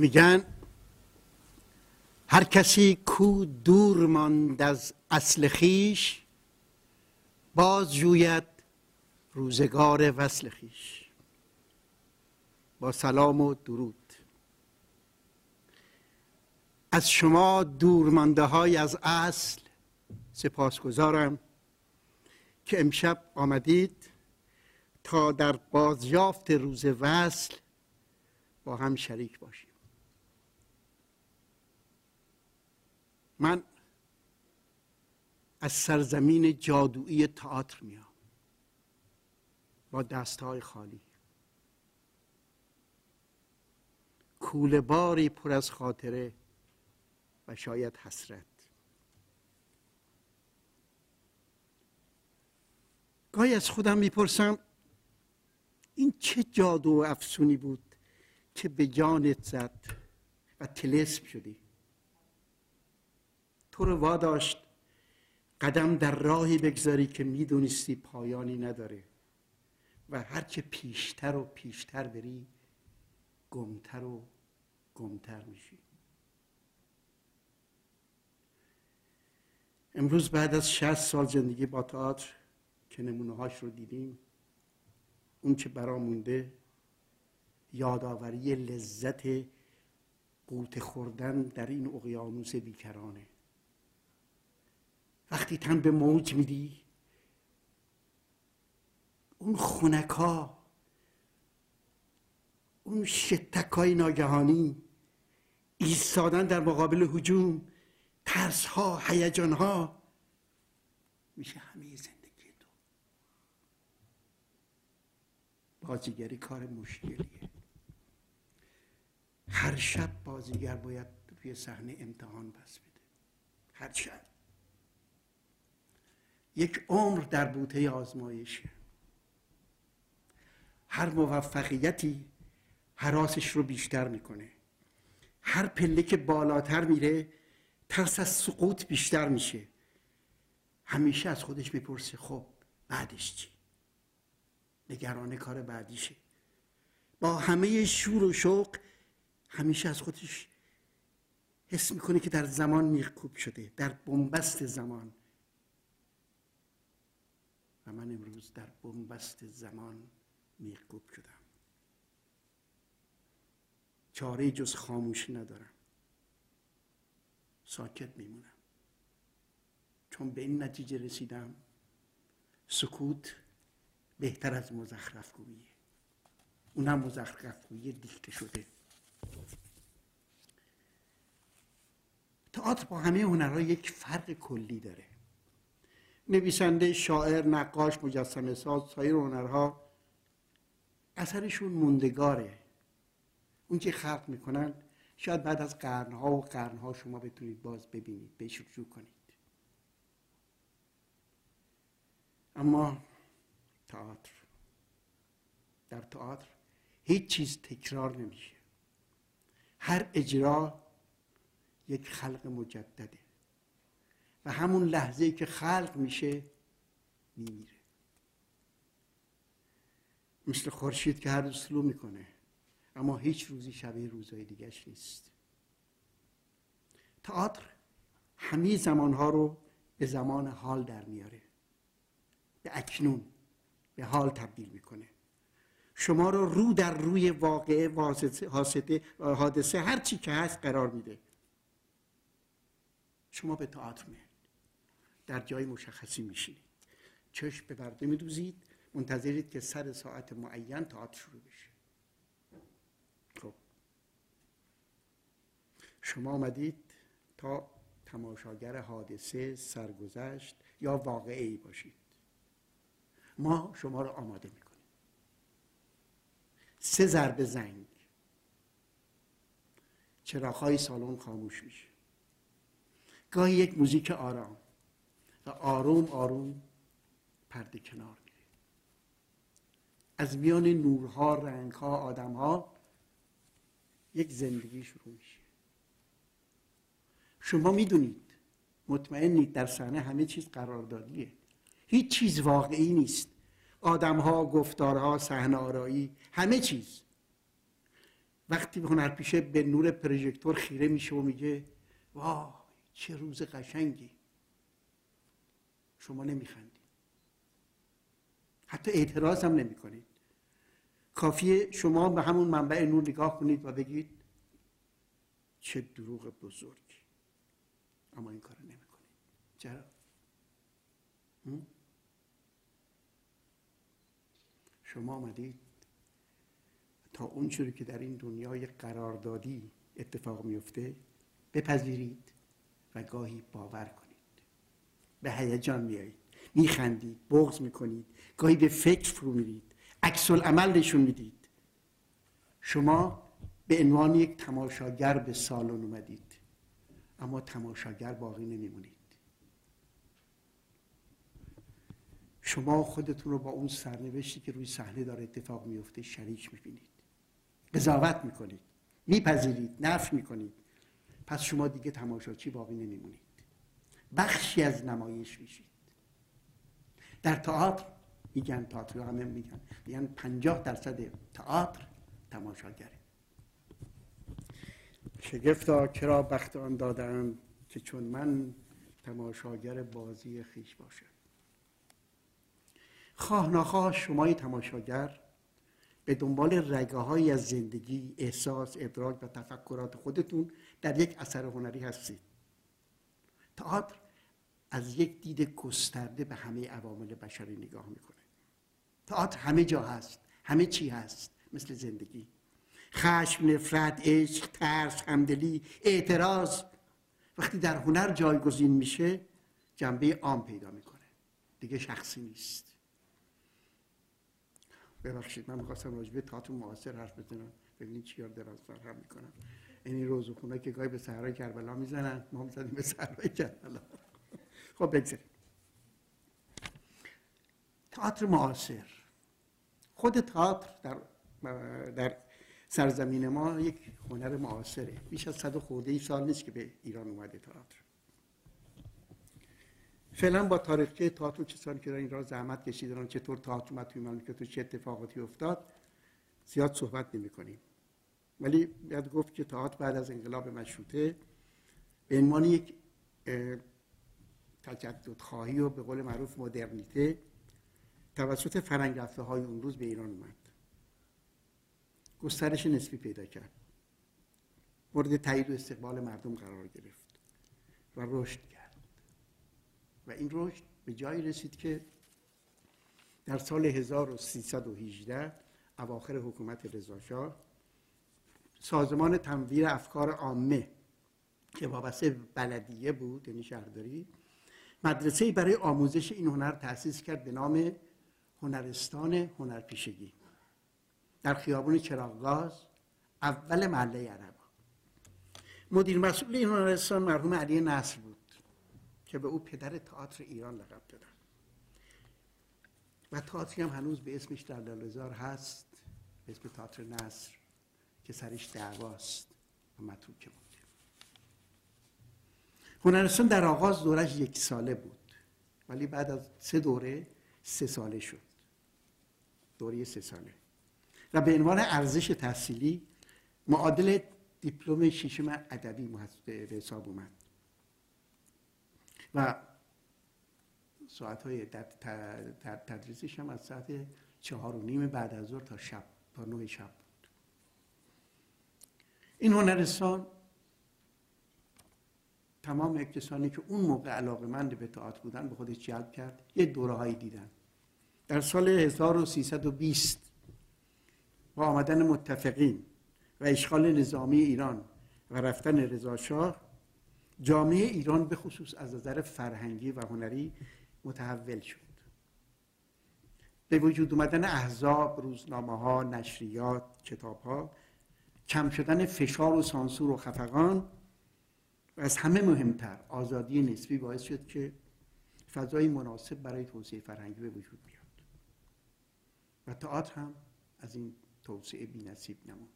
میگن هر کسی کو دور ماند از اصل خیش باز جوید روزگار وصل خیش. با سلام و درود. از شما دورمانده های از اصل سپاسگزارم که امشب آمدید تا در بازیافت روز وصل با هم شریک باشیم من از سرزمین جادویی تئاتر میام. با دستهای خالی. کوله باری پر از خاطره و شاید حسرت. گاهی از خودم می‌پرسم این چه جادو و افسونی بود که به جانت زد و تلسم شدی؟ تو رو واداشت. قدم در راهی بگذاری که می‌دونستی پایانی نداره. و هرچه پیشتر و پیشتر بری گمتر و گمتر میشی. امروز بعد از شهست سال زندگی با تئاتر که نمونه هاش رو دیدیم اون که برا مونده یادآوری لذت قوت خوردن در این اقیانوس بیکرانه. وقتی تن به موج میدی اون خونکا اون شتک های ناگهانی ایستادن در مقابل حجوم ترس ها هیجان ها میشه همه زندگی تو. بازیگری کار مشکلیه. هر شب بازیگر باید روی صحنه امتحان بس بده. هر شب. یک عمر در بوته آزمایشه هر موفقیتی حراسش رو بیشتر می‌کنه. هر پله که بالاتر میره ترس از سقوط بیشتر میشه. همیشه از خودش می‌پرسه خب بعدش چی؟ نگران کار بعدیشه. با همه شور و شوق همیشه از خودش حس می‌کنه که در زمان میرکوب شده در بنبست زمان. و من امروز در بنبست زمان میرکوب شدم. چاره جز خاموشی ندارم. ساکت میمونم. چون به این نتیجه رسیدم سکوت بهتر از مزخرف گوییه اونم مزخرف گویی دیکته شده. تئاتر با همه هنرها یک فرق کلی داره. نویسنده شاعر نقاش مجسمه ساز سایر هنرها اثرشون موندگاره. اون که خلق می‌کنن شاید بعد از قرنها و قرنها شما بتونید باز ببینید بهش رجوع کنید. اما تئاتر. در تئاتر هیچ چیز تکرار نمیشه. هر اجرا یک خلق مجدده. همون لحظه که خلق میشه میمیره. مثل خورشید که هر روز طلوع می‌کنه اما هیچ روزی شبیه روزهای دیگرش نیست. تئاتر همه زمانها رو به زمان حال در میاره. به اکنون به حال تبدیل می‌کنه. شما رو رو در روی واقعه حادثه هر چی که هست قرار میده. شما به تئاتر میاد در جای مشخصی میشینید. چشم به برده میدوزید. منتظرید که سر ساعت معین تئاتر شروع بشه. خب. شما آمدید تا تماشاگر حادثه سرگذشت یا واقعی باشید. ما شما رو آماده می‌کنیم. سه ضربه زنگ. چراغهای سالن خاموش میشه. گاهی یک موزیک آرام. و آروم آروم پرده کنار میره از میان نورها رنگها آدمها یک زندگی شروع میشه. شما می‌دونید مطمئنید در صحنه همه چیز قراردادیه. هیچ چیز واقعی نیست. آدمها گفتارها صحنه آرایی همه چیز. وقتی هنرپیشه به نور پروژکتور خیره میشه و میگه وای چه روز قشنگی. شما نمیخندید. حتی اعتراض هم نمی کافیه شما به همون منبع نور نگاه کنید و بگید چه دروغ بزرگی اما این کار نمی کنید چرا؟ شما آمدید. تا اونچوری که در این دنیای قراردادی اتفاق میفته بپذیرید و گاهی باور کنید به هیجان میایید. میخندید بغض می‌کنید. گاهی به فکر فرو میرید. عکس عمل نشون می‌دید. شما به عنوان یک تماشاگر به سالن اومدید. اما تماشاگر باقی نمیمونید. شما خودتون رو با اون سرنوشتی که روی صحنه داره اتفاق میفته شریک می‌بینید. قضاوت می‌کنید. میپذیرید نفی می‌کنید. پس شما دیگه تماشاچی باقی نمیمونید. بخشی از نمایش میشید. در تئاتر میگن تئاتر همه میگن. میگن پنجاه درصد تئاتر تماشاگره. شگفتا کرا بخت آن دادن که چون من تماشاگر بازی خیش باشم. خواه نخواه شمای تماشاگر به دنبال رگه از زندگی، احساس، ادراک و تفکرات خودتون در یک اثر هنری هستید. تئاتر از یک دید گسترده به همه عوامل بشری نگاه می‌کنه. تئاتر همه جا هست، همه چی هست، مثل زندگی. خشم، نفرت، عشق، ترس، همدلی، اعتراض وقتی در هنر جایگزین میشه جنبه عام پیدا می‌کنه. دیگه شخصی نیست. ببخشید من می‌خواستم راجبه تئاتر معاصر حرف بزنم ببینید چی دراز هم می‌کنم این روزخونه که گاهی به صحرای کربلا می‌زنن ما می‌زنیم به صحرای کربلا. خب بگذاریم. تئاتر معاصر. خود تئاتر در در سرزمین ما یک هنر معاصره. بیش از صد خورده ای سال نیست که به ایران اومده تئاتر. فعلا با تاریخچه تئاتر کسانی که در این راه زحمت کشیدن چطور تئاتر اومد توی مملکت و چه اتفاقاتی افتاد زیاد صحبت نمی کنیم ولی باید گفت که تئاتر بعد از انقلاب مشروطه به عنوان یک تجدد خواهی و به قول معروف مدرنیته توسط فرنگ های اون روز به ایران اومد. گسترش نسبی پیدا کرد. مورد تایید و استقبال مردم قرار گرفت و رشد کرد. و این رشد به جایی رسید که در سال 1318 اواخر حکومت رضاشاه سازمان تنویر افکار عامه که وابسته بلدیه بود یعنی شهرداری مدرسه برای آموزش این هنر تأسیس کرد به نام هنرستان هنرپیشگی. در خیابون چراغگاز اول محله عربا. مدیر مسئول این هنرستان مرحوم علی نصر بود که به او پدر تئاتر ایران لقب دادن. و تئاتری هم هنوز به اسمش در لالزار هست به اسم تئاتر نصر. که سرش دعواست و متروکه بود. هنرستان در آغاز دورش یک ساله بود ولی بعد از سه دوره سه ساله شد. دوره سه ساله. و به عنوان ارزش تحصیلی معادل دیپلم ششم ادبی به حساب اومد. و ساعت های تدریسش هم از ساعت چهار و نیم بعد از ظهر تا شب تا نه شب. این هنرستان تمام کسانی که اون موقع علاقه مند به تئاتر بودن به خودش جلب کرد یه دوره هایی دیدن. در سال 1320 با آمدن متفقین و اشغال نظامی ایران و رفتن رضاشاه جامعه ایران به خصوص از نظر فرهنگی و هنری متحول شد. به وجود اومدن احزاب، روزنامه ها، نشریات، کتاب ها کم شدن فشار و سانسور و خفقان و از همه مهمتر. آزادی نسبی باعث شد که فضای مناسب برای توسعه فرهنگی به وجود بیاد. و تئاتر هم از این توسعه بی نصیب نموند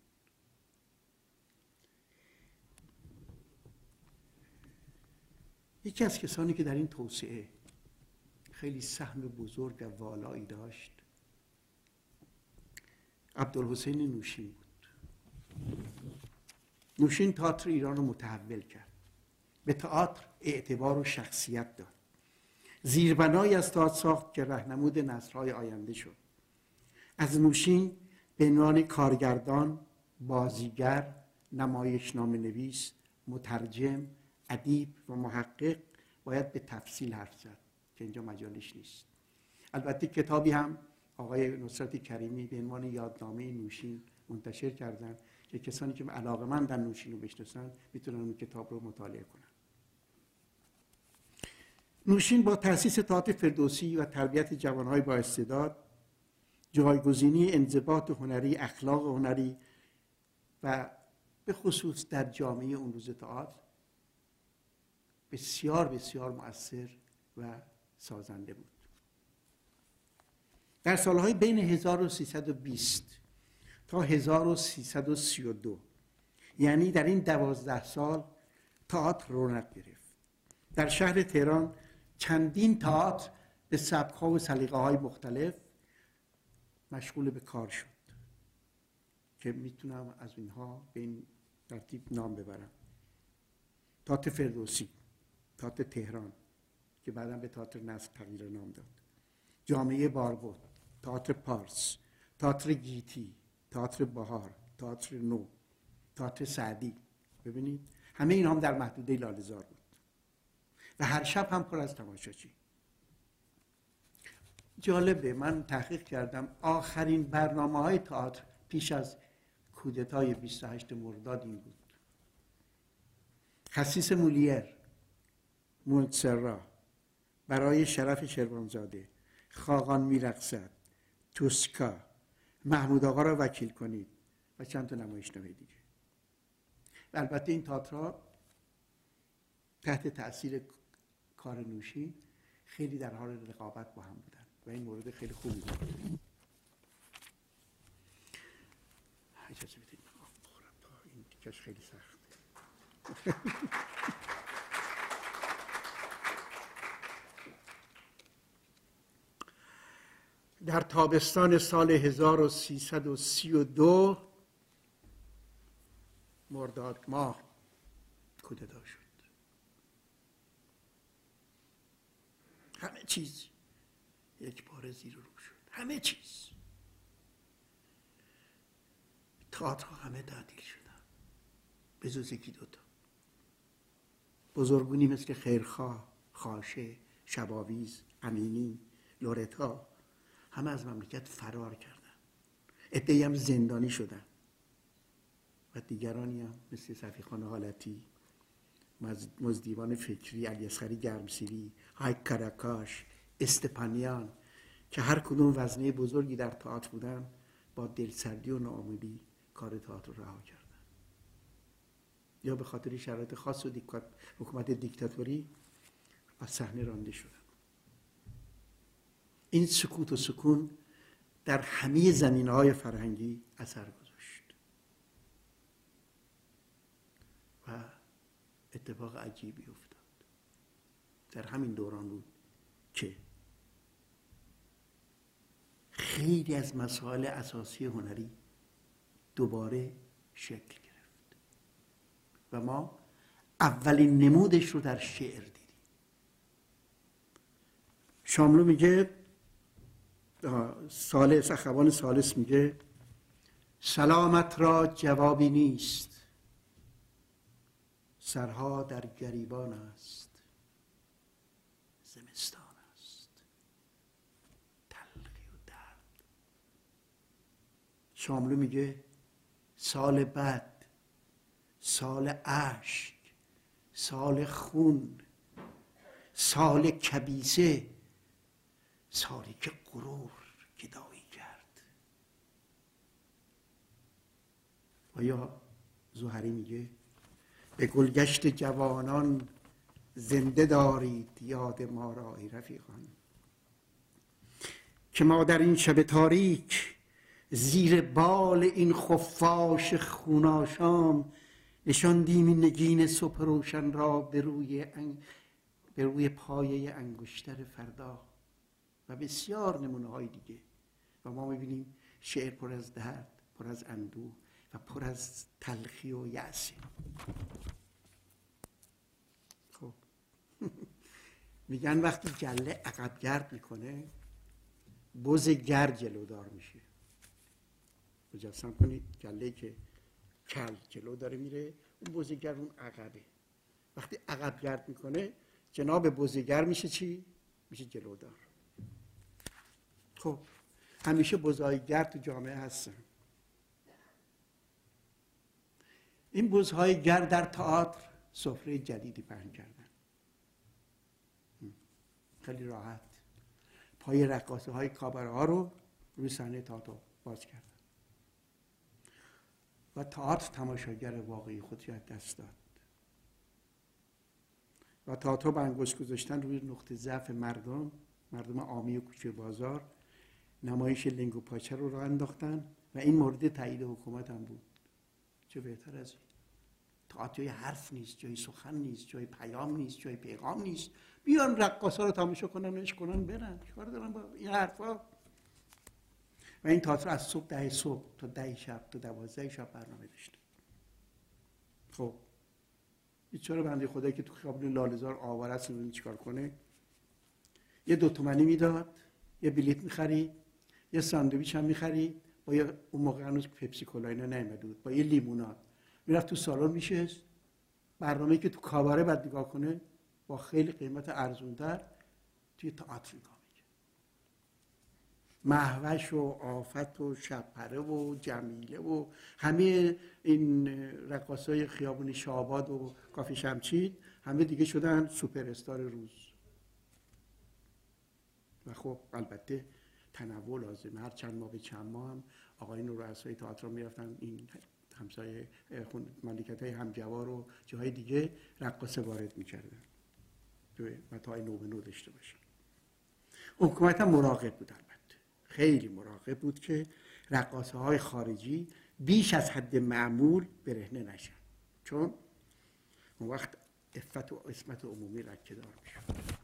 یکی از کسانی که در این توسعه خیلی سهم بزرگ و والایی داشت عبدالحسین نوشین نوشین تئاتر ایران رو متحول کرد. به تئاتر اعتبار و شخصیت داد. زیربنایی از تئاتر ساخت که رهنمود نسلهای آینده شد. از نوشین به عنوان کارگردان بازیگر نمایشنامه نویس مترجم ادیب و محقق باید به تفصیل حرف زد که اینجا مجالش نیست. البته کتابی هم آقای نصرت کریمی به عنوان یادنامه نوشین منتشر کردن. که کسانی که علاقه من در نوشین رو بشناسن می‌تونن اون کتاب رو مطالعه کنن. نوشین با تاسیس تئاتر فردوسی و تربیت جوانهای با استعداد جایگزینی انضباط هنری اخلاق هنری و به خصوص در جامعه اون روز تئاتر بسیار بسیار مؤثر و سازنده بود. در سالهای بین 1320 تا 1332 یعنی در این دوازده سال تئاتر رونق گرفت. در شهر تهران چندین تئاتر به سبک‌ها و سلیقه های مختلف مشغول به کار شد. که می‌تونم از اینها به این ترتیب نام ببرم. تئاتر فردوسی تئاتر تهران که بعدا به تئاتر نصر تغییر نام داد. جامعه باربود تئاتر پارس تئاتر گیتی تئاتر بهار تئاتر نو تئاتر سعدی. ببینید؟ همه این هم در محدوده لالزار بود. و هر شب هم پر از تماشاچی. جالبه من تحقیق کردم آخرین برنامه های تئاتر پیش از کودتای 28 مرداد این بود. خصیص مولیر مونتسرا برای شرف شروانزاده خاقان میرقصد توسکا محمود آقا را وکیل کنید و چند تا نمایشنامه دیگه. البته این تاترا تحت تاثیر کار نوشی خیلی در حال رقابت با هم بودن و این مورد خیلی خوبی بود. اجازه بدید خیلی سخته. در تابستان سال 1332 مرداد ماه کودتا شد. همه چیز یک بار زیر رو شد. همه چیز. تئاترها همه تعدیل شدن. به جز یکی دوتا بزرگونی مثل خیرخواه خاشه شباویز امینی لورتا. همه از مملکت فرار کردن. ادهی هم زندانی شدن. و دیگرانی هم مثل صفیخان حالتی مزدیوان فکری علی گرمسیری های کرکاش استپانیان که هر کدوم وزنه بزرگی در تئاتر بودن با دلسردی و ناامیدی کار تئاتر رها کردن. یا به خاطر شرایط خاص و حکومت دیکتاتوری از صحنه رانده شدن. این سکوت و سکون در همه زمین های فرهنگی اثر گذاشت. و اتفاق عجیبی افتاد. در همین دوران بود که خیلی از مسائل اساسی هنری دوباره شکل گرفت. و ما اولین نمودش رو در شعر دیدیم. شاملو میگه سالس اخوان سالس میگه سلامت را جوابی نیست. سرها در گریبان است. زمستان است. تلخی و درد. شاملو میگه سال بد سال اشک سال خون سال کبیسه. سالی که غرور گدایی کرد. و یا زهری میگه به گلگشت جوانان زنده دارید یاد ما را ای رفیقان؟ که ما در این شب تاریک زیر بال این خفاش خوناشام نشاندیم این نگین صبح را به روی, به روی پایه انگشتر فردا. و بسیار نمونه های دیگه. و ما می‌بینیم شعر پر از درد پر از اندوه و پر از تلخی و یعصی خب. میگن وقتی گله عقب گرد می‌کنه بز گرد جلودار میشه. مجسم کنید گله که کل جلو داره میره اون بزیگر اون عقبه. وقتی عقب گرد می‌کنه جناب بزیگر میشه چی؟ میشه جلودار. خب همیشه بزهای گرد تو جامعه هستن این بزهای گرد در تئاتر سفره جدیدی پهن کردن. خیلی راحت. پای رقاصه های کابره ها رو روی صحنه تئاتر باز کردن. و تئاتر تماشاگر واقعی خود را دست داد. و تئاتر به انگشت گذاشتن روی نقطه ضعف مردم مردم عامی و کوچه بازار نمایش لنگ و پاچه رو راه انداختن و این مورد تایید حکومت هم بود. چه بهتر از این. تئاتر جای حرف نیست جای سخن نیست جای پیام نیست جای پیغام نیست. بیان رقاصا رو تماشا کنن اش کنن برن. چیکار دارن با این حرفا؟ و این تئاتر از صبح ده صبح تا ده شب تا دوازده شب برنامه داشته خب. بیچاره بنده خدایی که تو خیابون لالزار آوار است چیکار کنه؟ یه دو تومنی می‌داد یه بلیت می‌خرید. یه ساندویچ هم می‌خرید با یه اون موقع هنوز پپسی کولا اینا نیومده بود. با یه لیموناد. می‌رفت تو سالن میشست. برنامه که تو کاباره بعد نگاه کنه با خیلی قیمت ارزوندر توی تئاتر نگاه محوش و آفت و شبپره و جمیله و همه این رقاصای خیابون شاباد و کافی شمچید همه دیگه شدن سوپر استار روز. و خب البته تنوع لازمه. هر چند ماه به چند ماه هم آقایون رؤسای تئاتر می‌رفتن این همسایه مملکت های همجوار و جاهای دیگه رقاصه وارد می‌کردن. و تا نو به نو داشته باشن. حکومت هم مراقب بود البته. خیلی مراقب بود که رقاصه های خارجی بیش از حد معمول برهنه نشن. چون اون وقت افت و اسمت عمومی رکه دار می‌شد.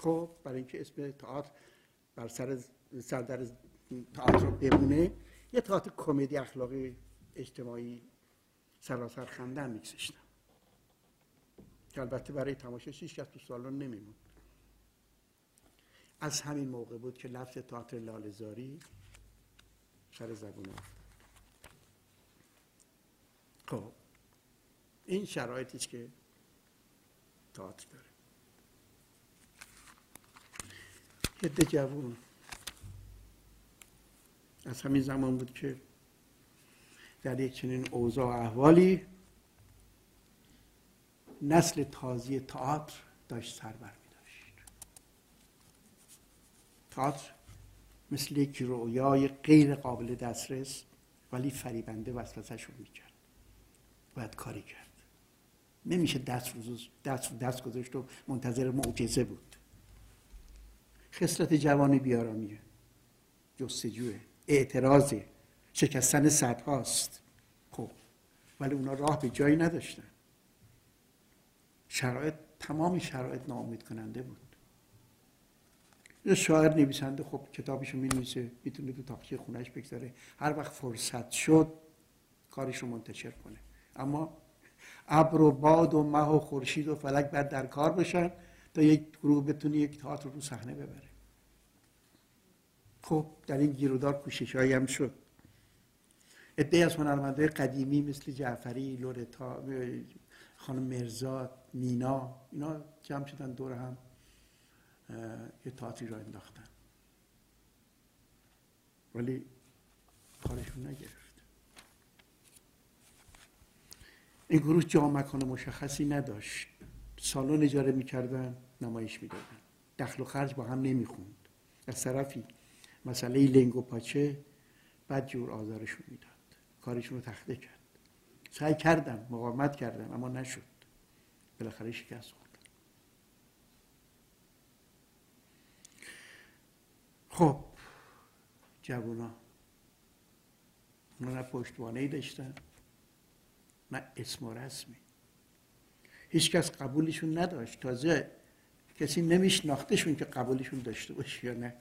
خب برای اینکه اسم تئاتر بر سر سردر تئاتر بمونه یه تئاتر کمدی اخلاقی اجتماعی سراسر خندن میکسشتم که البته برای تماشاش هیچ تو سالن نمیموند از همین موقع بود که لفظ تئاتر لالزاری سر زبون خب این شرایطی که تئاتر داره. یه جوون از همین زمان بود که در یک چنین اوضاع احوالی نسل تازی تئاتر داشت سر بر تئاتر مثل یک رویای غیر قابل دسترس ولی فریبنده وسوسهشون می‌کرد باید کاری کرد. نمیشه دست دست, دست گذاشت و منتظر معجزه بود. خصلت جوان بیارامیه جستجوه. اعتراضه. شکستن صدهاست خب. ولی اونا راه به جایی نداشتن. شرایط تمام شرایط ناامید کننده بود. یه شاعر نویسنده خب کتابشو می نویسه می‌تونه تو تاقچه خونش بگذاره. هر وقت فرصت شد کارش رو منتشر کنه. اما ابر و باد و مه و خورشید و فلک بعد در کار باشن. تا یک گروه بتونه یک تئاتر رو صحنه ببره خب در این گیرودار کوشش هم شد. عده از هنرمندهای قدیمی مثل جعفری، لورتا، خانم مرزاد، مینا اینا جمع شدن دور هم یه تاعتی را انداختن. ولی کارشون نگرفت. این گروه جا مکان مشخصی نداشت. سالن اجاره می‌کردن نمایش می‌دادن. دخل و خرج با هم نمی‌خوند. از طرفی مسئله لنگ و پاچه بد جور آزارشون می‌داد. کارشون رو تخته کرد. سعی کردم مقاومت کردم اما نشد. بالاخره شکست خب جوونا. اونا نه پشتوانه داشتن نه اسم و رسمی. هیچکس قبولشون نداشت. تازه کسی نمیشناختشون که قبولشون داشته باشه یا نه.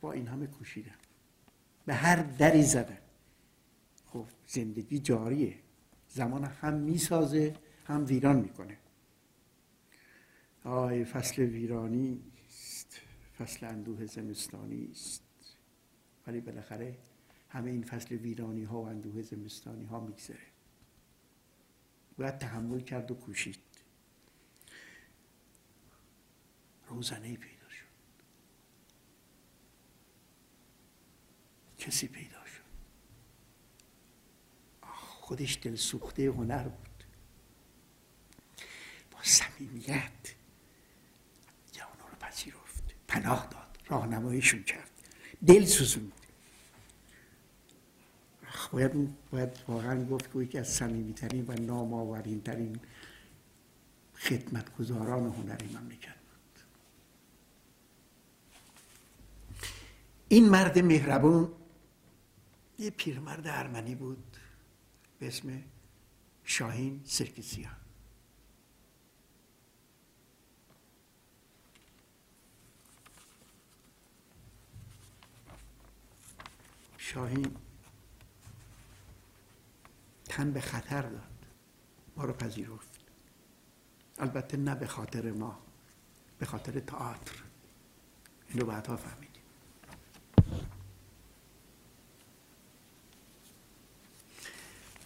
با این همه کوشیدن. به هر دری زدن. خب زندگی جاریه. زمان هم می‌سازه هم ویران می‌کنه. آی فصل ویرانی است. فصل اندوه زمستانی است. ولی بالاخره همه این فصل ویرانی ها و اندوه زمستانی ها میگذره. باید تحمل کرد و کوشید. روزنه پیدا شد. کسی پیدا شد. خودش دل سوخته هنر بود. با صمیمیت جوانا رو پذیرفت. پناه داد. راهنماییشون کرد. دل سوزوند. باید, باید واقعا گفت که یکی از صمیمیترین و نامآورین ترین خدمتگزاران هنری مملکت بود. این مرد مهربون یه پیرمرد ارمنی بود به اسم شاهین سرکسیان شاهین تن به خطر داد. ما رو پذیرفت. البته نه به خاطر ما به خاطر تئاتر. اینو بعدها فهمیدیم.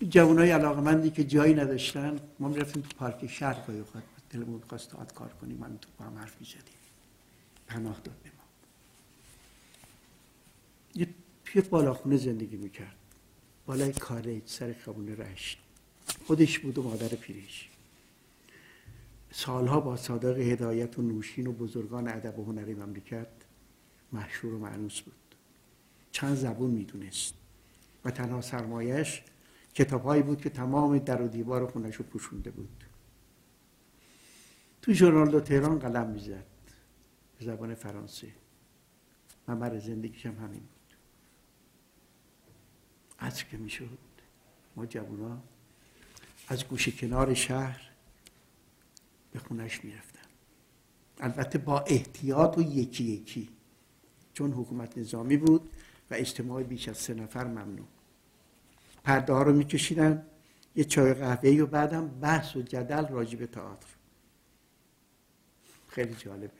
جوانای علاقمندی که جایی نداشتن ما می‌رفتیم تو پارک شهر گاهی اوقات دلمون خواست تئاتر کار کنیم. من تو با هم حرف می‌زدیم. پناه داد به ما یه توی بالاخونه زندگی می‌کرد. بالای کالج سر خبون رشت. خودش بود و مادر پیرش. سالها با صادق هدایت و نوشین و بزرگان ادب و هنری مملکت مشهور و معنوس بود. چند زبون می‌دونست و تنها سرمایش کتابهایی بود که تمام در و دیوار خونش رو پوشونده بود. تو ژورنال دو تهران قلم می‌زد. به زبان فرانسه. ممر زندگیش هم همین بود. عصر که می‌شد. ما جوونا از گوشه کنار شهر به خونش می‌رفتن. البته با احتیاط و یکی یکی چون حکومت نظامی بود و اجتماع بیش از سه نفر ممنوع. پرده ها رو میکشیدن یه چای قهوه‌ای و بعدم بحث و جدل راجع به تئاتر. خیلی جالبه.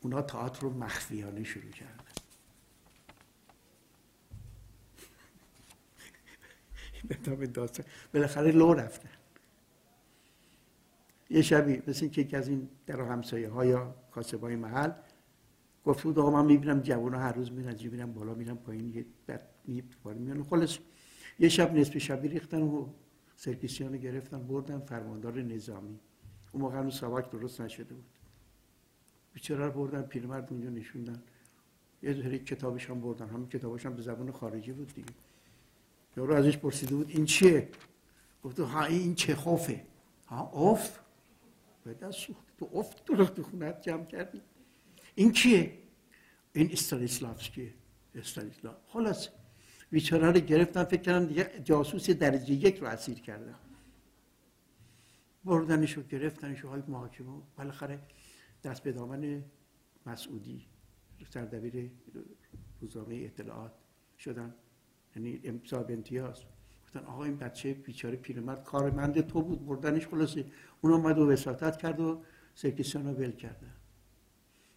اونا تئاتر رو مخفیانه شروع کردن. این داستان. بالاخره لو رفتن. یه شبی مثل که یکی از این در همسایه ها یا کاسب های محل گفت بود آقا من می‌بینم جوان هر روز میرن می‌بینم بالا میرم پایین یه بعد میان خلاص. یه شب نصف شبی ریختن و سرکیسیان گرفتن بردن فرماندار نظامی. اون موقع هنوز سواک درست نشده بود. بیچاره رو بردن پیرمرد اونجا نشوندن. یه ذره کتابش هم بردن. همین کتابش هم به زبان خارجی بود دیگه. یارو ازش پرسیده بود این چیه؟ گفت ها این چه خوفه؟ ها اوف؟ به دست سوخت تو اوف تو رو خونت جمع کردی. این کیه؟ این استانیسلافسکیه استانیسلاف خلاص بیچاره رو گرفتن فکر کردن دیگه جاسوس درجه یک رو اسیر کردن. بردنش رو گرفتنش های محاکمه. بالاخره دست به دامن مسعودی سردبیر روزنامه اطلاعات شدن. یعنی امضا امتیاز. گفتن آقا این بچه بیچاره پیرمرد کارمند تو بود بردنش خلاصه. اون اومد و وساطت کرد و سرکسیان رو ول کردن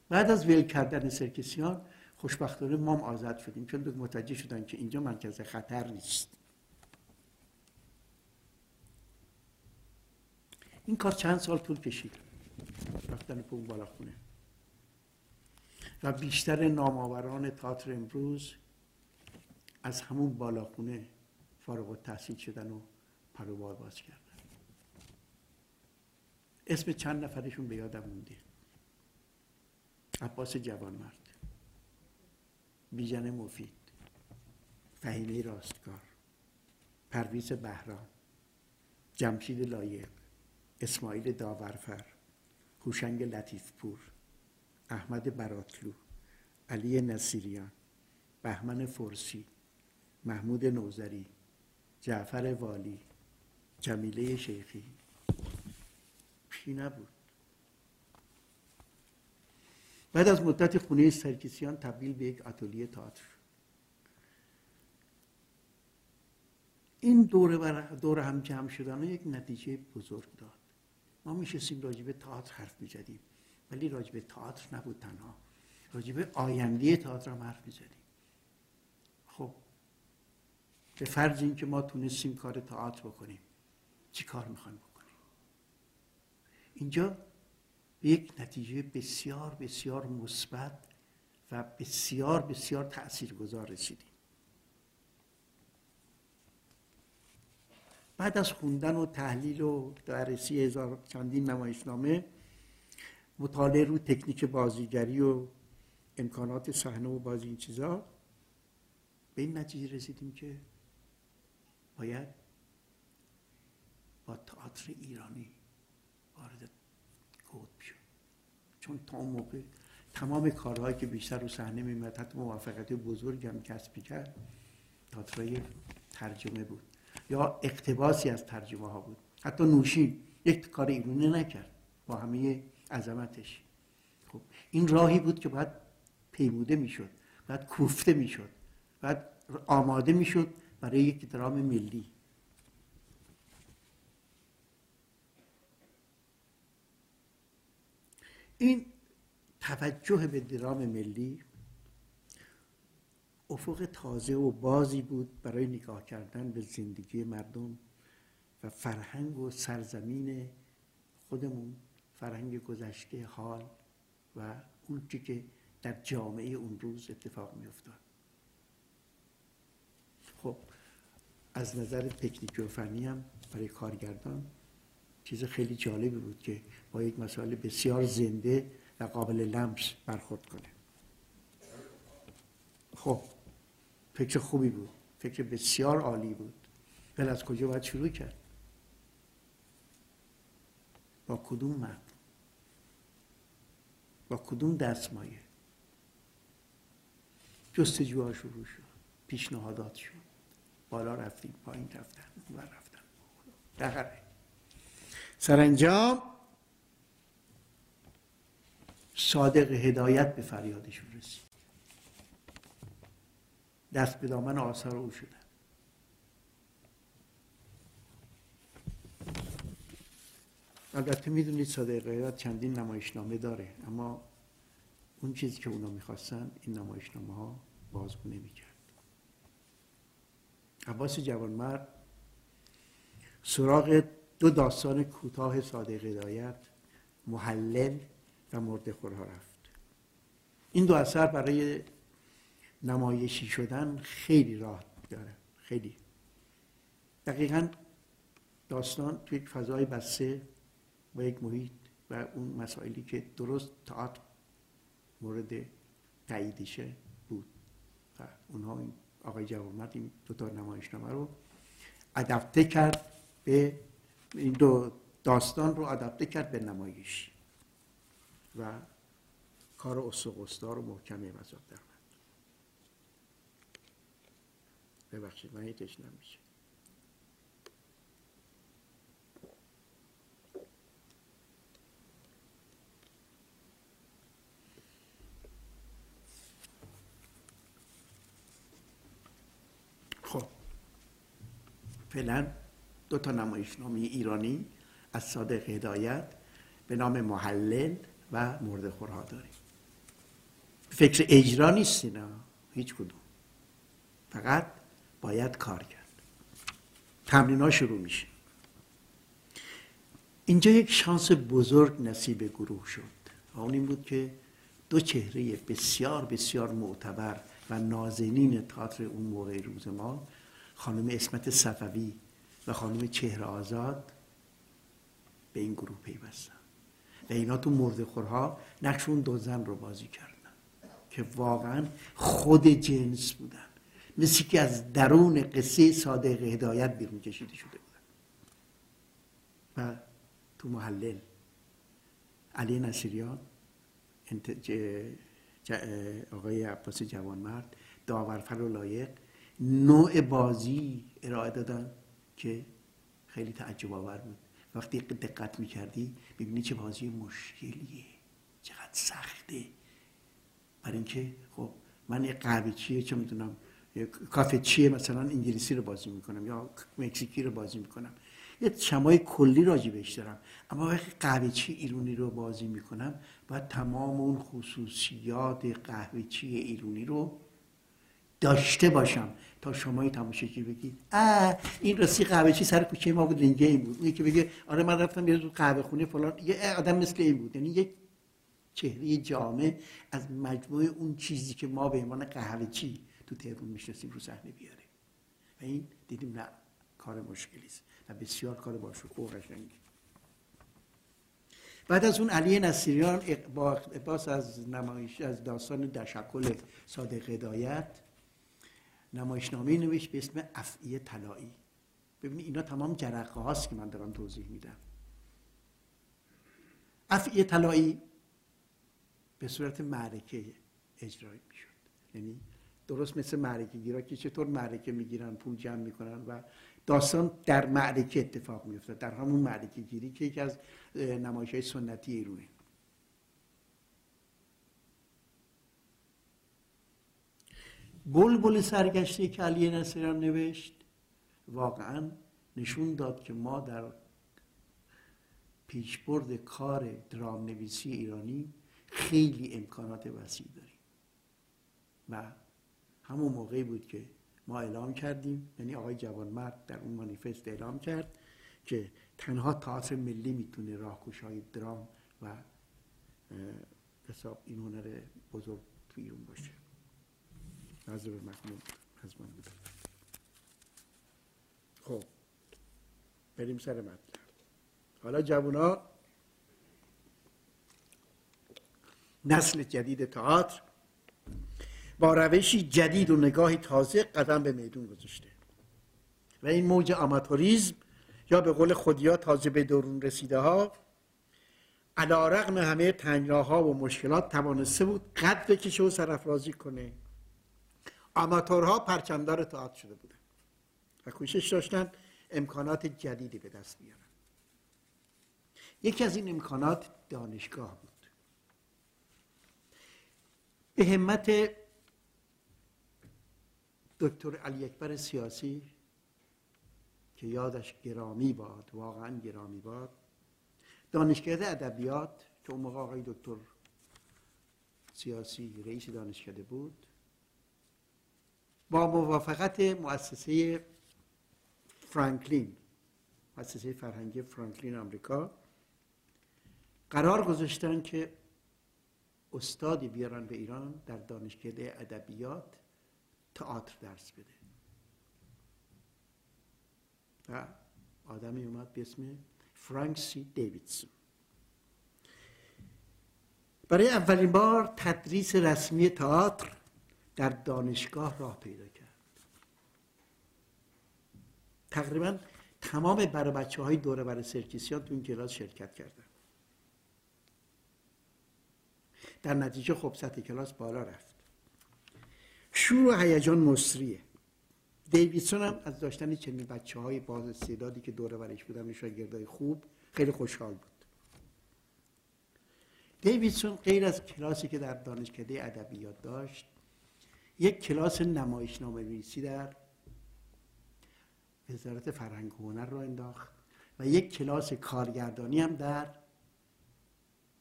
بعد از ول کردن سرکسیان خوشبختانه ما آزاد شدیم چون متوجه شدن که اینجا مرکز خطر نیست. این کار چند سال طول کشید؟ رفتن پون بالا خونه. و بیشتر نامآوران تاتر امروز از همون بالاخونه فارغ و تحصیل شدن و پروبار باز کردن. اسم چند نفرشون به یادم مونده. عباس جوانمرد بیژن مفید فهیمه راستکار پرویز بهرام جمشید لایق اسماعیل داورفر هوشنگ لطیفپور احمد براتلو علی نصیریان بهمن فرسی محمود نوزری جعفر والی جمیله شیخی. پی نبود. بعد از مدت خونه سرکیسیان تبدیل به یک آتلیه تئاتر این دور, دور هم جمع شدن یک نتیجه بزرگ داد. ما میشستیم راجع به تئاتر حرف می‌زدیم ولی راجع به تئاتر نبود تنها. راجع به آینده تئاتر هم حرف می‌زدیم. به فرض اینکه ما تونستیم کار تئاتر بکنیم چی کار می‌خوایم بکنیم؟ اینجا یک نتیجه بسیار بسیار مثبت و بسیار بسیار تاثیرگذار رسیدیم. بعد از خوندن و تحلیل و درسی هزار چندین نمایشنامه مطالعه رو تکنیک بازیگری و امکانات صحنه و بازی این چیزا به این نتیجه رسیدیم که باید با تئاتر ایرانی وارد کود شد چون تا اون موقع تمام کارهایی که بیشتر رو صحنه میمد حتی موفقیت بزرگ هم کسب کرد تئاترای ترجمه بود. یا اقتباسی از ترجمه ها بود. حتی نوشین یک کار ایرانی نکرد. با همه عظمتش. خب این راهی بود که باید پیموده می‌شد. باید کوفته می‌شد. باید آماده می‌شد. برای یک درام ملی. این توجه به درام ملی افق تازه و بازی بود برای نگاه کردن به زندگی مردم و فرهنگ و سرزمین خودمون فرهنگ گذشته حال و اون که در جامعه اون روز اتفاق می افتاد خب از نظر تکنیکی و فنی هم برای کارگردان چیز خیلی جالبی بود که با یک مسائل بسیار زنده و قابل لمس برخورد کنه. خب فکر خوبی بود فکر بسیار عالی بود. ولی از کجا باید شروع کرد؟ با کدوم مرد با کدوم دستمایه؟ جستجوها شروع شد پیشنهادات شد. بالا رفتیم پایین رفتن و رفتن. دهره سرانجام؟ صادق هدایت به فریادشون رسید. دست به دامن آثار او شدن. البته می‌دونید صادق هدایت چندین نمایشنامه داره اما اون چیزی که اونا می‌خواستن این نمایشنامه ها بازگو نمی‌کرد. عباس جوانمرد سراغ دو داستان کوتاه صادق هدایت محلل و مرده خورها رفت. این دو اثر برای نمایشی شدن خیلی راه داره خیلی. دقیقا داستان توی یک فضای بسته با یک محیط و اون مسائلی که درست تئاتر مورد تاییدشه بود. و اونها این آقای جوانمرد این دو تا نمایشنامه رو ادپته کرد به این دو داستان رو ادپته کرد به نمایش و کار استقستار و محکمه مذاب در ببخشید من تشنم میشه خب فعلا دو تا نمایشنامه ایرانی از صادق هدایت به نام محلل و مرد خورها داریم فکر اجرا نیست اینا هیچ کدوم. فقط باید کار کرد. تمرین ها شروع میشه. اینجا یک شانس بزرگ نصیب گروه شد و اون این بود که دو چهره بسیار بسیار معتبر و نازنین تئاتر اون موقع روز ما خانم اسمت صفوی و خانم چهره آزاد به این گروه پیوستن. و اینا تو مردخورها نقش اون دو زن رو بازی کردن که واقعا خود جنس بودن. مثل که از درون قصه صادق هدایت بیرون کشیده شده بودن. و تو محلل علی نصیریان آقای عباس جوانمرد داورفر و لایق نوع بازی ارائه دادن که خیلی تعجب آور بود. وقتی دقت می‌کردی ببینی چه بازی مشکلیه چقدر سخته. برای اینکه خب من یه قهوه چیه چه می‌دونم کافه چیه مثلا انگلیسی رو بازی می‌کنم یا مکزیکی رو بازی می‌کنم. یه شمای کلی راجی بهش دارم. اما وقتی قهوه چی ایرونی رو بازی می‌کنم باید تمام اون خصوصیات قهوه چی ایرونی رو داشته باشم تا شما تماشاچی بگید اه این راستی قهوه چی سر کوچه ما بود لنگه این بود. یکی بگه آره من رفتم یه قهوه خونه فلان. یه آدم مثل این بود. یعنی یک چهره جامع از مجموع اون چیزی که ما به عنوان قهوه چی تو تهرون می‌شناسیم رو صحنه بیاره و این دیدیم نه کار مشکلی است. و بسیار کار باشکوه و قشنگی. بعد از اون علی نصیریان باز از نمایش از داستان دشکل صادق هدایت نمایشنامه نوشت به اسم افعی طلایی. ببینید اینا تمام جرقه هاست که من دارم توضیح میدم. افعی طلایی به صورت معرکه اجرایی می‌شد. یعنی درست مثل معرکه گیرا که چطور معرکه می‌گیرن پول جمع می‌کنن و داستان در معرکه اتفاق میفته در همون معرکه گیری که یکی از نمایش های سنتی ایرونه. بل سرگشته که علی نصیران نوشت واقعا نشون داد که ما در پیشبرد کار درام نویسی ایرانی خیلی امکانات وسیع داریم. و همون موقعی بود که ما اعلام کردیم یعنی آقای جوانمرد در اون مانیفست اعلام کرد که تنها تئاتر ملی می‌تونه های درام و حساب این هنر بزرگ تو ایران باشه. نظر به مخمون از من خب. بریم سر مطلب حالا جوونا نسل جدید تئاتر با روشی جدید و نگاهی تازه قدم به میدون گذاشته. و این موج آماتوریزم یا به قول خودیا تازه به درون رسیده ها علا رقم همه تنگناها و مشکلات توانسته بود قد بکشه و سرفرازی کنه. آماتورها پرچمدار تئاتر شده بودن و کوشش داشتن امکانات جدیدی به دست بیارن یکی از این امکانات دانشگاه بود. به همت دکتر علی اکبر سیاسی که یادش گرامی باد واقعا گرامی باد دانشکده ادبیات که اون موقع آقای دکتر سیاسی رئیس دانشکده بود با موافقت مؤسسه فرانکلین مؤسسه فرهنگی فرانکلین آمریکا قرار گذاشتن که استادی بیارن به ایران در دانشکده ادبیات تئاتر درس بده. و آدمی اومد به اسم فرانک سی دیویدسون. برای اولین بار تدریس رسمی تئاتر در دانشگاه راه پیدا کرد. تقریبا تمام برای بچه های دوره برای سرکیسیان تو این کلاس شرکت کردن. در نتیجه خب سطح کلاس بالا رفت. شور هیجان مصریه. دیویدسون هم از داشتن چنین بچه های باز استعدادی که دوره برش بودن شاگردای خوب خیلی خوشحال بود. دیویدسون غیر از کلاسی که در دانشکده ادبیات داشت یک کلاس نمایشنامه نویسی در وزارت فرهنگ و هنر را انداخت و یک کلاس کارگردانی هم در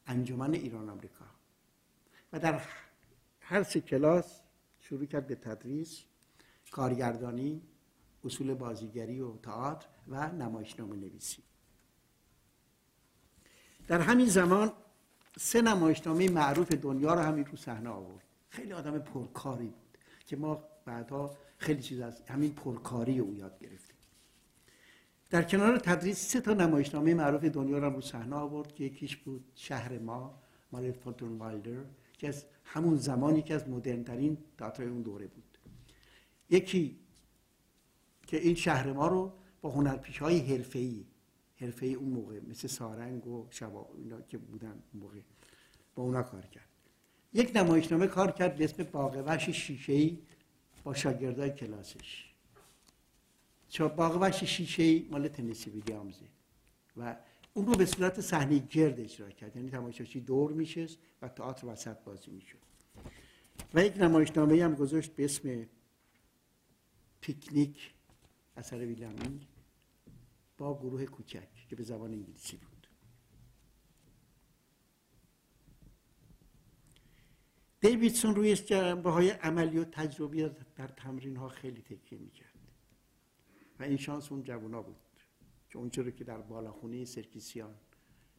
انجمن ایران آمریکا. و در هر سه کلاس شروع کرد به تدریس کارگردانی اصول بازیگری و تئاتر و نمایشنامه نویسی. در همین زمان سه نمایشنامه معروف دنیا رو همین رو صحنه آورد. خیلی آدم پرکاری بود. که ما بعدها خیلی چیز از همین پرکاری او یاد گرفتیم. در کنار تدریس سه تا نمایشنامه معروف دنیا رو رو صحنه آورد که یکیش بود شهر ما مال فونتون وایلدر که از همون زمان یکی از مدرنترین تئاتر اون دوره بود. یکی که این شهر ما رو با هنرپیش های حرفه‌ای حرفه اون موقع مثل سارنگ و شباب اینا که بودن اون موقع با اونا کار کرد. یک نمایشنامه کار کرد به اسم باغ وحش شیشه‌ای با شاگردای کلاسش. چون باغ وحش شیشه‌ای مال تنسی ویلیامزه. و اون رو به صورت صحنه گرد اجرا کرد. یعنی تماشاچی دور میشست و تئاتر وسط بازی می‌شد. و یک نمایشنامه هم گذاشت به اسم پیکنیک اثر ویلامینگ با گروه کوچک که به زبان انگلیسی بود. دیویدسون روی جنبه های عملی و تجربی در تمرین ها خیلی تکیه می‌کرد. و این شانس اون جوونا بود که اونچه که در بالاخونه سرکیسیان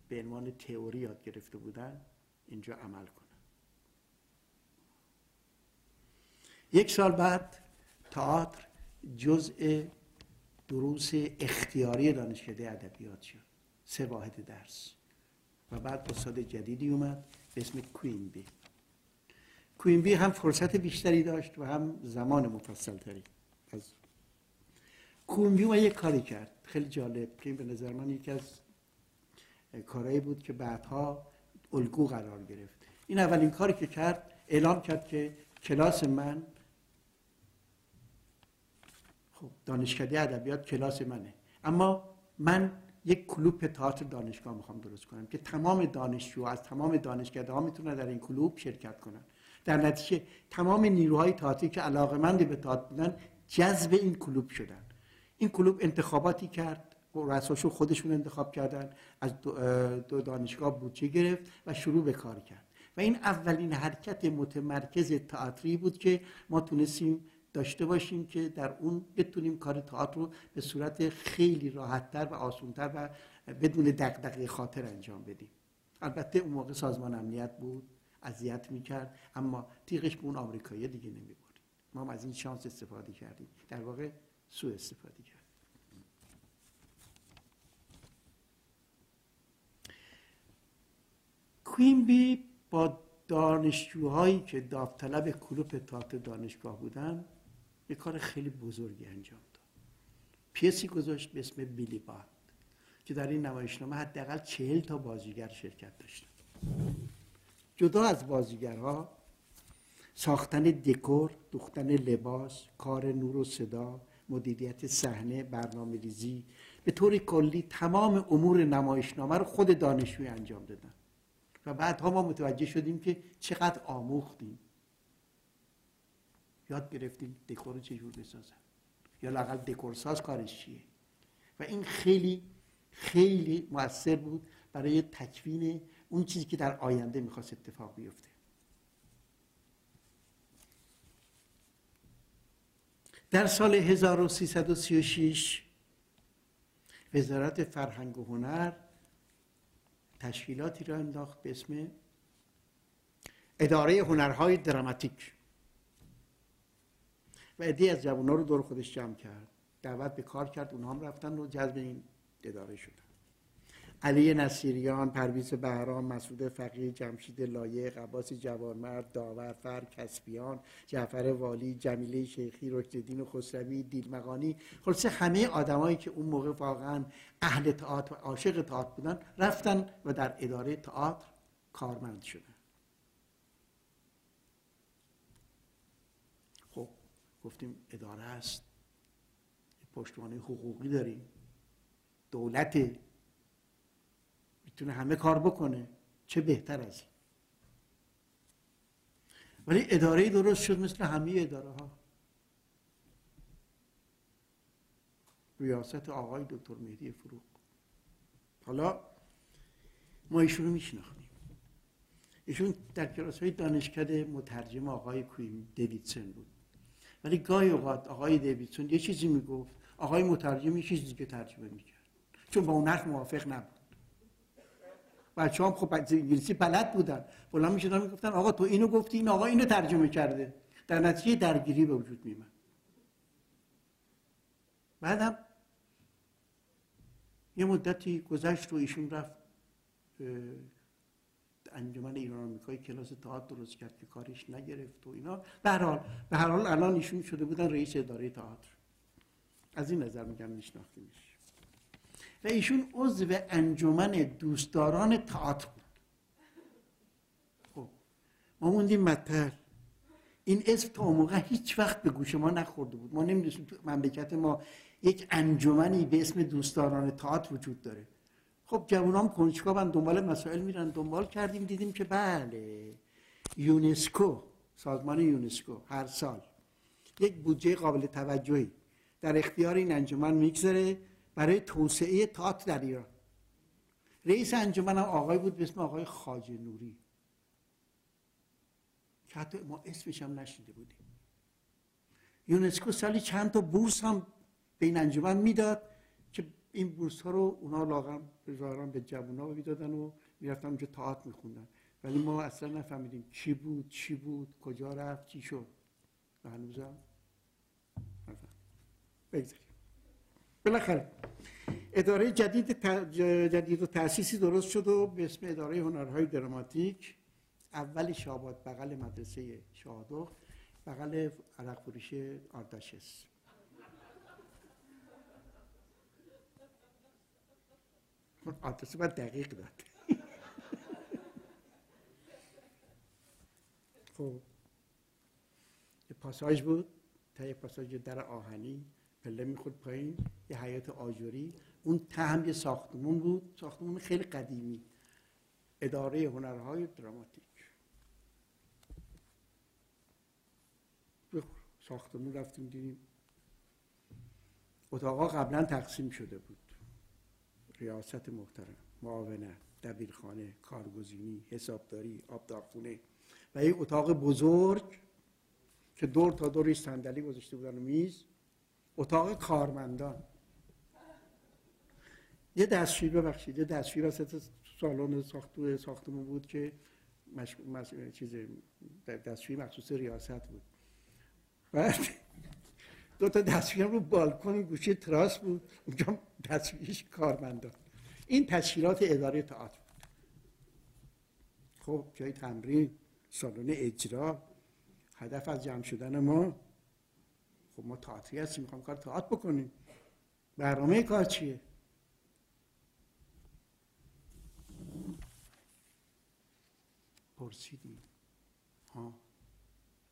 به عنوان تئوری یاد گرفته بودن اینجا عمل کنن. یک سال بعد تئاتر جزء دروس اختیاری دانشکده ادبیات شد. سه واحد درس. و بعد استاد جدیدی اومد به اسم کوینبی کوینبی هم فرصت بیشتری داشت و هم زمان مفصل تری. از کوینبی ما یک کاری کرد. خیلی جالب که به نظر من یکی از کارهایی بود که بعدها الگو قرار گرفت. این اولین کاری که کرد اعلام کرد که کلاس من خب دانشکده ادبیات کلاس منه. اما من یک کلوب تئاتر دانشگاه می‌خوام درست کنم که تمام دانشجو از تمام دانشکده ها می‌تونن در این کلوب شرکت کنن. در نتیجه تمام نیروهای تئاتری که علاقمند به تئاتر بودن جذب این کلوب شدن. این کلوب انتخاباتی کرد رساشو خودشون انتخاب کردن از دو دانشگاه بودجه گرفت و شروع به کار کرد. و این اولین حرکت متمرکز تئاتری بود که ما تونستیم داشته باشیم که در اون بتونیم کار تئاتر رو به صورت خیلی راحتتر و آسونتر و بدون دقدقه خاطر انجام بدیم. البته اون موقع سازمان امنیت بود. اذیت می‌کرد اما تیغش به اون آمریکایی دیگه نمی‌برد. ما هم از این شانس استفاده کردیم. در واقع سوء استفاده کردیم کوینبی با دانشجوهایی که داوطلب کلوپ تئاتر دانشگاه بودن یه کار خیلی بزرگی انجام داد. پیسی گذاشت به اسم بیلی باد که در این نمایشنامه حداقل چهل تا بازیگر شرکت داشتن. جدا از بازیگرها ساختن دکور، دوختن لباس، کار نور و صدا، مدیریت صحنه، برنامه ریزی به طور کلی تمام امور نمایشنامه رو خود دانشجوی انجام دادن. و بعدها ما متوجه شدیم که چقدر آموختیم. یاد گرفتیم دکور رو چجور بسازن. یا لاقل دکورساز کارش چیه. و این خیلی خیلی موثر بود برای تکوین اون چیزی که در آینده می‌خواست اتفاق بیفته. در سال 1336 وزارت فرهنگ و هنر تشکیلاتی را انداخت به اسم اداره هنرهای دراماتیک. و عده از جوانها رو دور خودش جمع کرد. دعوت به کار کرد. اونها هم رفتن و جذب این اداره شدن. علی نصیریان، پرویز بهرام، مسعود فقیه، جمشید لایق، عباس جوانمرد، داور فر، کسبیان، جعفر والی، جمیله شیخی، رشدالدین خسروی، دیلمقانی خلاصه همه آدمایی که اون موقع واقعا اهل تئاتر و عاشق تئاتر بودن رفتن و در اداره تئاتر کارمند شدن. خب گفتیم اداره است. پشتوانه حقوقی داریم. دولت می‌تونه همه کار بکنه چه بهتر از این. ولی اداره درست شد مثل همه اداره ها ریاست آقای دکتر مهدی فروغ. حالا ما ایشون رو میشناختیم. ایشون در کلاس های دانشکده مترجم آقای کویم دیویدسن بود. ولی گاهی اوقات آقای دیویدسون یه چیزی می‌گفت آقای مترجم یه چیزی که ترجمه می‌کرد. چون با اون حرف موافق نبود. بچه هم خب انگلیسی بلد بودن. بلند می‌شدن می‌گفتن آقا تو اینو گفتی این آقا اینو ترجمه کرده. در نتیجه درگیری به وجود میمد بعدم یه مدتی گذشت و ایشون رفت انجمن ایران آمریکایی کلاس تئاتر درست کرد که کارش نگرفت و اینا. به هر حال به هر حال الان ایشون شده بودن رئیس اداره تئاتر. از این نظر میگم میشناختیمش. و ایشون عضو انجمن دوستداران تئاتر بود. خب ما موندیم مطر این اسم تا موقع هیچ وقت به گوش ما نخورده بود. ما نمی‌دونستیم تو مملکت ما یک انجمنی به اسم دوستداران تئاتر وجود داره. خب جوانان کنجکاون دنبال مسائل میرن. دنبال کردیم دیدیم که بله یونسکو سازمان یونسکو هر سال یک بودجه قابل توجهی. در اختیار این انجمن می‌گذاره. برای توسعه تئاتر در ایران. رئیس انجمن آقای بود به اسم آقای خاج نوری. که حتی ما اسمش هم نشیده بودیم. یونسکو سالی چند تا بورس هم به این انجمن می‌داد که این بورس ها رو اونا لاغم به به جوان ها می‌دادن و می‌رفتن اونجا تئاتر میخوندن. ولی ما اصلا نفهمیدیم چی بود چی بود کجا رفت چی شد. و هنوزم بگذاریم. بالاخره اداره جدید, جدید و تأسیسی درست شد و به اسم اداره هنرهای دراماتیک اول شاباد بغل مدرسه شادو بغل عرق فروش آرداشس آدرس باید دقیق داد. خب یه پاساژ بود تا یه پاساژ در آهنی. پله می‌خورد پایین یه حیات آجوری اون ته هم یه ساختمون بود ساختمون خیلی قدیمی. اداره هنرهای دراماتیک. ساختمون رفتیم دیدیم. اتاقا قبلا تقسیم شده بود. ریاست محترم معاونت دبیرخانه کارگزینی حسابداری آبدارخونه. و یک اتاق بزرگ که دور تا دورش صندلی گذاشته بودن و میز. اتاق کارمندان. یه دستشوی ببخشید یه دستشوی وسط سالن ساختو ساختمون بود که مش... مش... چیز دستشوی مخصوص ریاست بود. بعد دو تا دستشوی رو بالکن گوشه تراس بود اونجا دستشویش کارمندان. این تشکیلات اداره تئاتر بود. خب جای تمرین سالن اجرا هدف از جمع شدن ما خب ما تئاتری هستیم می‌خوام کار تئاتر بکنیم. برنامه کار چیه؟ پرسیدیم. ها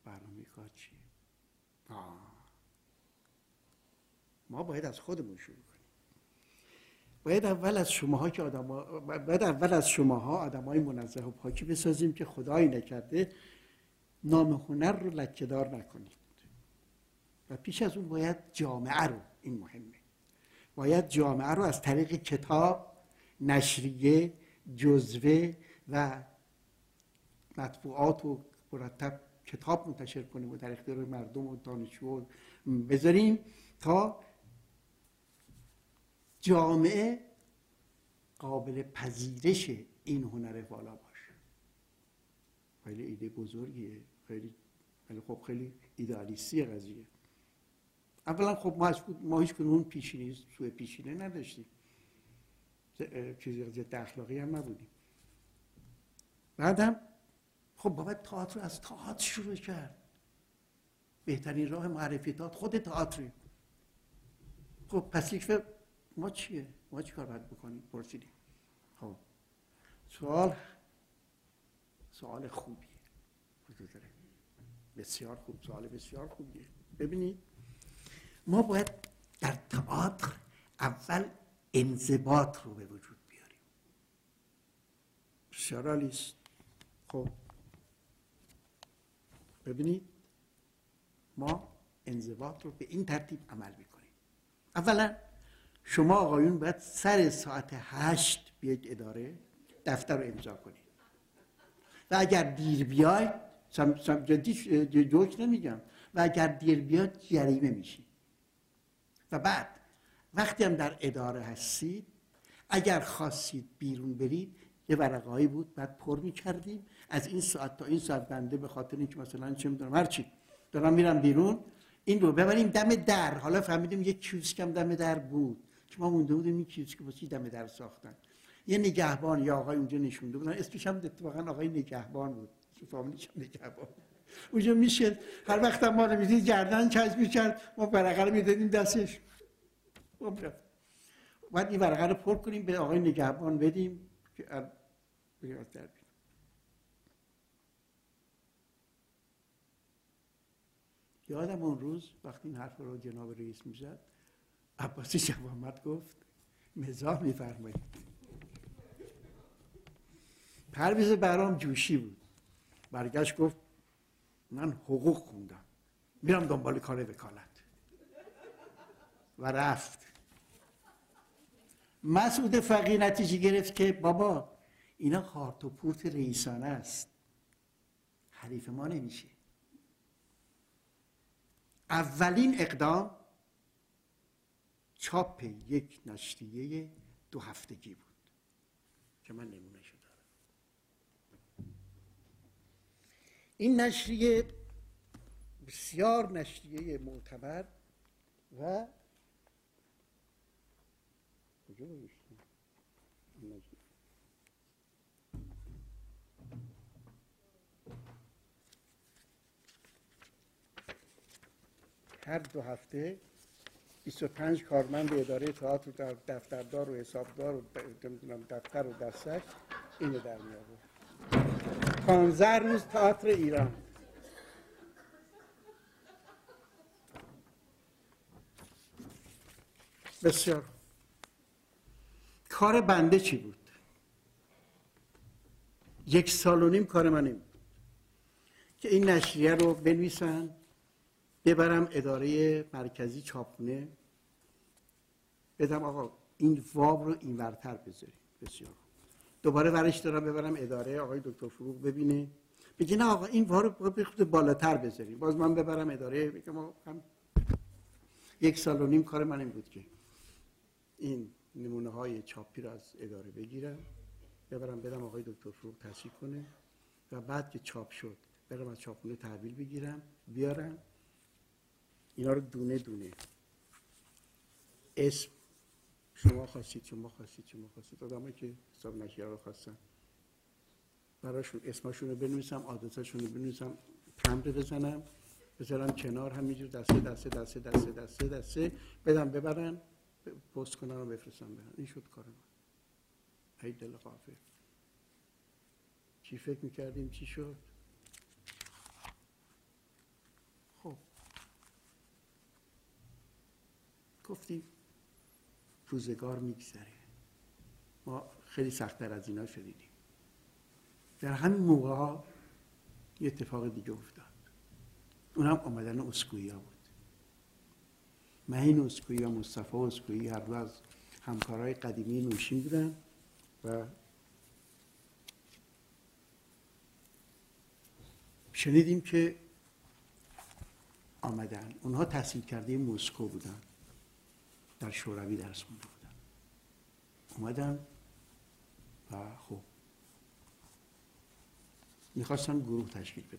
برنامه کار چیه؟ آه. ما باید از خودمون شروع کنیم. باید اول از شماها که آدم باید اول از شماها آدم های منزه و پاکی بسازیم که خدایی نکرده نام هنر رو لکهدار نکنید و پیش از اون باید جامعه رو این مهمه. باید جامعه رو از طریق کتاب نشریه جزوه و مطبوعات و مرتب کتاب منتشر کنیم و در اختیار مردم و دانشجو بذاریم تا جامعه قابل پذیرش این هنر بالا باشه. خیلی ایده بزرگیه خیلی ولی خب خیلی ایدالیستی قضیه. اولا خب ما, ما هیچ کنون پیشینی سوء پیشینه نداشتیم. چیزی ضد اخلاقی هم نبودیم. بعدم خب باید تئاتر از تئاتر شروع کرد. بهترین راه معرفی تئاتر خود تئاتر خب پس یک ما چیه؟ ما چی کار باید بکنیم؟ پرسیدیم. خب. سوال سوال خوبیه. بسیار خوب. سوال بسیار خوبیه. ببینید ما باید در تئاتر اول انضباط رو به وجود بیاریم. است. خب. ببینید ما انضباط رو به این ترتیب عمل می‌کنیم. اولا شما آقایون باید سر ساعت هشت بیاید اداره دفتر رو امضا کنید. و اگر دیر بیاید جدی جوک نمیگم. و اگر دیر بیاد جریمه میشید. و بعد وقتی هم در اداره هستید اگر خواستید بیرون برید یه ورقهایی بود بعد پر می‌کردیم. از این ساعت تا این ساعت بنده به خاطر اینکه مثلا چه می‌دونم هرچی دارم میرم بیرون. این رو ببریم دم در. حالا فهمیدیم یه کیوسک دم در بود. که ما مونده بودیم این کیوسک واسه دم در ساختن؟ یه نگهبان یا آقای اونجا نشونده بودن. اسمش هم اتفاقا آقای نگهبان بود. فامیلیش هم نگهبان اونجا میشه. هر وقت ما رو می‌دید گردن چسب می‌کرد. ما ورقه رو می‌دادیم دستش. باید این ورقه رو پر کنیم به آقای نگهبان بدیم که بیاد در یادم اون روز وقتی این حرف رو جناب رئیس می‌زد عباسی شب گفت مزاح میفرمایید. پرویز برام جوشی بود. برگشت گفت من حقوق خوندم. میرم دنبال کار وکالت. و رفت. مسعود فقی نتیجه گرفت که بابا اینا خارت و پورت رئیسانه است. حریف ما نمیشه. اولین اقدام چاپ یک نشریه دو هفتگی بود. که من نمونه دارم این نشریه بسیار نشریه معتبر و کجا هر دو هفته 25 کارمند اداره تئاتر در دفتردار و حسابدار و دفتر و دستک اینو در می 15 روز تئاتر ایران. بسیار. کار بنده چی بود؟ یک سال و نیم کار من این بود. که این نشریه رو بنویسن ببرم اداره مرکزی چاپخونه بدم آقا این واب رو این ورتر بذاریم بسیار. دوباره ورش دارم ببرم اداره آقای دکتر فروغ ببینه. بگی نه آقا این وار رو بخود بالاتر بذاریم. باز من ببرم اداره بگم هم یک سال و نیم کار من این بود که این نمونه های چاپی رو از اداره بگیرم ببرم بدم آقای دکتر فروغ تصحیح کنه و بعد که چاپ شد برم از چاپخونه تحویل بگیرم بیارم. اینا رو دونه دونه. اسم شما خواستید شما خواستید شما خواستید. آدمایی که حساب نشیه رو خواستن. براشون اسمشون رو بنویسم آدرسشون رو بنویسم تمره بزنم بذارم کنار همینجور دسته دسته دسته دسته دسته دسته. بدم ببرن پست کنن و بفرستم برن این شد کار من. ای دل قافه چی فکر می‌کردیم؟ چی شد؟ خب. گفتیم روزگار میگذره. ما خیلی سختتر از اینا شدیدیم. در همین موقع ها یه اتفاق دیگه افتاد. اونم آمدن اسکویی بود. این اسکویی و مصطفی اسکویی هر دو از همکارای قدیمی نوشین بودن و شنیدیم که آمدن. اونها تحصیل کرده مسکو بودن. در شوروی درس خونده بودن اومدن و خب می‌خواستن گروه تشکیل بدن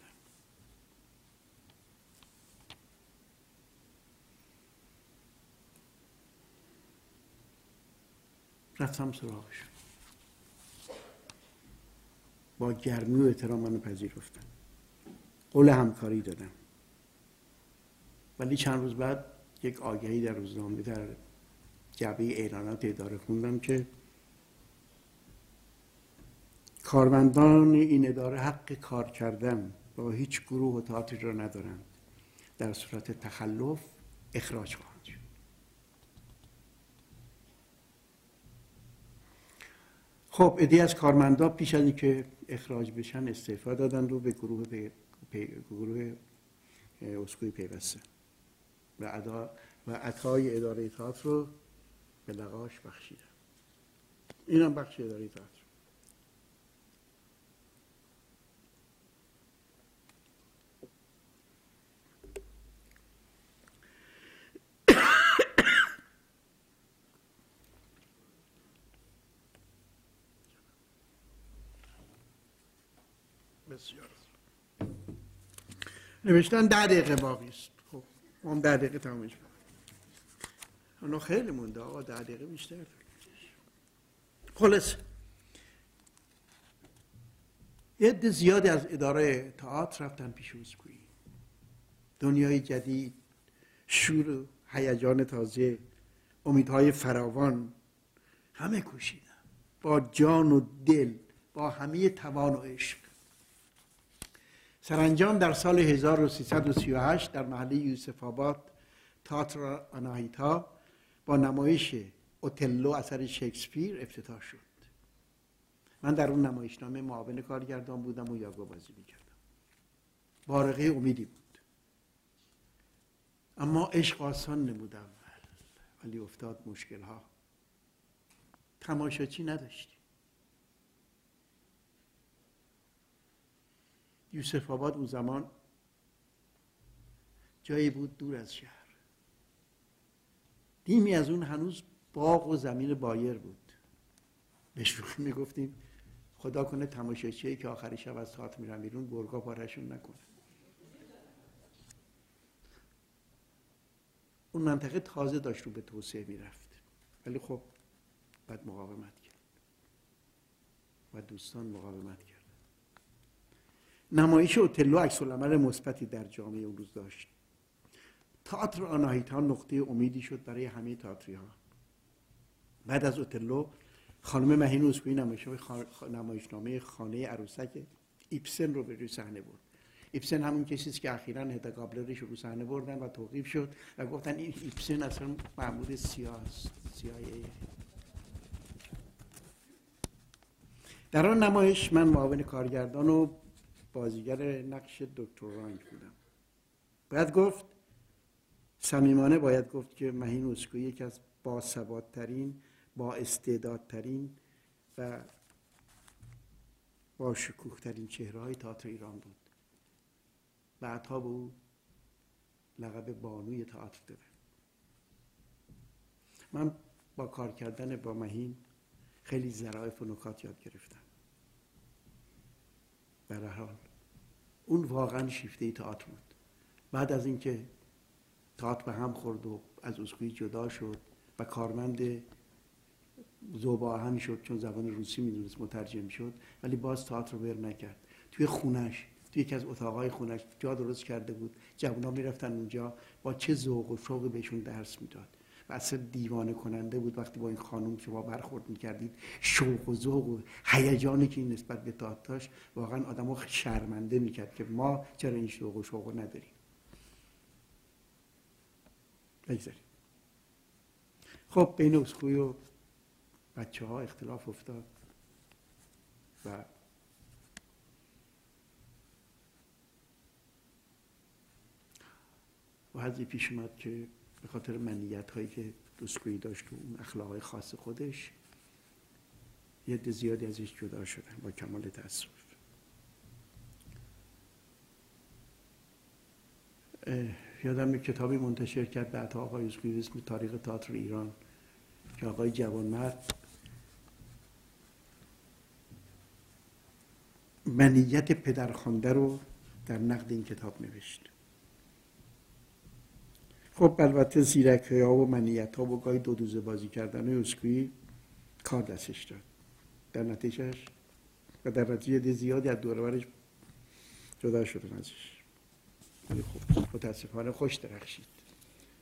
رفتم سراغشون با گرمی و احترام منو پذیرفتن. قول همکاری دادم. ولی چند روز بعد یک آگهی در روزنامه در جعبه اعلانات اداره خوندم که کارمندان این اداره حق کار کردن با هیچ گروه و تئاتری را ندارند. در صورت تخلف اخراج خواهند شد. خب ادی از کارمندا پیش از اینکه اخراج بشن استعفا دادن رو به گروه به گروه اسکوی پیوسته. و ادا و عطای اداره تئاتر رو به لقاش بخشیدن. اینم بخش اداره تئاتر بسیار. نوشتن ده دقیقه باقی است. خب هم ده دقیقه تمامش اونا خیلی مونده. آقا ده دقیقه بیشتر خلاص. عده زیادی از اداره تئاتر رفتن پیش اسکویی دنیای جدید شور و هیجان تازه امیدهای فراوان. همه کوشیدن. با جان و دل با همه توان و عشق. سرانجام در سال 1338 در محله یوسف آباد تاتر آناهیتا با نمایش اوتلو اثر شکسپیر افتتاح شد. من در اون نمایشنامه معاون کارگردان بودم و یاگو بازی می‌کردم. بارقه امیدی بود. اما عشق آسان نمود اول ولی افتاد مشکل ها تماشاچی نداشتی یوسف آباد اون زمان جایی بود دور از شهر. دیمی از اون هنوز باغ و زمین بایر بود. به شوخی می‌گفتیم خدا کنه تماشاچی که آخر شب از ساعت میرن بیرون برگا پارشون نکنه. اون منطقه تازه داشت رو به توسعه می‌رفت. ولی خب بعد مقاومت کرد. و دوستان مقاومت کرد نمایش اوتلو عکس العمل مثبتی در جامعه اون روز داشت. تئاتر آناهیتا نقطه امیدی شد برای همه تئاتری ها بعد از اوتلو خانم مهین اوسکویی نمایشنامه خانه عروسک ایپسن رو به روی صحنه برد. ایپسن همون کسی که اخیرا هدا گابلرش رو صحنه بردن و توقیف شد و گفتن این ایپسن اصلا معمول سیاه است در آن نمایش من معاون کارگردان و بازیگر نقش دکتر رانگ بودم. باید گفت صمیمانه باید گفت که مهین اسکوی یکی از باسوادترین با استعدادترین و با شکوهترین چهره های تئاتر ایران بود. بعدها به او لقب بانوی تئاتر داده من با کار کردن با مهین خیلی ظرایف و نکات یاد گرفتم. به حال اون واقعا شیفته تئاتر بود. بعد از اینکه تئاتر به هم خورد و از اسکویی جدا شد و کارمند زوبا هم شد چون زبان روسی می‌دونست مترجم شد ولی باز تئاتر رو بر نکرد. توی خونش توی یکی از اتاقهای خونش جا درست کرده بود. جوونا می‌رفتن اونجا با چه ذوق و شوقی بهشون درس می‌داد. و اصلا دیوانه کننده بود. وقتی با این خانم شما برخورد می‌کردید شوق و ذوق و هیجانی که این نسبت به تئاتر داشت واقعا آدمو شرمنده می‌کرد که ما چرا این شوق و شوق نداریم. بگذاریم. خب بین اسکوی و بچه ها اختلاف افتاد و وضعی پیش اومد که به خاطر منیت هایی که دوسکویی داشت و اون اخلاق های خاص خودش یه ده زیادی ازش جدا شدن با کمال تأسف. یادم کتابی منتشر کرد بعد آقای اسکویی اسم تاریخ تئاتر ایران که آقای جوانمرد منیت پدرخوانده رو در نقد این کتاب نوشت. خب البته زیرک ها و منیت ها و گاهی دو دوزه بازی کردن اسکویی کار دستش داد. در نتیجهش و در نتیجه زیادی از دورورش جدا شدن ازش. ولی خب متاسفانه خوش درخشید.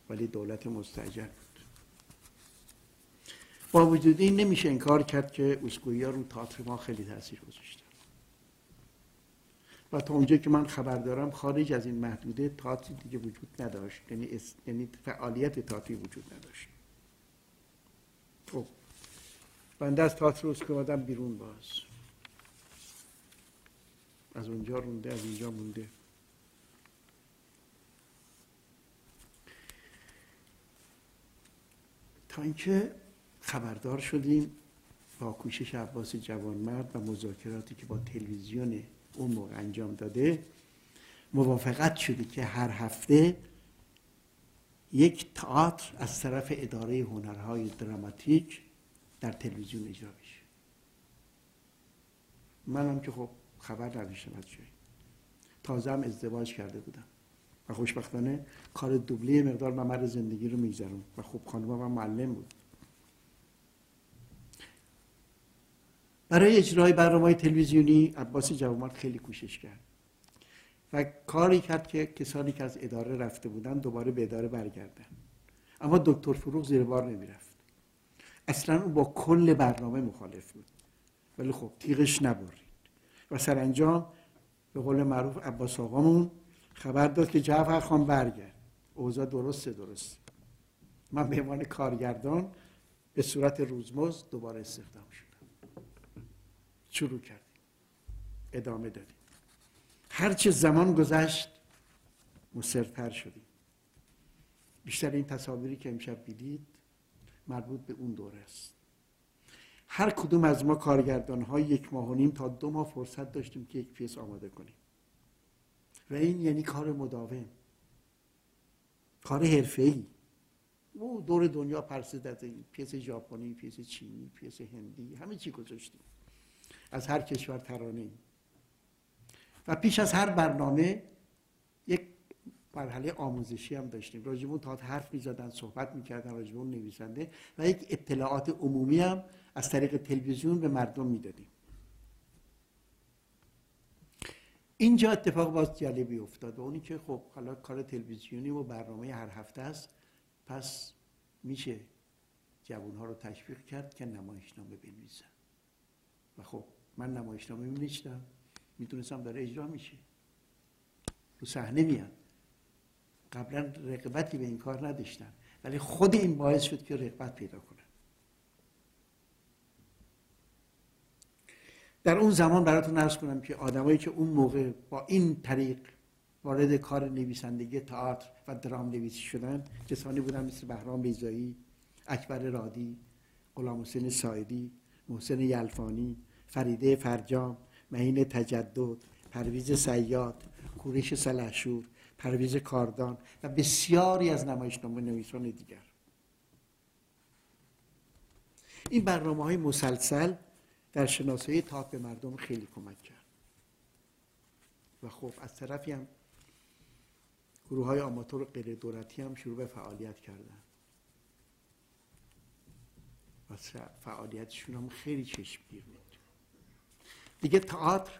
ولی دولت مستجر بود. با وجود این نمیشه انکار کرد که اسکویی ها رو تئاتر ما خیلی تاثیر گذاشتن. و تا اونجا که من خبر دارم خارج از این محدوده تئاتر دیگه وجود نداشت. یعنی, یعنی فعالیت تئاتری وجود نداشت. خب بنده از تئاتر اسکویی بیرون باز. از اونجا رونده از اینجا مونده. تا اینکه خبردار شدیم با کوشش عباس جوانمرد و مذاکراتی که با تلویزیون اون موقع انجام داده موافقت شده که هر هفته یک تئاتر از طرف اداره هنرهای دراماتیک در تلویزیون اجرا بشه. منم که خب خبر نداشتم از جایی تازه هم ازدواج کرده بودم. و خوشبختانه کار دوبله مقدار ممر زندگی رو میگذرم و خب خانم من معلم بود. برای اجرای برنامه تلویزیونی عباس جوامرد خیلی کوشش کرد و کاری کرد که کسانی که از اداره رفته بودن دوباره به اداره برگردن. اما دکتر فروغ زیر بار نمی‌رفت. اصلا او با کل برنامه مخالف بود. ولی خب تیغش نبرید و سرانجام به قول معروف عباس آقامون خبر داد که جعفر خان برگرد. اوضاع درسته درست من به عنوان کارگردان به صورت روزمز دوباره استخدام شدم. شروع کردیم. ادامه دادیم. هرچه زمان گذشت مصرتر شدیم. بیشتر این تصاویری که امشب دیدید مربوط به اون دوره است. هر کدوم از ما کارگردان های یک ماه و نیم تا دو ماه فرصت داشتیم که یک پیس آماده کنیم. و این یعنی کار مداوم. کار حرفه‌ای. او دور دنیا پرسید از پیس ژاپنی پیس چینی پیس هندی همه چی گذاشتیم. از هر کشور ترانه و پیش از هر برنامه یک مرحله آموزشی هم داشتیم. راجبون تا حرف می‌زدن صحبت می‌کردن راجبون نویسنده و یک اطلاعات عمومی هم از طریق تلویزیون به مردم می‌دادیم. اینجا اتفاق باز جالبی افتاد و اونی که خب حالا کار تلویزیونی و برنامه هر هفته است پس میشه جوان ها رو تشویق کرد که نمایشنامه بنویسن. و خب من نمایشنامه می‌نوشتم می‌تونستم داره اجرا میشه. رو صحنه میاد. قبلا رقبتی به این کار نداشتن. ولی خود این باعث شد که رقبت پیدا کنن. در اون زمان براتون ارز کنم که آدمایی که اون موقع با این طریق وارد کار نویسندگی تئاتر و درام نویسی شدن کسانی بودن مثل بهرام بیزایی اکبر رادی غلام حسین ساعدی محسن یلفانی فریده فرجام مهین تجدد پرویز صیاد کورش سلحشور پرویز کاردان و بسیاری از نمایشنامه نویسان دیگر. این برنامه های مسلسل در شناسایی تئاتر به مردم خیلی کمک کرد. و خب از طرفی هم گروه های آماتور غیر دولتی هم شروع به فعالیت کردن. و فعالیتشون هم خیلی چشمگیر بود. دیگه تئاتر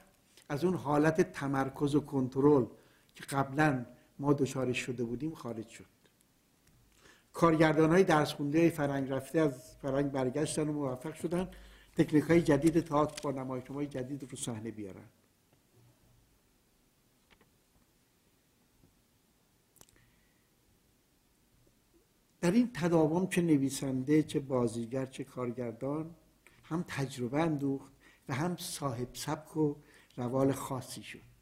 از اون حالت تمرکز و کنترل که قبلا ما دچارش شده بودیم خارج شد. کارگردان های درس خونده فرنگ رفته از فرنگ برگشتن و موفق شدن. تکنیک های جدید تئاتر با نمایشنامه های جدید رو صحنه بیارن. در این تداوم چه نویسنده چه بازیگر چه کارگردان هم تجربه اندوخت و هم صاحب سبک و روال خاصی شد.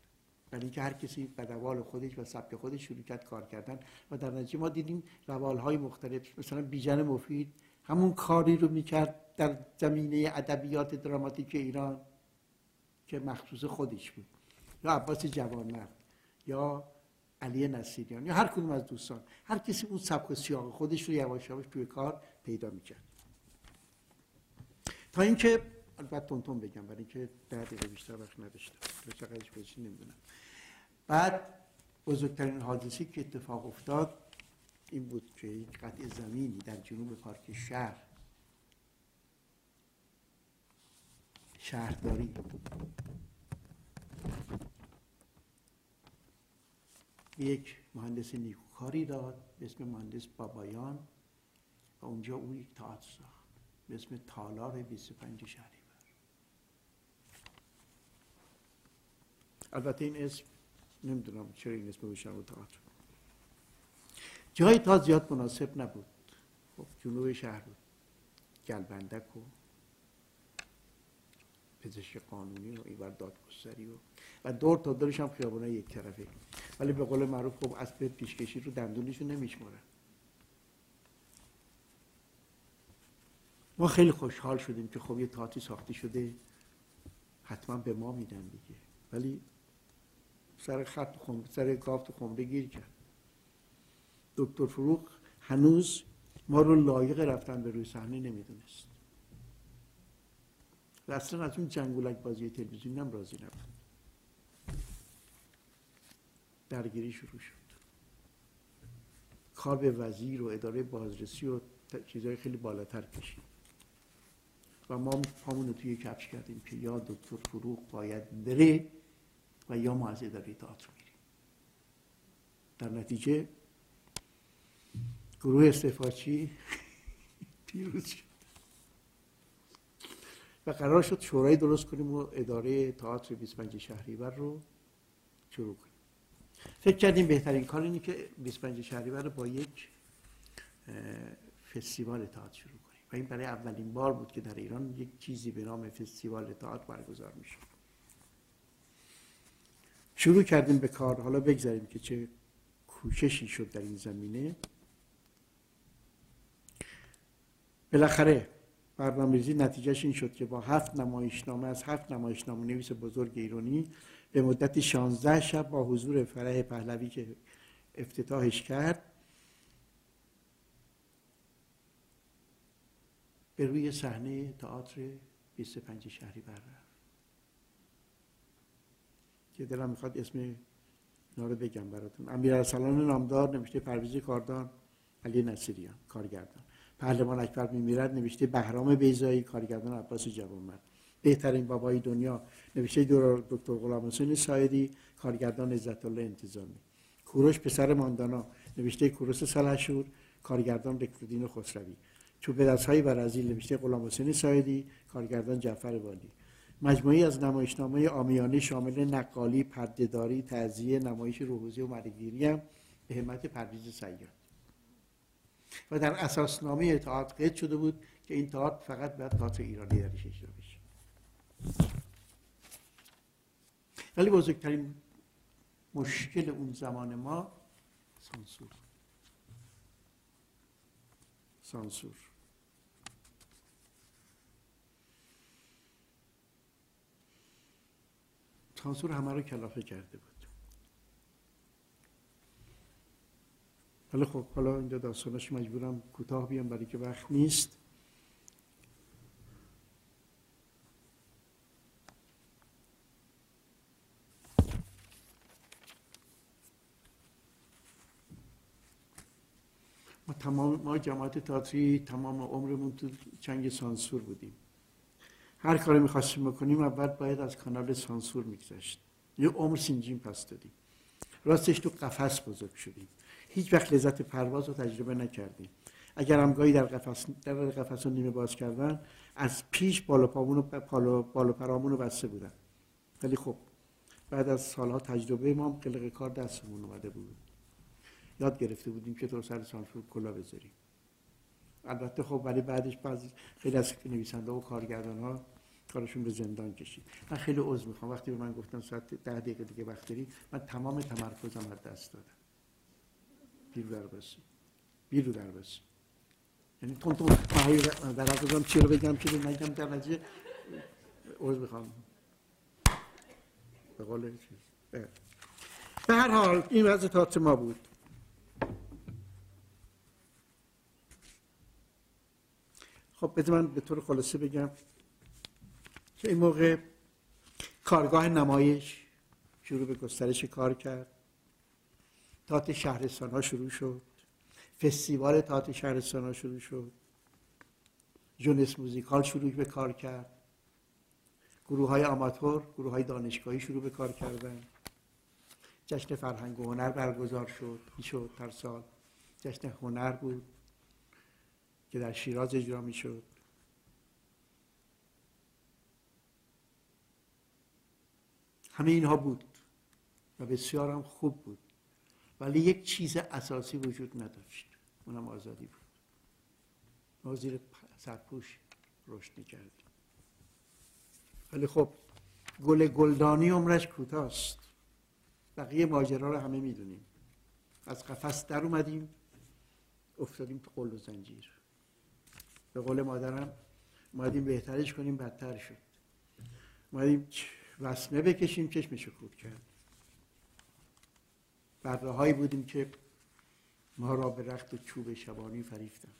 برای اینکه هر کسی به روال خودش و سبک خودش شروع کرد کار کردن و در نتیجه ما دیدیم روال های مختلف مثلا بیژن مفید همون کاری رو می‌کرد در زمینه ادبیات دراماتیک ایران که مخصوص خودش بود. یا عباس جوانمرد یا علی نصیریان یا هر کدوم از دوستان. هر کسی اون سبک و سیاق خودش رو یواش یواش توی کار پیدا می‌کرد. تا اینکه البته تونتون بگم برای اینکه ده دقیقه بیشتر وقت نداشتم. چقدرش نمی‌دونم. بعد بزرگترین حادثی که اتفاق افتاد این بود که یک قطع زمینی در جنوب پارک شهر شهرداری. یک مهندس نیکوکاری داد به اسم مهندس بابایان و اونجا او یک تئاتر ساخت به اسم تالار 25 شهری البته این اسم نمی‌دونم چرا این اسم بشن رو تئاتر. جای تا زیاد مناسب نبود. خب جنوب شهر بود. گلبندک و پزشک قانونی و ایور دادگستری و و دور تا دورش هم خیابونه یک طرفه. ولی به قول معروف خب اسب پیشکشی رو دندونشون نمیشمارن. ما خیلی خوشحال شدیم که خب یه تاتی ساخته شده. حتما به ما میدن دیگه. ولی سر خط خمره سر گاف تو خمره گیر کرد. دکتر فروغ هنوز ما رو لایق رفتن به روی صحنه نمی‌دونست. و اصلا از اون جنگولک بازی تلویزیون هم راضی نبود. درگیری شروع شد. کار به وزیر و اداره بازرسی و چیزهای خیلی بالاتر کشید. و ما پامون رو توی کفش کردیم که یا دکتر فروغ باید بره و یا ما از اداره تئاتر میریم. در نتیجه گروه استفاچی پیروز شد. و قرار شد شورای درست کنیم و اداره تئاتر 25 شهریور رو شروع کنیم. فکر کردیم بهترین کار اینه که 25 شهریور رو با یک فستیوال تئاتر شروع کنیم. و این برای اولین بار بود که در ایران یک چیزی به نام فستیوال تئاتر برگزار میشه شروع کردیم به کار. حالا بگذاریم که چه کوششی شد در این زمینه. بالاخره برنامه‌ریزی نتیجهش این شد که با هفت نمایشنامه از هفت نمایشنامه نویس بزرگ ایرانی به مدت 16 شب با حضور فرح پهلوی که افتتاحش کرد به روی صحنه تئاتر 25 شهری بر که دلم می‌خواد اسم اینا رو بگم براتون. امیر نامدار نوشته پرویز کاردان علی نصیریان کارگردان. پهلوان اکبر میمیرد نوشته بهرام بیزایی کارگردان عباس جوانمرد. بهترین بابای دنیا نوشته دکتر غلام حسین سایدی کارگردان عزت الله انتظامی. کوروش پسر ماندانا نوشته کوروش سلحشور کارگردان رکرودین خسروی. چوب های برازیل نوشته غلام حسین سایدی کارگردان جعفر والی. مجموعی از نمایشنامه آمیانه شامل نقالی، پردهداری، تعذیه، نمایش روحوزی و مرگگیری هم به همت پرویز سیاد. و در اساسنامه اطاعت قید شده بود که این تئاتر فقط باید تئاتر ایرانی درش اجرا بشه. ولی بزرگترین مشکل اون زمان ما سانسور. سانسور. سانسور همه رو کلافه کرده بود. ولی خب حالا اینجا داستانش مجبورم کوتاه بیام برای که وقت نیست. ما تمام ما جماعت تئاتری تمام عمرمون تو چنگ سانسور بودیم. هر کاری می‌خواستیم بکنیم اول باید از کانال سانسور میگذشت. یه عمر سینجیم پس دادیم. راستش تو قفس بزرگ شدیم. هیچ وقت لذت پرواز رو تجربه نکردیم. اگر هم گاهی در قفس در قفس نیمه باز کردن از پیش بالا پامون و بالا پرامون رو بسته بودن. ولی خب بعد از سالها تجربه ما هم قلق کار دستمون اومده بود. یاد گرفته بودیم که تو سر سانسور کلا بذاریم. البته خب ولی بعدش بعضی خیلی از نویسنده و کارگردان ها کارشون به زندان کشید. من خیلی عذر می‌خوام. وقتی به من گفتن ساعت ده دقیقه دیگه وقت داری من تمام تمرکزم از دست دادم. بیرو در بسی بیرو در بسی یعنی تون تون در حقیقتم چی رو بگم چی رو نگم در نتیجه عذر می‌خوام به قول چیز به هر حال این وضع تاعت ما بود خب بده من به طور خلاصه بگم که این موقع کارگاه نمایش شروع به گسترش کار کرد تاعت شهرستان ها شروع شد. فستیوال تاعت شهرستان ها شروع شد. جونس موزیکال شروع به کار کرد. گروه های آماتور گروه های دانشگاهی شروع به کار کردن جشن فرهنگ و هنر برگزار شد شد هر سال. جشن هنر بود که در شیراز اجرا می شد. همه اینها بود و بسیار هم خوب بود. ولی یک چیز اساسی وجود نداشت. اونم آزادی بود. ما زیر سرپوش رشد کردیم ولی خب گل گلدانی عمرش کوتاست. بقیه ماجرا رو همه می‌دونیم. از قفس در اومدیم افتادیم تو قل و زنجیر. به قول مادرم اومدیم بهترش کنیم بدتر شد. اومدیم وسمه بکشیم چشمشو کور کرد بره هایی بودیم که ما را به رخت و چوب شبانی فریفتن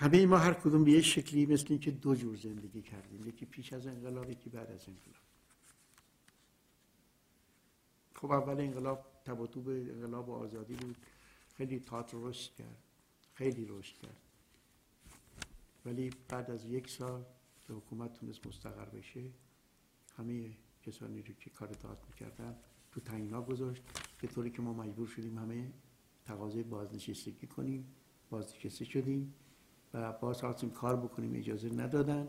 همه ما هر کدوم به یه شکلی مثل اینکه دو جور زندگی کردیم یکی پیش از انقلاب یکی بعد از انقلاب. خب اول انقلاب تباتوب انقلاب و آزادی بود. خیلی تات رشد کرد. خیلی رشد کرد. ولی بعد از یک سال که حکومت تونست مستقر بشه همه کسانی رو که کار تاعت می‌کردن تو تنگنا گذاشت به طوری که ما مجبور شدیم همه تقاضای بازنشستگی کنیم بازنشسته شدیم و باز خواستیم کار بکنیم اجازه ندادن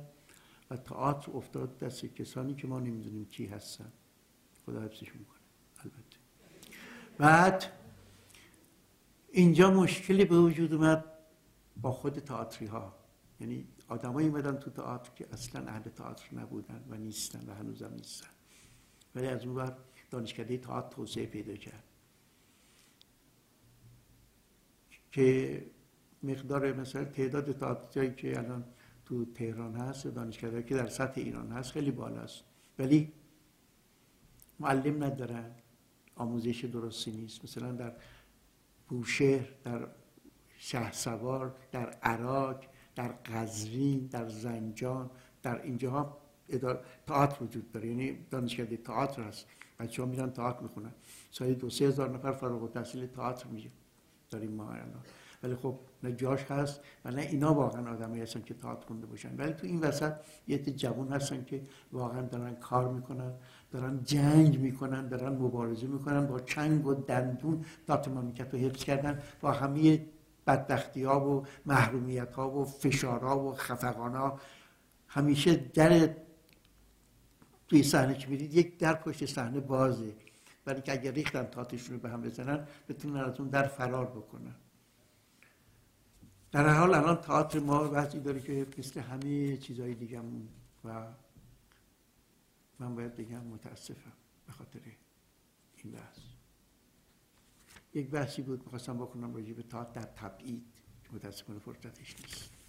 و تئاتر افتاد دست کسانی که ما نمی‌دونیم کی هستن. خدا حفظشون کنه. البته. بعد اینجا مشکلی به وجود اومد با خود تئاتری ها یعنی آدمایی اومدن تو تئاتر که اصلا اهل تئاتر نبودن و نیستن و هنوزم نیستن. ولی از اون بر دانشکده تئاتر توسعه پیدا کرد. که مقدار مثلا تعداد تئاتر که الان تو تهران هست دانشگاه که در سطح ایران هست خیلی بالاست. ولی معلم ندارن. آموزش درستی نیست. مثلا در بوشهر در شه سوار در عراق در قزوین در زنجان در اینجاها تئاتر وجود داره. یعنی دانشکده تئاتر هست. بچه ها میرن تئاتر می‌خونن. سالی دو سه هزار نفر فارغ التحصیل تئاتر میگه. داریم ما الان. ولی خب نه جاش هست و نه اینا واقعا آدمی هستن که تئاتر خونده باشن. ولی تو این وسط یه جوان هستن که واقعا دارن کار می‌کنن دارن جنگ می‌کنن دارن مبارزه می‌کنن با چنگ و دندون. ذات مملکت رو حفظ کردن. با همه بدبختی ها و محرومیت ها و فشار ها و خفقان ها همیشه در توی صحنه که می‌دید یک در پشت صحنه بازه. ولی که اگر ریختن تاتشون رو به هم بزنن بتونن از اون در فرار بکنن. در حال الان تئاتر ما وضعی داره که مثل همه چیزهای دیگه و من باید بگم متاسفم به خاطر این بحث. یک بحثی بود می‌خواستم بکنم راجع به تئاتر در تبعید. متاسفانه فرصتش نیست.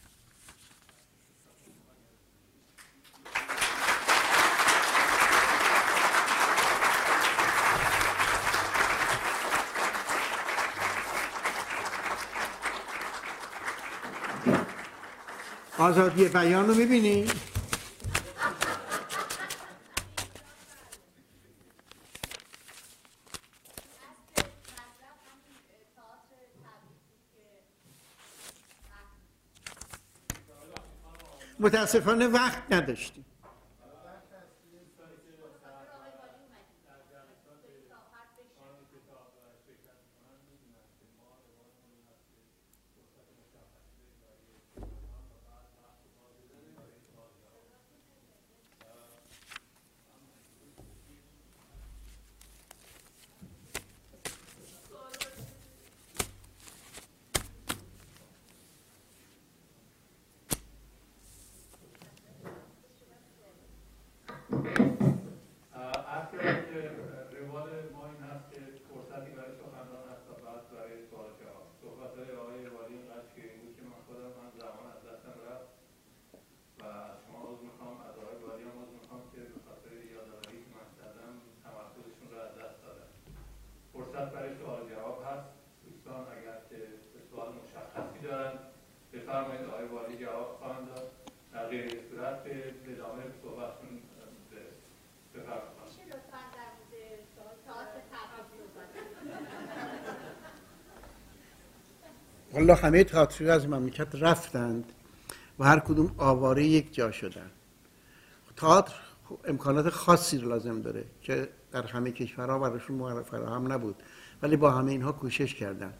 آزادی بیان رو می‌بینی؟ متاسفانه وقت نداشتیم حالا همه تئاتری از مملکت رفتند و هر کدوم آواره یک جا شدن. تئاتر امکانات خاصی رو لازم داره که در همه کشورها براشون فراهم نبود ولی با همه اینها کوشش کردن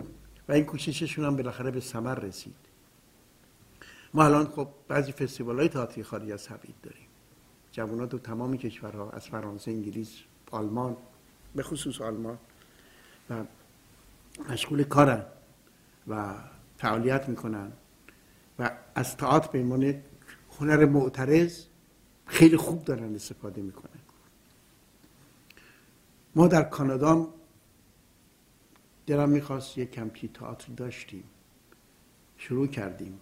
و این کوشششون هم بالاخره به ثمر رسید. ما الان خب بعضی فستیوال های تئاتری خارج از تبعید داریم. جوانات تو تمام کشورها از فرانسه انگلیس آلمان به خصوص آلمان و مشغول کارن و فعالیت می‌کنن و از تئاتر به عنوان هنر معترض خیلی خوب دارن استفاده می‌کنن. ما در کانادا دلم می‌خواست یک کمپی تئاتر داشتیم. شروع کردیم.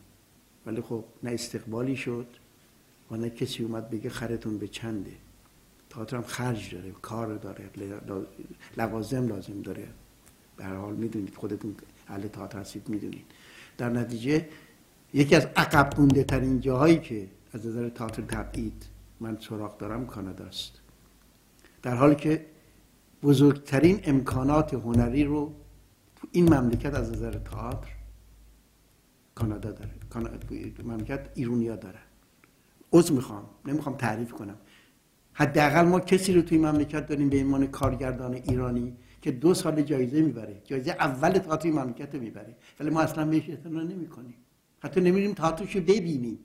ولی خب نه استقبالی شد و نه کسی اومد بگه خرتون به چنده. تئاتر هم خرج داره کار داره لوازم لازم داره. به هر حال می‌دونید خودتون اهل تئاتر هستید می‌دونید. در نتیجه یکی از عقب ترین جاهایی که از نظر تئاتر تبعید من سراغ دارم کاناداست در حالی که بزرگترین امکانات هنری رو این مملکت از نظر تئاتر کانادا داره. مملکت ایرونیا داره. عضو می‌خوام. نمی‌خوام تعریف کنم. حداقل ما کسی رو توی مملکت داریم به عنوان کارگردان ایرانی که دو سال جایزه می‌بره. جایزه اول تئاتر مملکت می‌بره. ولی ما اصلا بهش اعتنا نمی‌کنیم. حتی نمیریم تئاترش رو ببینیم.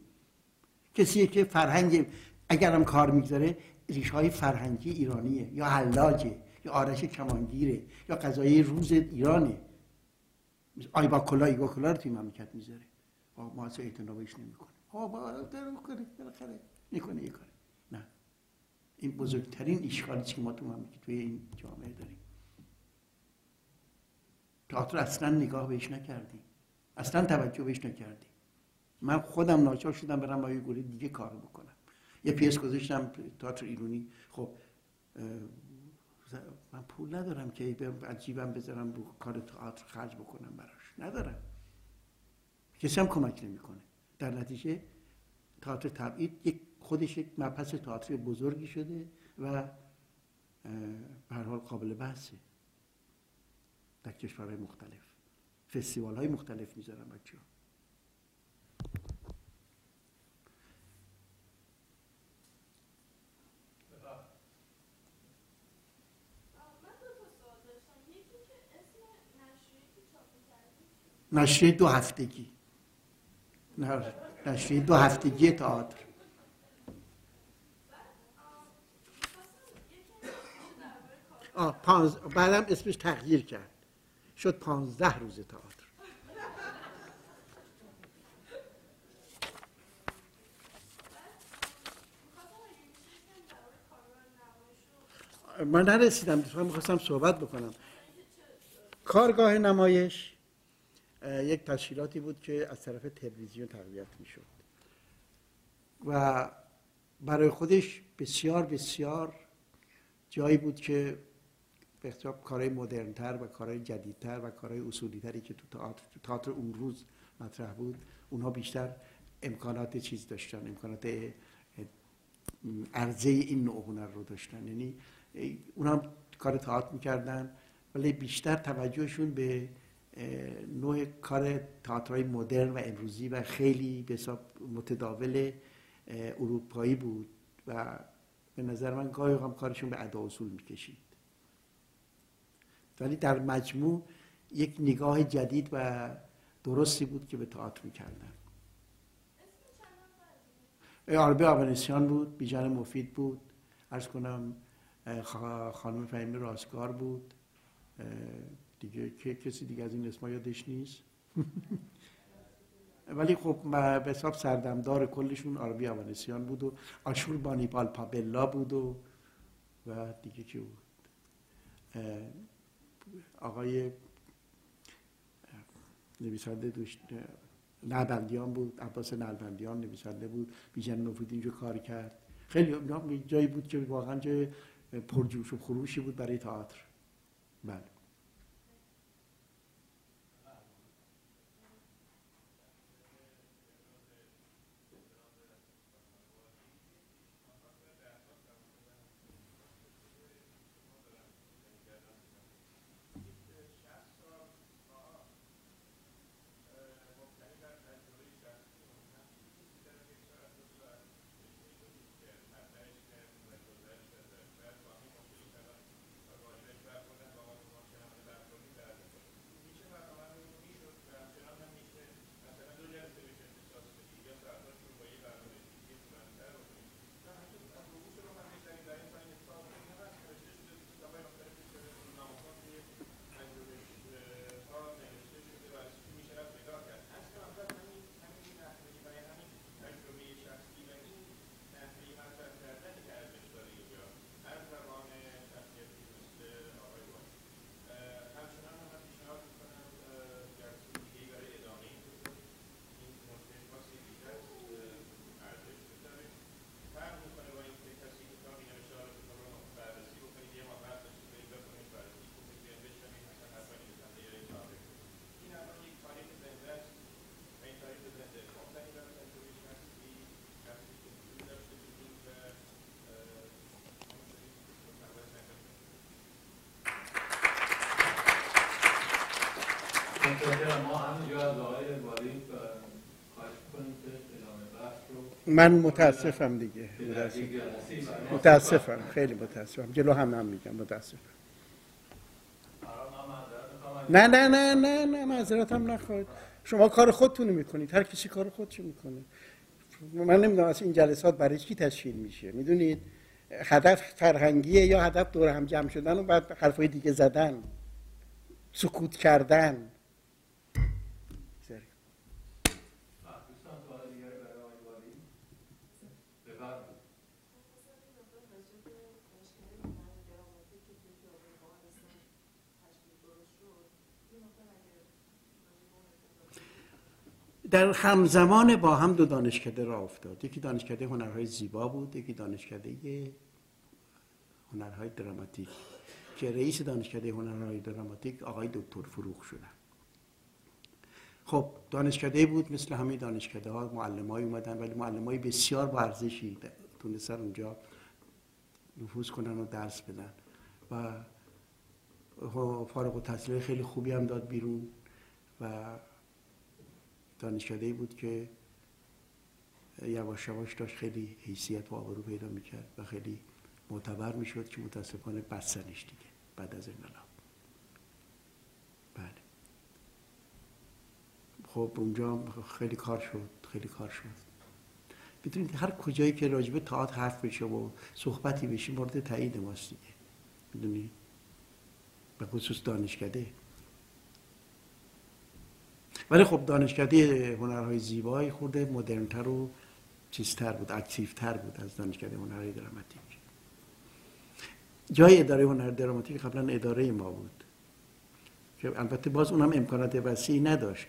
کسی که فرهنگ اگرم کار می‌گذاره ریش های فرهنگی ایرانیه. یا حلاجه یا آرش کمانگیره یا غذای روز ایرانه. با ای با کلا رو توی مملکت می‌ذاره ما اصلا اعتنا بهش نمی‌کنیم. ها با کنه بالاخره. می‌کنه یه کاری. نه. این بزرگترین اشکالی که ما تو مملکت توی این جامعه داریم. تئاتر اصلا نگاه بهش نکردیم اصلا توجه بهش نکردیم من خودم ناچار شدم برم با یه گروه دیگه کار بکنم. یه پیس گذاشتم تئاتر ایرونی. خب من پول ندارم که عجیبم بذارم رو کار تئاتر خرج بکنم براش. ندارم. کسی هم کمک نمی‌کنه. در نتیجه تئاتر تبعید یک خودش یک مبحث تئاتری بزرگی شده و به حال قابل بحثه. در کشورهای مختلف. فستیوال های مختلف می‌ذارن بچه ها نشریه دو هفتگی. نشریه دو هفتگی تئاتر. پانز... بعدم اسمش تغییر کرد. شد پانزده روز تئاتر. من نرسیدم می‌خواستم صحبت بکنم. کارگاه نمایش؟ یک تشکیلاتی بود که از طرف تلویزیون تقویت می‌شد. و برای خودش بسیار بسیار جایی بود که به حساب کارهای مدرنتر و کارهای جدیدتر و کارهای اصولیتری که تو تئاتر اون روز مطرح بود اونها بیشتر امکانات چیز داشتن امکانات عرضه این نوع هنر رو داشتن. یعنی اونها کار تئاتر می‌کردن ولی بیشتر توجهشون به نوع کار تئاترهای مدرن و امروزی و خیلی به متداول اروپایی بود و به نظر من گاهی هم کارشون به ادا اصول می‌کشید. ولی در مجموع یک نگاه جدید و درستی بود که به تئاتر می‌کردن. آربه آبنسیان بود بیجان مفید بود. ارز کنم خانم فهمی راستگار بود. دیگه کسی دیگه از این اسما یادش نیست. ولی خب به حساب سردمدار کلشون آربی آوانسیان بود و آشور بانی پابلا بود و و دیگه کی بود؟ آقای نویسنده دوست نلبندیان بود عباس نلبندیان نویسنده بود بیژن مفید اینجا کار کرد. خیلی جایی بود که واقعا جای پرجوش و خروشی بود برای تئاتر. بله. من متاسفم دیگه. متاسفم. خیلی متاسفم. جلو هم هم میگم. متاسفم. نه نه نه نه نه معذرت هم نخواهید. شما کار خودتون می‌کنید. هر کسی کار خودشو می‌کنه. من نمی‌دونم از این جلسات برای چی تشکیل میشه. می‌دونید هدف فرهنگیه یا هدف دور هم جمع شدن و بعد حرفای دیگه زدن سکوت کردن. در همزمان با هم دو دانشکده را افتاد. یکی دانشکده هنرهای زیبا بود یکی دانشکده هنرهای دراماتیک. که رئیس دانشکده هنرهای دراماتیک آقای دکتر فروغ شدن. خب دانشکده بود مثل همه دانشکده ها معلم های اومدن ولی معلم های بسیار با ارزشی تونستن اونجا نفوذ کنن و درس بدن. و فارغ و تحصیل خیلی خوبی هم داد بیرون و دانشکده بود که یواش یواش داشت خیلی حیثیت و آبرو پیدا می‌کرد و خیلی معتبر می‌شد که متاسفانه بستنش دیگه بعد از انقلاب. بله. خب اونجا خیلی کار شد خیلی کار شد. می‌تونید هر کجایی که راجبه تئاتر حرف بشه و صحبتی بشه مورد تایید ماست دیگه. می‌دونی؟ به خصوص دانشکده. ولی خب دانشکده هنرهای زیبایی خورده مدرنتر و چیزتر بود اکتیفتر بود از دانشکده هنرهای دراماتیک. جای اداره هنر دراماتیک قبلا اداره ما بود. که البته باز اونم امکانات وسیعی نداشت.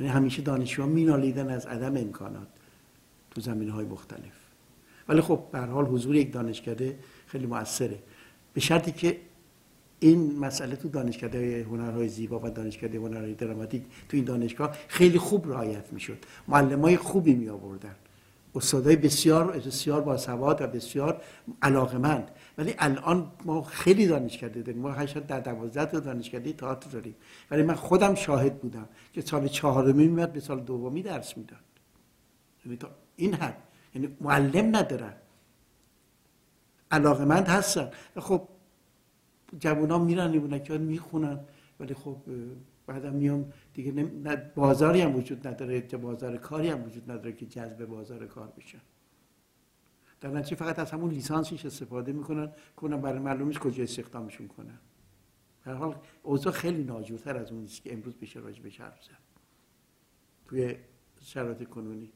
یعنی همیشه دانشجوها مینالیدن از عدم امکانات تو زمین های مختلف. ولی خب به حال حضور یک دانشکده خیلی موثره. به شرطی که این مسئله تو دانشکده هنرهای زیبا و دانشکده هنرهای دراماتیک تو این دانشگاه خیلی خوب رعایت می‌شد. معلم های خوبی می آوردن استادای بسیار بسیار باسواد و بسیار علاقمند ولی الان ما خیلی دانشکده داریم. ما هشت در دوازده تا دانشکده تئاتر داریم. ولی من خودم شاهد بودم که سال چهارمی میاد به سال دومی درس می‌داد یعنی این حد. یعنی معلم ندارن. علاقمند هستن. خب جوونا میرن که می‌خونن. ولی خب بعدم میام دیگه بازاری هم وجود نداره بازار کاری هم وجود نداره که جذب بازار کار بشن در نتیجه فقط از همون لیسانسش استفاده می‌کنن کنن برای معلوم نیست کجا استخدامشون کنن. در حال اوضاع خیلی ناجورتر از اون که امروز بشه راجع به حرف زد. توی شرایط کنونی.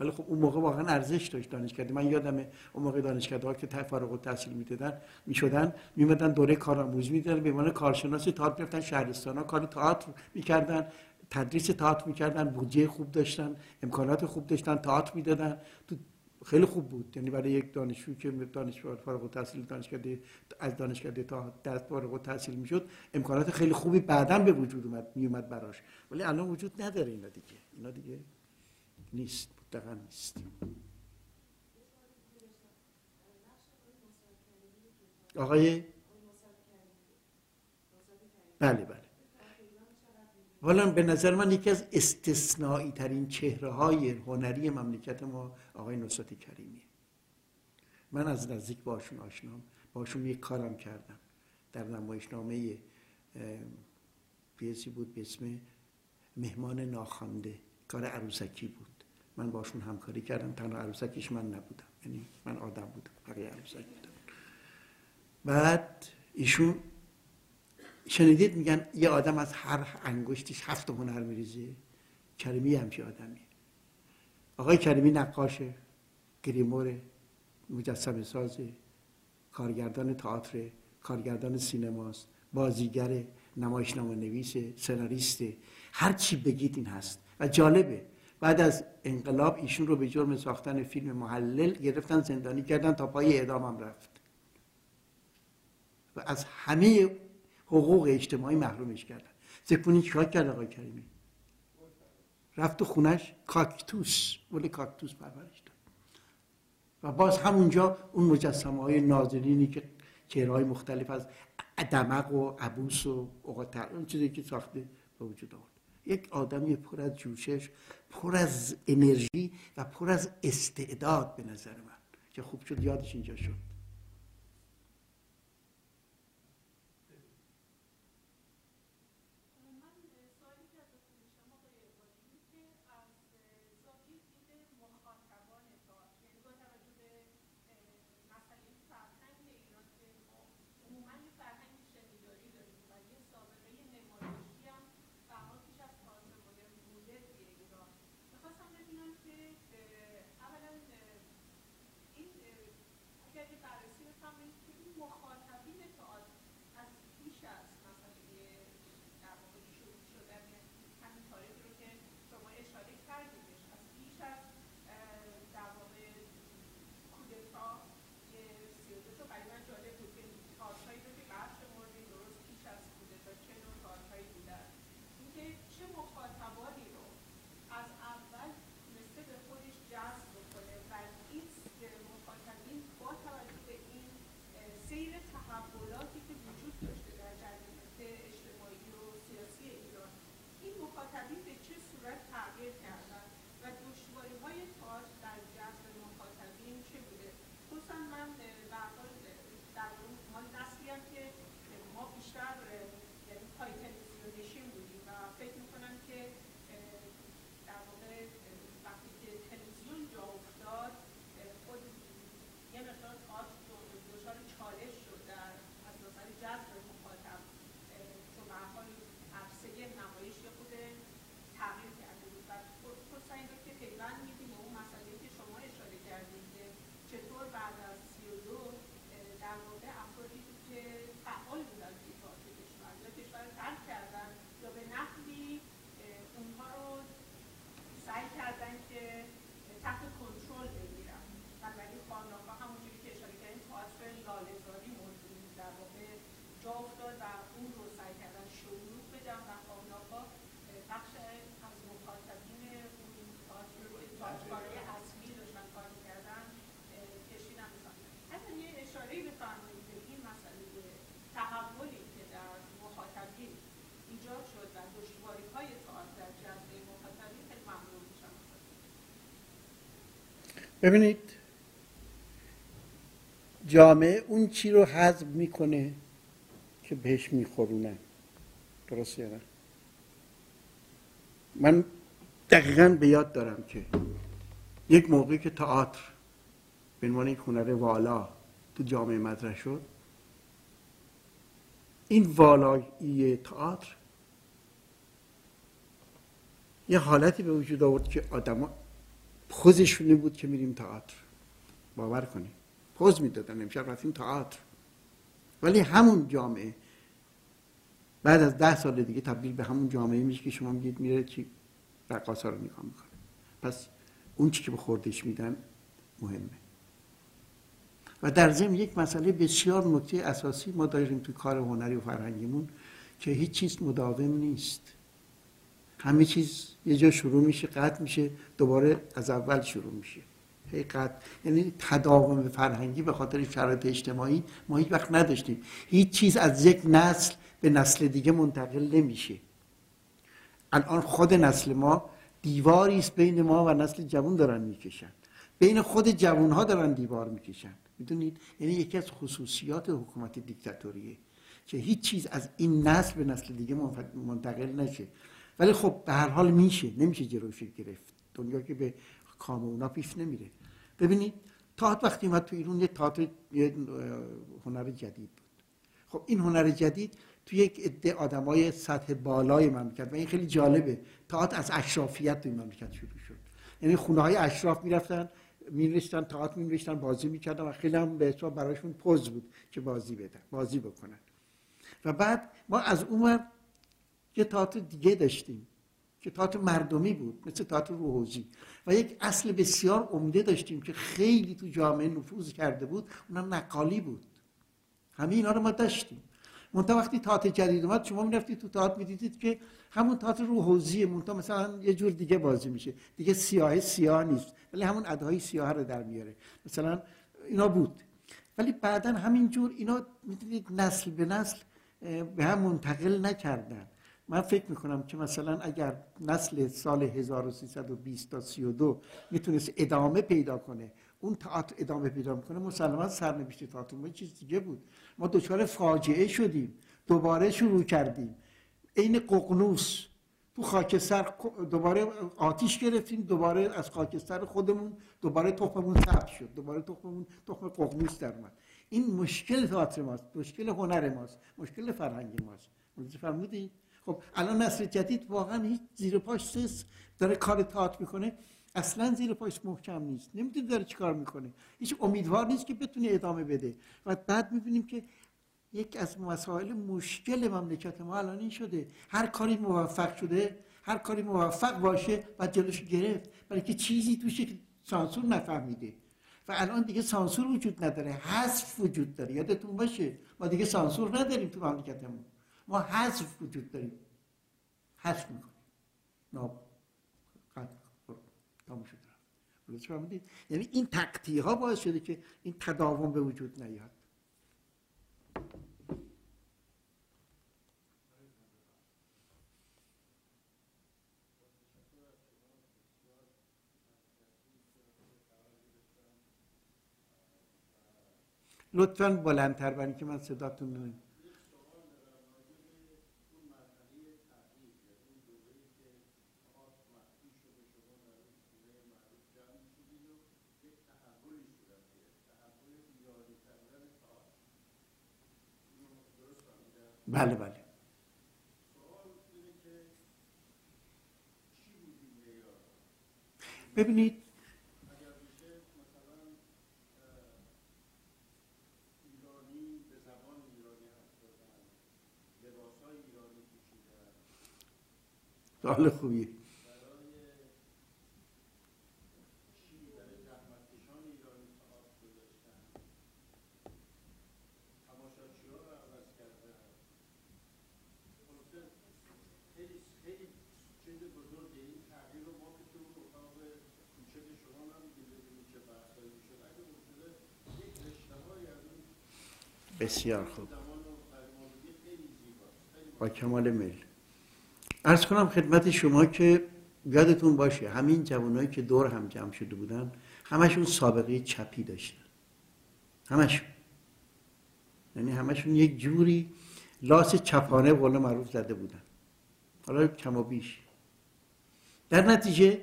ولی خب اون موقع واقعا ارزش داشت دانشکده. من یادمه اون موقع دانشکده ها که فارغ التحصیل می‌دادن می‌شدن میمدن دوره کارآموزی می‌دادن به عنوان کارشناسی تئاتر می‌رفتن شهرستان ها کار تئاتر می‌کردن تدریس تئاتر می‌کردن بودجه خوب داشتن امکانات خوب داشتن تئاتر می‌دادن. تو خیلی خوب بود. یعنی برای یک دانشجو که دانشجو فارغ التحصیل دانشکده از دانشکده تا دست فارغ التحصیل می‌شد امکانات خیلی خوبی بعدا به وجود اومد میومد براش. ولی الان وجود نداره اینا دیگه. اینا دیگه نیست. مطلقا نیست آقای؟ بله بله. حالا به نظر من یکی از استثنایی ترین چهره های هنری مملکت ما آقای نصرت کریمی من از نزدیک باشون آشنام. باشون یک کارم کردم. در نمایشنامه پیسی بود به اسم مهمان ناخوانده کار عروسکی بود. من باشون همکاری کردم تنها عروسکیش من نبودم. یعنی من آدم بودم بقیه عروسک بودم بعد ایشون شنیدید میگن یه آدم از هر انگشتش هفت هنر میریزه. کریمی همچی آدمی آقای کریمی نقاشه گریموره مجسم سازه کارگردان تئاتر کارگردان سینماست بازیگر نمایشنامه نویسه سناریسته. هر چی بگید این هست. و جالبه. بعد از انقلاب ایشون رو به جرم ساختن فیلم محلل گرفتن زندانی کردن تا پای اعدام رفت. و از همه حقوق اجتماعی محرومش کردن. زکونی چیکار کرد آقای کریمی؟ رفت تو خونش کاکتوس ولی کاکتوس پرورش داد. و باز همونجا اون مجسمه های ناظرینی که چهره های مختلف از دمق و عبوس و اون چیزی که ساخته به وجود آورد. یک آدمی پر از جوشش پر از انرژی و پر از استعداد به نظر من. که خوب شد یادش اینجا شد. ببینید جامعه اون چی رو حذف می‌کنه که بهش میخورونه. درست یا من دقیقا به یاد دارم که یک موقعی که تئاتر به عنوان یک هنر والا تو جامعه مطرح شد این والایی تئاتر یه حالتی به وجود آورد که آدما خوزشونه بود که میریم تئاتر. باور کنید پوز می‌دادن. امشب رفتیم تئاتر. ولی همون جامعه. بعد از ده سال دیگه تبدیل به همون جامعه میشه که شما میگید میره چی؟ رقاصا رو نگاه می‌کنه. پس اون چی که به خوردش میدن مهمه. و در ضمن یک مسئله بسیار نکته اساسی ما داریم توی کار هنری و فرهنگیمون که هیچ چیز مداوم نیست. همه چیز یه جا شروع میشه قطع میشه دوباره از اول شروع میشه. هی قطع. یعنی تداوم فرهنگی به خاطر شرایط اجتماعی ما هیچ وقت نداشتیم. هیچ چیز از یک نسل به نسل دیگه منتقل نمیشه. الان خود نسل ما دیواری است بین ما و نسل جوان دارن می‌کشن. بین خود جوان ها دارن دیوار می‌کشن. می‌دونید؟ یعنی یکی از خصوصیات حکومت دیکتاتوریه که هیچ چیز از این نسل به نسل دیگه منتقل نشه. ولی خب به هر حال میشه نمیشه جلوش گرفت. دنیا که به کام اونا پیش نمیره. ببینید تاعت وقتی اومد تو ایران یه تئاتر هنر جدید بود. خب این هنر جدید تو یک عده آدمای سطح بالای مملکت و این خیلی جالبه. تاعت از اشرافیت تو مملکت شروع شد. یعنی خونه های اشراف می‌رفتن مینوشتن تئاتر مینوشتن بازی می‌کردن و خیلی هم به حساب برایشون پوز بود که بازی بدن بازی بکنن. و بعد ما از اون یه تئاتر دیگه داشتیم که تئاتر مردمی بود مثل تئاتر روحوزی. و یک اصل بسیار عمده داشتیم که خیلی تو جامعه نفوذ کرده بود اونم نقالی بود. همه اینا رو ما داشتیم. منتها وقتی تئاتر جدید اومد شما می‌رفتید تو تئاتر می‌دیدید که همون تئاتر روحوزیه. منتها مثلا یه جور دیگه بازی میشه. دیگه سیاه سیاه نیست ولی همون ادهای سیاه رو در میاره. مثلا اینا بود. ولی بعدا همین جور اینا می‌دونید نسل به نسل به هم منتقل نکردن. من فکر می‌کنم که مثلا اگر نسل سال 1320 تا 32 می‌تونست ادامه پیدا کنه اون تئاتر ادامه پیدا می‌کنه مسلما سرنوشت تئاتر ما چیز دیگه بود. ما دچار فاجعه شدیم. دوباره شروع کردیم. عین ققنوس. تو خاکستر دوباره آتیش گرفتیم دوباره از خاکستر خودمون دوباره تخممون ثبت شد. دوباره تخممون تخم ققنوس در اومد. این مشکل تئاتر ماست. مشکل هنر ماست. مشکل فرهنگ ماست. فرمودید خب الان نسل جدید واقعا هیچ زیر پاش سس داره کار تئاتر می‌کنه. اصلا زیر پاش محکم نیست. نمی‌دونه داره چیکار می‌کنه. هیچ امیدوار نیست که بتونه ادامه بده. و بعد می‌بینیم که یک از مسائل مشکل مملکت ما الان این شده. هر کاری موفق شده هر کاری موفق باشه و جلوش گرفت. برای که چیزی توشه که سانسور نفهمیده. و الان دیگه سانسور وجود نداره. حذف وجود داره. یادتون باشه ما دیگه سانسور نداریم تو مملکتمون. ما حذف وجود داریم. حذف می‌کنیم. ناب تمام یعنی این تقطیه ها باعث شده که این تداوم به وجود نیاد. لطفا بلندتر برای که من صداتون نمیم بله بله. ببینید سوال خوبیه. بسیار خوب. با کمال میل. ارز کنم خدمت شما که یادتون باشه همین جوانایی که دور هم جمع شده بودن همشون سابقه چپی داشتن. همشون. یعنی همشون یک جوری لاس چپانه قول معروف زده بودن. حالا کم و بیش. در نتیجه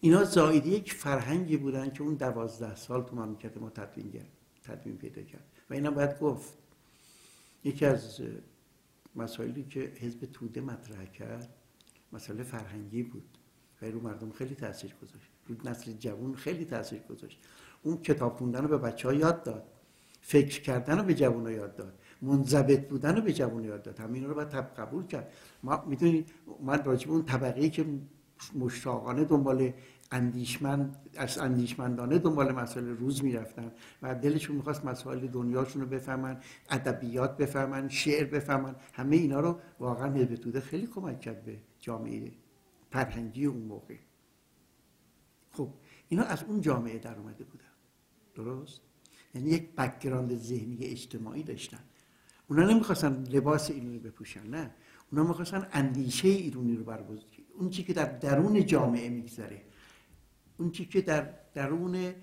اینا زایده یک فرهنگی بودن که اون دوازده سال تو مملکت ما کرد تدوین پیدا کرد. و اینا باید گفت. یکی از مسائلی که حزب توده مطرح کرد مسئله فرهنگی بود. و رو مردم خیلی تاثیر گذاشت. رو نسل جوان خیلی تاثیر گذاشت. اون کتاب خوندن رو به بچه ها یاد داد. فکر کردن رو به جوان یاد داد. منضبط بودن رو به جوان یاد داد. همین رو باید قبول کرد. ما می‌دونید من راجب اون طبقه که مشتاقانه دنبال اندیشمند از اندیشمندانه دنبال مسائل روز می‌رفتن و دلشون می‌خواست مسائل دنیاشون رو بفهمن ادبیات بفهمن شعر بفهمن. همه اینا رو واقعا حزب خیلی کمک کرد به جامعه فرهنگی اون موقع. خب اینا از اون جامعه در اومده بودن. درست؟ یعنی یک background ذهنی اجتماعی داشتن. اونا نمی‌خواستن لباس ایرانی بپوشن نه. اونا می‌خواستن اندیشه ایرانی رو برگزار اون چی که در درون جامعه میگذره. اون چی که در درون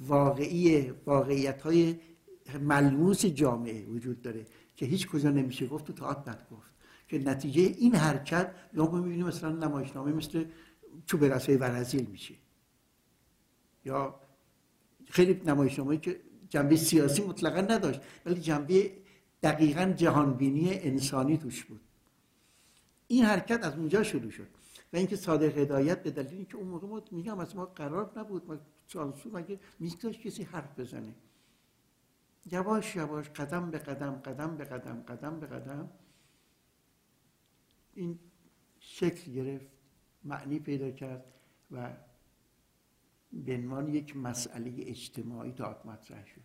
واقعی واقعیت های ملموس جامعه وجود داره که هیچ کجا نمیشه گفت تو تاعت بد گفت که نتیجه این حرکت یا ما می‌بینیم مثلا نمایشنامه مثل چوب رسای ورزیل میشه. یا خیلی نمایشنامه که جنبه سیاسی مطلقا نداشت ولی جنبه دقیقا جهانبینی انسانی توش بود. این حرکت از اونجا شروع شد. و اینکه صادق هدایت به دلیل اینکه اون موقع ما میگم از ما قرار نبود ما سانسور مگه میگذاشت کسی حرف بزنه؟ یواش یواش قدم به قدم قدم به قدم قدم به قدم این شکل گرفت معنی پیدا کرد و به عنوان یک مسئله اجتماعی داد مطرح شد.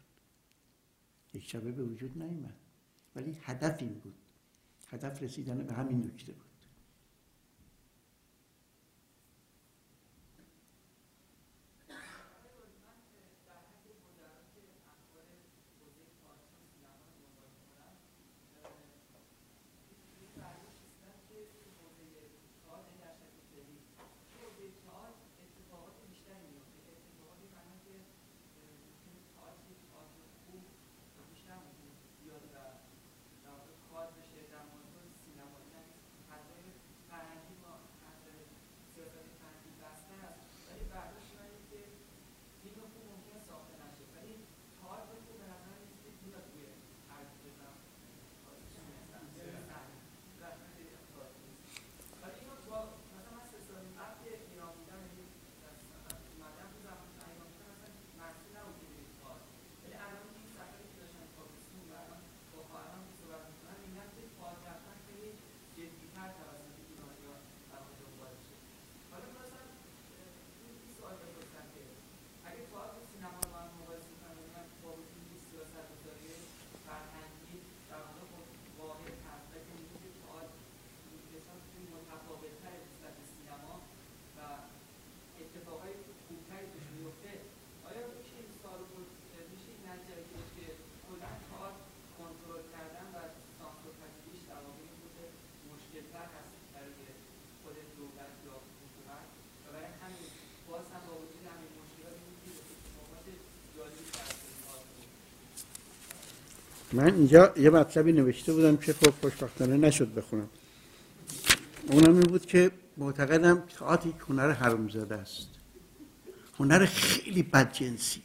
یک شبه به وجود نیامد ولی هدف این بود. هدف رسیدن به همین نکته بود. من اینجا یه مطلبی نوشته بودم که خب خوشبختانه نشد بخونم. اونم این بود که معتقدم تئاتر یک هنر حرومزاده است. هنر خیلی بدجنسیه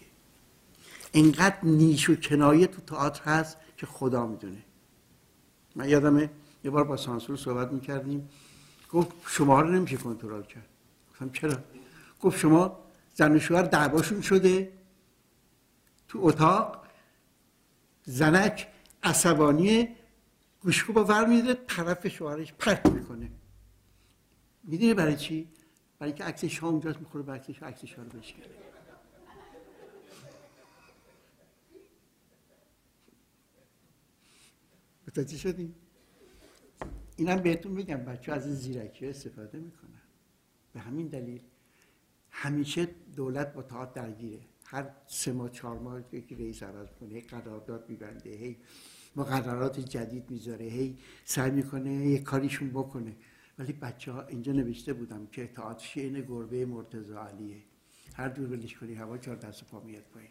اینقدر نیش و کنایه تو تئاتر هست که خدا می‌دونه. من یادمه یه بار با سانسور صحبت می‌کردیم. گفت شما رو نمیشه کنترل کرد. گفتم چرا؟ گفت شما زن و شوهر دعواشون شده تو اتاق زنک عصبانی گوشکو با ور میده طرف شوهرش پرت می‌کنه. می‌دونی برای چی؟ برای که عکس شما اونجاست می‌خوره به عکس عکس رو بشکنه متوجه شدیم اینم بهتون میگم بچه از این زیرکی استفاده می‌کنن. به همین دلیل همیشه دولت با تاعت درگیره. هر سه ماه چهار ماه که رئیس عوض کنه هی قرارداد میبنده هی مقررات جدید می‌ذاره هی سعی می‌کنه یه کاریشون بکنه. ولی بچه ها اینجا نوشته بودم که اطاعت شین گربه مرتضی علیه. هر دور ولش کنی هوا چهار دست پا میاد پایین.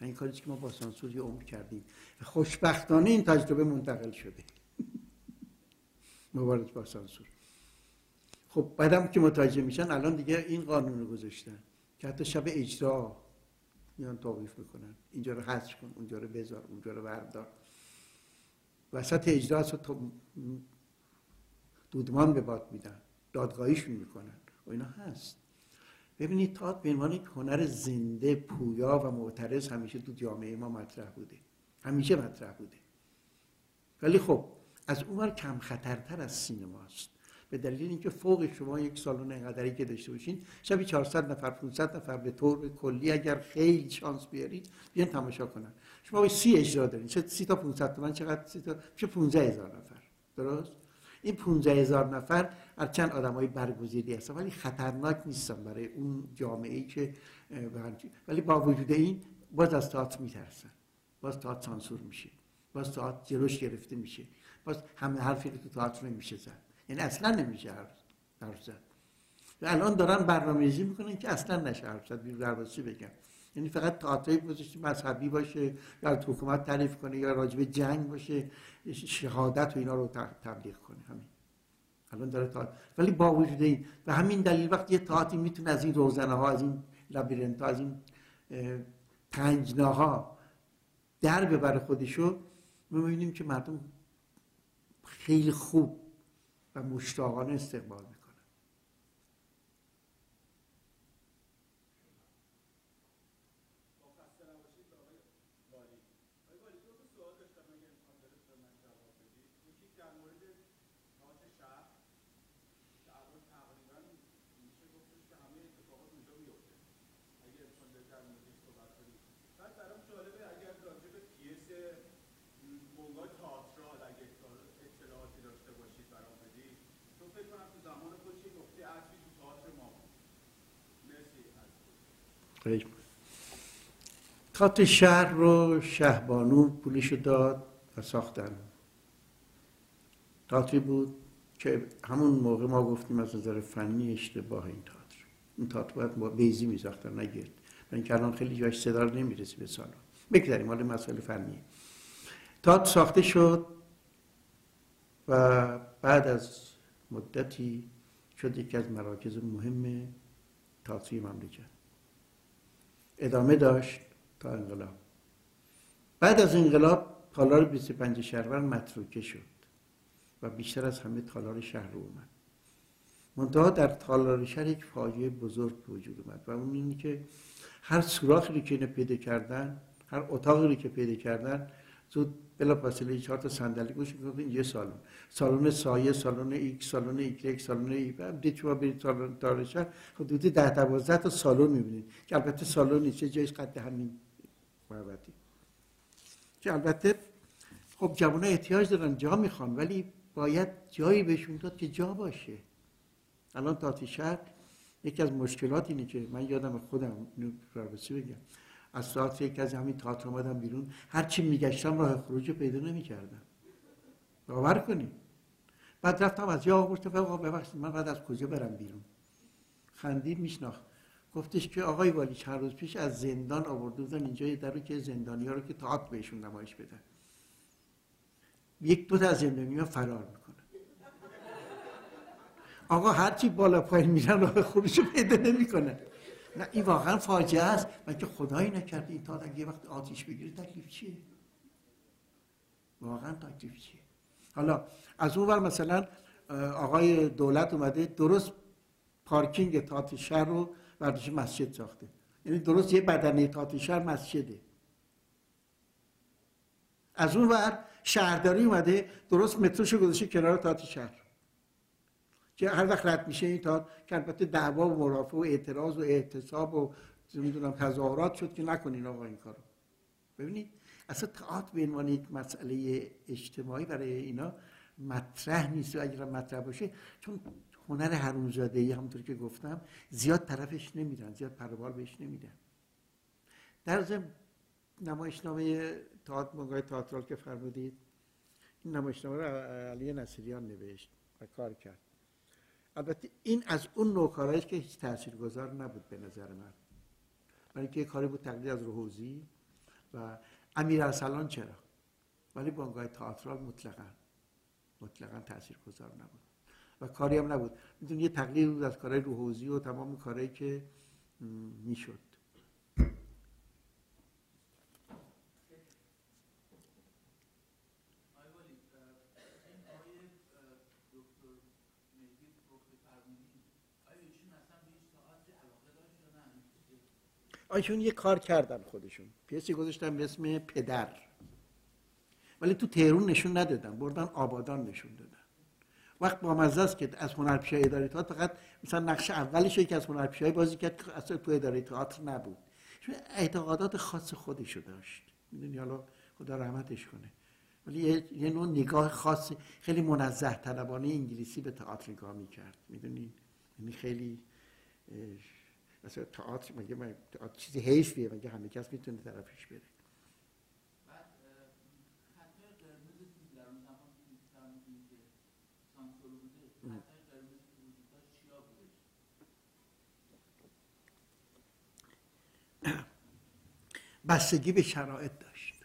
و این کاری که ما با سانسور یه عمر کردیم. خوشبختانه این تجربه منتقل شده. مبارز با سانسور. خب بعدم که متوجه میشن الان دیگه این قانون رو گذاشتن. که حتی شب اجرا میان توقیف می‌کنن. اینجا رو حذف کن اونجا رو بذار اونجا رو بردار. وسط اجرا اصلا دودمان به باد میدن. دادگاهیشون می‌کنن. و اینا هست. ببینید تا به عنوان هنر زنده پویا و معترض همیشه تو جامعه ما مطرح بوده. همیشه مطرح بوده. ولی خب از اونور کم خطرتر از سینماست. به دلیل اینکه فوق شما یک سالن انقدری که داشته باشین شبی 400 نفر 500 نفر به طور کلی اگر خیلی شانس بیارید بیان تماشا کنن. شما به سی اجرا دارین. چه سی تا 500 تومن چقدر سی تا؟ چه 15 هزار نفر. درست؟ این 15 هزار نفر از چند های برگزیدی هستن ولی خطرناک نیستن برای اون جامعه ای که ولی با وجود این باز از تئاتر میترسن. باز تئاتر سانسور میشه. باز تئاتر جلوش گرفته میشه. باز همه حرفی که تو تئاتر نمیشه زد یعنی اصلا نمیشه حرف زد. و الان دارن برنامه‌ریزی می‌کنن که اصلا نشه حرف زد بیرون بگم. یعنی فقط تئاتر مذهبی باشه یا حکومت تعریف کنه یا راجب جنگ باشه شهادت و اینا رو تبلیغ کنه. همین. الان داره تئاتر ولی با وجود این و همین دلیل وقتی یه می‌تونه از این روزنه ها از این لابیرنت ها از این تنجناها در ببره خودشو می‌بینیم که مردم خیلی خوب و مشتاقانه استقبال می‌کنن خط شهر رو شهبانو پولش داد و ساختن. تاتری بود که همون موقع ما گفتیم از نظر فنی اشتباه این تاتر این تاتر باید با بیزی می ساختن نگرد و این الان خیلی جاش صدا نمی‌رسی به سالن. بگذاریم حال مسئله فنی تاتر ساخته شد و بعد از مدتی شد یکی از مراکز مهم تاتری مملکت. ادامه داشت تا انقلاب. بعد از انقلاب تالار 25 شهرور متروکه شد و بیشتر از همه تالار شهر اومد. منتها در تالار شهر یک فاجعه بزرگ وجود اومد و اون اینه که هر سوراخی که اینو پیدا کردن هر اتاقی که پیدا کردن زود بلا فاصله چهار تا صندلی گوش این یه سالن سالن سایه سالن ایک سالن ایک سالن ای بعد شما برید سالن تارشن حدود ده دوازده تا سالن می‌بینید که البته سالن نیست جایش قد همین محبتی که البته خب جوانه احتیاج دارن جا می‌خوان ولی باید جایی بهشون داد که جا باشه. الان تاتی شهر یکی از مشکلات اینه که من یادم خودم رابطه بگم. از ساعت یک از همین تئاتر آمدم بیرون. هر چی میگشتم راه خروج پیدا نمی‌کردم. باور کنید بعد رفتم از جا آورد آقا ببخشید من بعد از کجا برم بیرون؟ خندید میشناخت. گفتش که آقای والی چند روز پیش از زندان آورده بودن اینجا یه درو که زندانی ها رو که تئاتر بهشون نمایش بدن. یک دو تا از زندانی ها فرار می‌کنن آقا هرچی بالا پایین میرن راه خروج پیدا نمی‌کنن. نه این واقعا فاجعه است. من که خدایی نکرده این تا اگه یه وقت آتیش بگیره تکلیف چیه؟ واقعا تکلیف چیه؟ حالا از اون ور مثلا آقای دولت اومده درست پارکینگ تات شهر رو برداشت مسجد ساخته. یعنی درست یه بدنه تات شهر مسجده. از اون ور شهرداری اومده درست متروشو گذاشته کنار تات که هر وقت رد میشه این تا که البته دعوا و مرافع و اعتراض و اعتصاب و نمی‌دونم تظاهرات شد که نکنین آقا این کارو. ببینید اصلا تئاتر به عنوان یک مسئله اجتماعی برای اینا مطرح نیست و اگر مطرح باشه چون هنر حرومزاده ای همونطور که گفتم زیاد طرفش نمیدن زیاد پروبال بهش نمیدن. در ضمن نمایشنامه تئاتر مونگای تئاترال که فرمودید این نمایشنامه رو علی نصیریان نوشت و کار کرد. البته این از اون نوع کارهایی که هیچ تاثیرگذار نبود به نظر من. برای اینکه کاری بود تقلید از روحوزی و امیر ارسلان چرا؟ ولی بانگاه تئاترال مطلقا مطلقا تاثیرگذار نبود و کاری هم نبود. میدون یه تقلید بود از کارهای روحوزی و تمام کارهایی که می‌شد. آیشون یه کار کردن خودشون. پیسی گذاشتن به اسم پدر. ولی تو تهرون نشون ندادن بردن آبادان نشون دادن. وقت با که از هنرپیشه اداره تئاتر فقط مثلا نقش اولش که از هنرپیشه بازی کرد که اصلا تو اداره تئاتر نبود. چون اعتقادات خاص خودشو داشت. می‌دونی حالا خدا رحمتش کنه. ولی یه, یه نوع نگاه خاص خیلی منزه طلبانه انگلیسی به تئاتر نگاه می‌کرد. می‌دونی؟ یعنی خیلی مثلا تئاتر مگه من تئاتر چیزی حیفیه مگه همه کس می‌تونه طرفش بره. بستگی به شرایط داشت.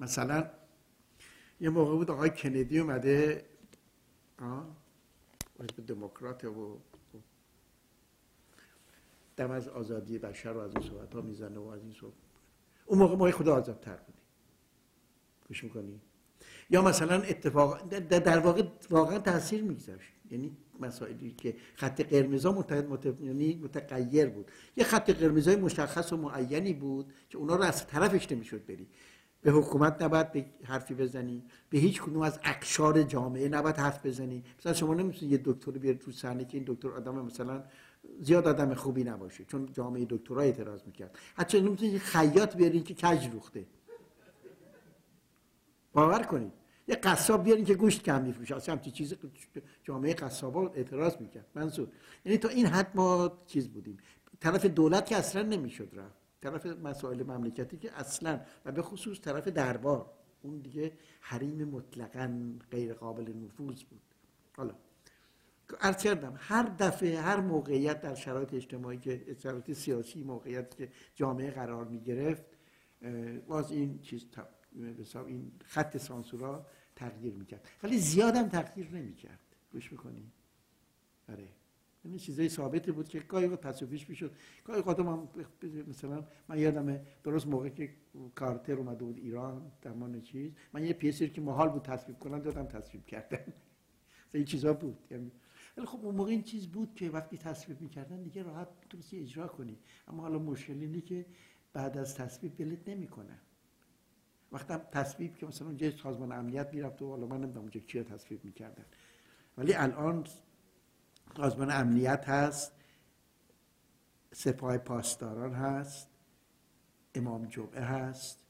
مثلا یه موقع بود آقای کندی اومده آه دموکرات و دم از آزادی بشر رو از این صحبت ها می‌زنه و از این صحبت. اون موقع ما خدا آزادتر بودیم. گوش می‌کنی؟ یا مثلا اتفاق در واقع واقعا تاثیر میگذاشت. یعنی مسائلی که خط قرمزا مت... یعنی متغیر بود. یه خط قرمزای مشخص و معینی بود که اونا رو از طرفش نمی‌شد بری. به حکومت نباید به حرفی بزنی. به هیچ کدوم از اقشار جامعه نباید حرف بزنی. مثلا شما نمی‌تونید یه دکتر بیارید تو صحنه که این دکتر آدم مثلا زیاد آدم خوبی نباشه چون جامعه دکترا اعتراض می‌کرد. حتی نمی‌تونید خیاط بیارین که کج روخته باور کنید. یه قصاب بیارین که گوشت کم میفروشه. اصلا همچین چیز جامعه قصابا اعتراض می‌کرد. منظور. یعنی تا این حد ما چیز بودیم. طرف دولت که اصلا نمی‌شد رفت. طرف مسائل مملکتی که اصلا و به خصوص طرف دربار. اون دیگه حریم مطلقا غیر قابل نفوذ بود. حالا عرض کردم هر دفعه هر موقعیت در شرایط اجتماعی که شرایط سیاسی موقعیت که جامعه قرار می گرفت باز این چیز این خط سانسورا تغییر می‌کرد. ولی زیادم تغییر نمی‌کرد. گوش می‌کنی؟ آره. این چیزای ثابتی بود که گاهی وقت تصویفش می‌شد. گاهی وقت من مثلا من یادمه درست موقعی که کارتر اومده بود ایران زمان چیز من یه پیسی که محال بود تصویب کنم دادم تصویب کردم این چیزا بود. یعنی ولی خب اون موقع این چیز بود که وقتی تصویب می‌کردن دیگه راحت می‌تونستی اجرا کنی. اما حالا مشکل اینه که بعد از تصویب بلت نمی‌کنن وقتی تصویب که مثلا اونجا سازمان امنیت می‌رفت و حالا من نمی‌دونم اونجا کیا تصویب می‌کردن. ولی الان سازمان امنیت هست سپاه پاسداران هست امام جمعه هست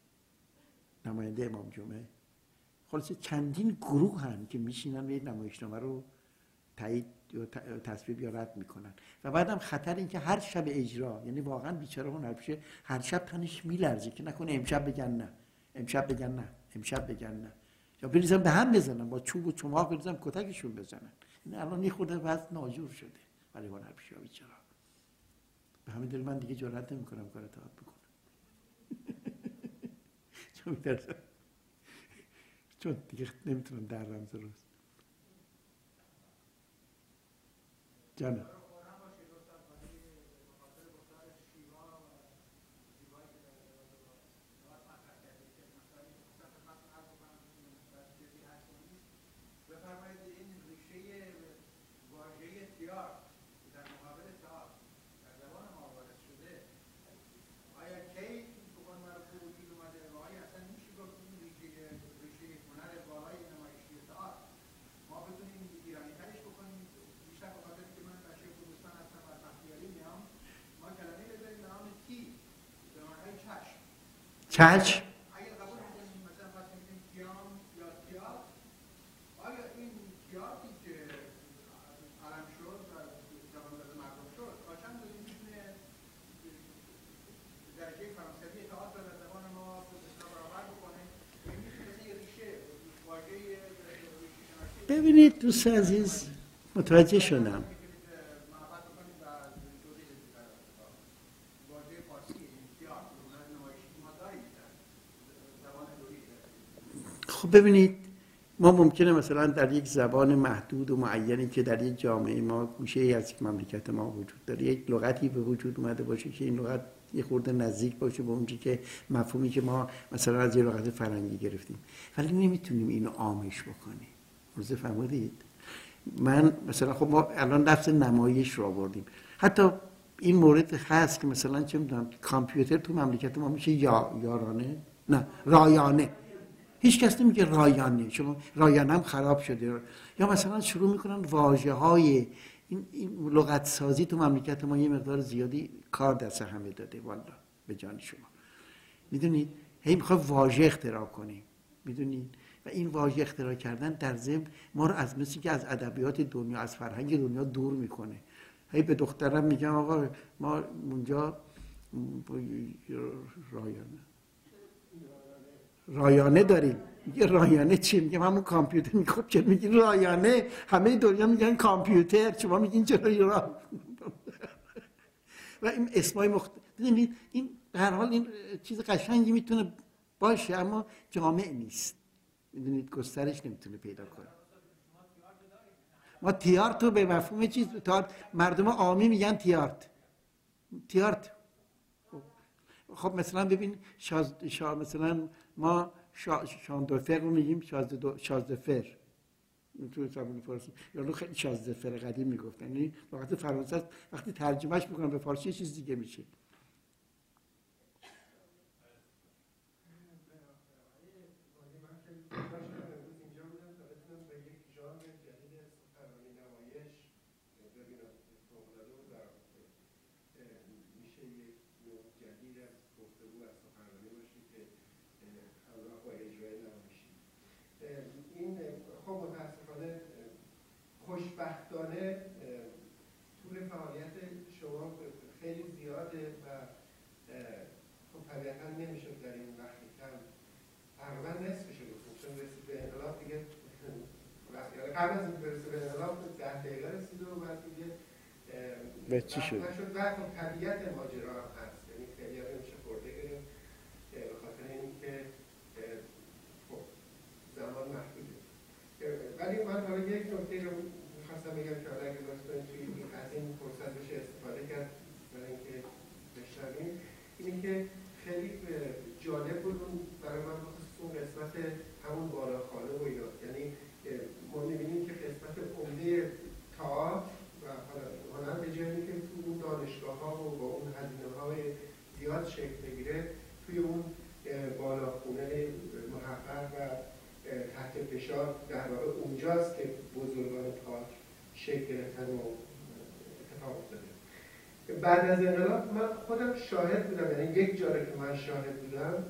نماینده امام جمعه. خلاصه چندین گروه هم که میشینن و نمایشنامه رو تایید تصویب یا رد می‌کنن. و بعدم خطر این که هر شب اجرا یعنی واقعا بیچاره هنرپیشه هر شب تنش میلرزه که نکنه امشب بگن نه. امشب بگن نه. امشب بگن نه. یا بریزن به هم بزنن با چوب و چماق بریزن کتکشون بزنن. این الان یه خود وضع ناجور شده. برای هنرپیشه بیچاره. به همین دلیل من دیگه جرئت نمی‌کنم کار اتحاد بکنم. چون دیگه نمی‌تونم در روز Gerne. کچ ببینید دوست عزیز متوجه شدم. ببینید ما ممکنه مثلا در یک زبان محدود و معینی که در یک جامعه ما گوشه ای از مملکت ما وجود داره یک لغتی به وجود اومده باشه که این لغت یه خورده نزدیک باشه به اونجا که مفهومی که ما مثلا از یه لغت فرنگی گرفتیم. ولی نمی‌تونیم اینو آمش بکنیم. روز فهمیدید من مثلا خب ما الان لفظ نمایش رو آوردیم. حتی این مورد هست که مثلا چه می‌دونم کامپیوتر تو مملکت ما میشه یا یارانه؟ نه رایانه. هیچ کس نمیگه رایانه. چون رایانه هم خراب شده. یا مثلا شروع می‌کنن واژه های این, این لغت سازی تو مملکت ما یه مقدار زیادی کار دست همه داده. والا به جان شما. می‌دونید هی می‌خواد واژه اختراع کنیم می‌دونید و این واژه اختراع کردن در ضمن ما رو از مثل که از ادبیات دنیا از فرهنگ دنیا دور می‌کنه. هی به دخترم میگم آقا ما اونجا رایانه. رایانه داریم. میگه رایانه چی میگه همون کامپیوتر میگه خب چرا میگی رایانه. همه دنیا میگن کامپیوتر. شما میگین چرا را و این اسمای مخت... این به هر حال این چیز قشنگی می‌تونه باشه اما جامع نیست. می‌دونید گسترش نمی‌تونه پیدا کنه. ما تیارت رو به مفهوم چیز تیارت مردم آمی میگن تیارت. تیارت. خب, خب مثلا ببین شاز... شا... مثلا ما شاندوفر رو میگیم شازدفر. تو زبان فارسی یا خیلی شازدفر قدیم می‌گفتن. یعنی وقت فرانسه وقتی ترجمهش می‌کنن به فارسی چیز دیگه میشه قبل از اینکه برسه به انقلاب ده دقیقه رسید و بعد دیگه به چی شد؟ خب طبیعت ماجرا هم هست. یعنی خیلی نمیشه خورده گرفت به خاطر اینکه خب زمان محدوده. ولی من حالا یک نکته رو می‌خواستم بگم که حالا کنید توی از این فرصت بشه استفاده کرد برای اینکه بشنویم اینه که خیلی جالب بود برای من بخصوص اون قسمت همون بالاخانه و اینا. یعنی ما می‌بینیم که قسمت عمده تئاتر و هنر به جایی که تو اون دانشگاه ها و با اون هزینه های زیاد شکل بگیره توی اون بالاخونه محقق و تحت فشار در واقع اونجاست که بزرگان تئاتر شکل گرفتن و اتفاق افتاده. بعد از انقلاب من خودم شاهد بودم یعنی یک جاره که من شاهد بودم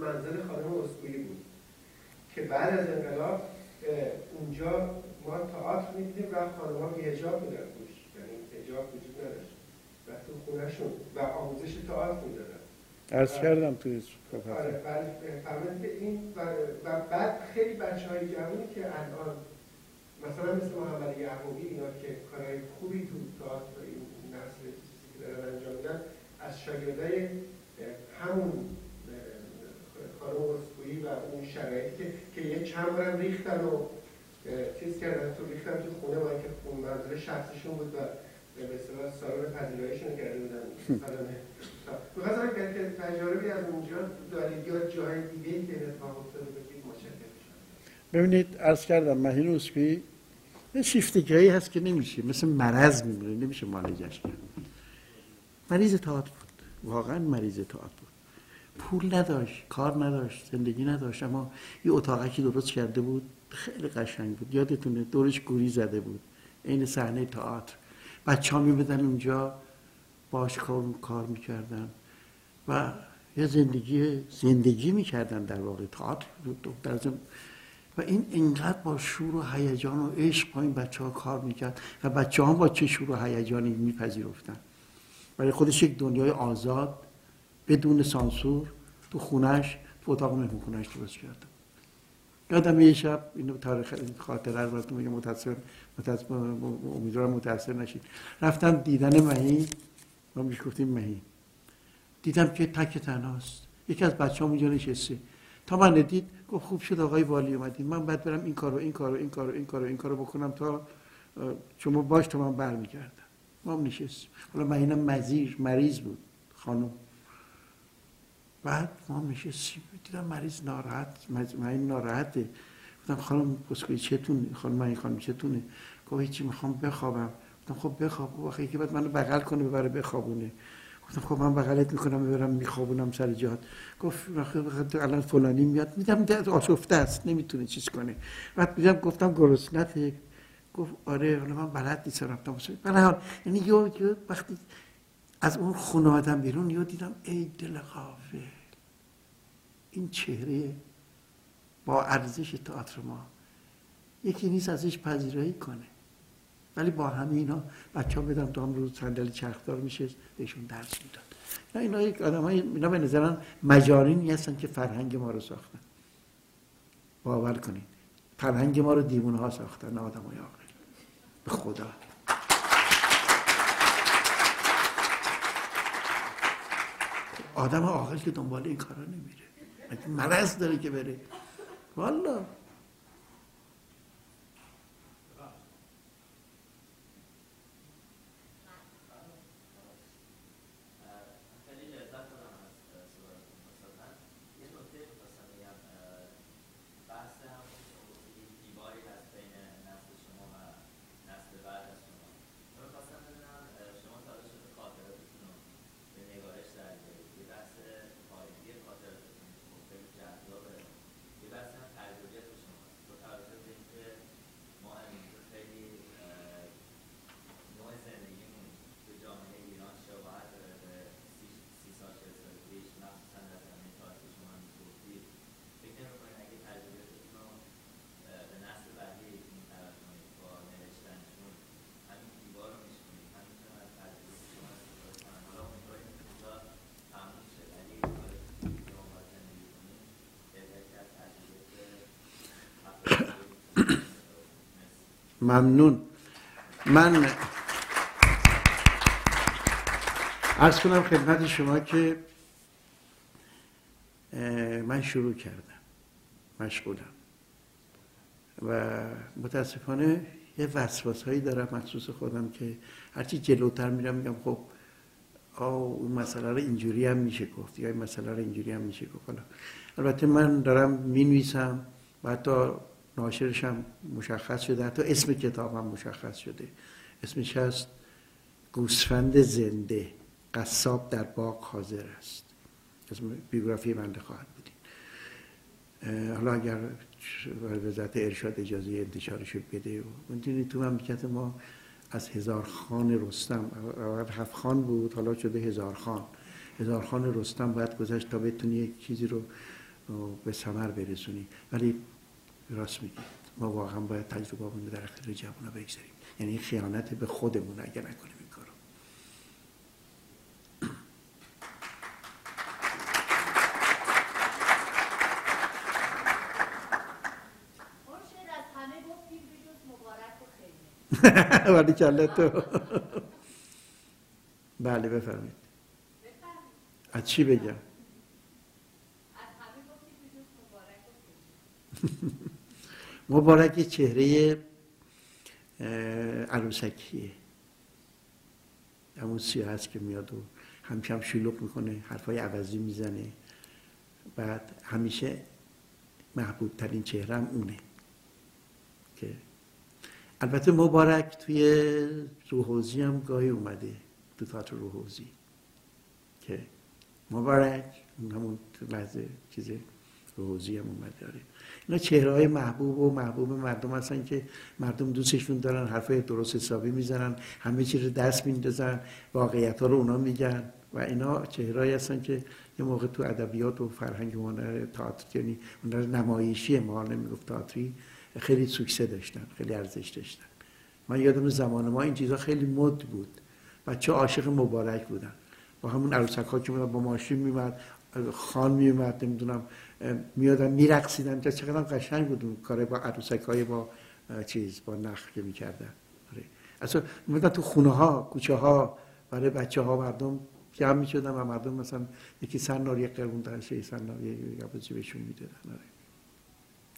منزل خانم اسکویی بود که بعد از انقلاب اونجا ما تئاتر می‌دیدیم و خانم‌ها بی حجاب بودن یعنی حجاب وجود نداشت. تو خونهشون و آموزش تئاتر می‌دادن عرض کردم توی آره که این و, بعد خیلی بچه های جوانی که الان مثلا مثل محمد یعقوبی اینا که کارهای خوبی تو تئاتر این نسل که دارن انجام میدن از شاگردای همون خانم اسکویی و اون شرایطی که که یه چند بارم ریختن و چیز کردن تو ریختن تو خونه ما که خون منظور شخصیشون بود و به اصطلاح سالن پذیراییشون کرده بودن. سالن می‌خواستم که تجاربی از اونجا دارید یا جای دیگه که اتفاق افتاده بگید ببینید عرض کردم مهین اسکویی یه شیفتگی هست که نمیشه. مثل مرض میمونه. نمیشه معالجش کرد مریض تئاتر بود. واقعا مریض تئاتر بود. پول نداشت کار نداشت زندگی نداشت. اما یه اتاقکی درست کرده بود. خیلی قشنگ بود. یادتونه دورش گوری زده بود. این صحنه تئاتر بچه ها میبدن اونجا باش کار, می‌کردن و یه زندگی زندگی می‌کردن در واقع تئاتر در و این اینقدر با شور و هیجان و عشق با این بچه ها کار می‌کرد و بچه ها با چه شور و هیجانی میپذیرفتن. برای خودش یک دنیای آزاد بدون سانسور تو خونش تو اتاق مهمون خونش درست کرده. یادم یه شب اینو تاریخ خاطره رو براتون میگم متاسف متاسف امیدوارم متاثر نشید. رفتم دیدن مهین ما میش گفتیم مهین دیدم که تک تنهاست. یکی از بچه هم اونجا نشسته. تا من دید گفت خوب شد آقای والی اومدین من بعد برم این کارو این کارو این کارو این کارو این کارو بکنم تا شما باش تا من برمیگردم. ما هم نشست حالا مهینم مزیر مریض بود خانم. بعد ما نشستیم. دیدم مریض ناراحت مهین ناراحته. گفتم خانم بسکوی چتون خانم من خانم چتونه. گفت چی می‌خوام بخوابم. گفتم خب بخواب. گفت که بعد منو بغل کنه ببره بخوابونه. گفتم خب من بغلت می‌کنم ببرم میخوابونم سر جات گفت الان فلانی میاد. میدم آشفته است. نمی‌تونه چیز کنه. بعد میدم گفتم گرسنته. گفت آره حالا من بلد نیستم رفتم حال یعنی یه وقتی از اون خونه آدم بیرون یه دیدم ای دل غافل. این چهره با ارزش تئاتر ما. یکی نیست ازش پذیرایی کنه. ولی با همه اینا بچه ها بدم تا هم رو صندلی چرخدار میشه بهشون درس می‌داد نه اینا یک آدم های اینا به نظرم مجارینی هستن که فرهنگ ما رو ساختن. باور کنید. فرهنگ ما رو دیوونه ها ساختن آدم های آقل به خدا. آدم عاقل که دنبال این کارا نمیره. مرض داره که بره؟ والله. ممنون. من ارز کنم خدمت شما که من شروع کردم مشغولم. و متاسفانه یه وسواس هایی دارم مخصوص خودم که هرچی جلوتر میرم میگم خب آه اون مسئله رو اینجوری هم میشه گفت یا این مسئله رو اینجوری هم میشه گفت. البته من دارم می‌نویسم و حتی ناشرش هم مشخص شده حتی اسم کتاب هم مشخص شده. اسمش هست گوسفند زنده. قصاب در باغ حاضر است. اسم بیوگرافی بنده خواهد بودین حالا اگر وزارت ارشاد اجازه انتشارش بده و تو مملکت ما از هزار خان رستم اول هفت خان بود حالا شده هزار خان. هزار خان رستم باید گذشت تا بتونی یک چیزی رو به ثمر برسونی. ولی راست میگید ما واقعا باید تجربه رو در اختیار جوان بگذاریم. یعنی خیانت به خودمون اگر نکنیم این کارو. ولی کله تو. بله بفرمایید. از چی بگم؟ مبارک چهره عروسکیه. همون سیاه هست که میاد و همیشه هم شلوغ می‌کنه حرفای عوضی می‌زنه. بعد همیشه محبوب ترین چهره هم اونه. که البته مبارک توی روحوزی هم گاهی اومده تو تاتر روحوزی. که مبارک همون لحظه چیز روحوزی هم اومده داره اینا چهره های محبوب و محبوب مردم هستن که مردم دوستشون دارن حرفای درست حسابی می‌زنن همه چیز رو دست میندازن واقعیت ها رو اونا میگن و اینا چهره هستن که یه موقع تو ادبیات و فرهنگ هنر تئاتر یعنی هنر نمایشی ما نمی‌گفت تئاتری خیلی سوکسه داشتن خیلی ارزش داشتن. من یادم زمان ما این چیزها خیلی مد بود. بچه عاشق مبارک بودن. با همون عروسک ها که با ماشین میمد خان میومد نمی‌دونم میادن میرقصیدن تا چقدر قشنگ بود کار با عروسک های با چیز با نخ می‌کردن آره. اصلا میمدن تو خونه ها کوچه ها برای بچه ها مردم جمع می‌شدن و مردم مثلا یکی سنار یک قرون در سه سنار یه بهشون می‌دادن آره.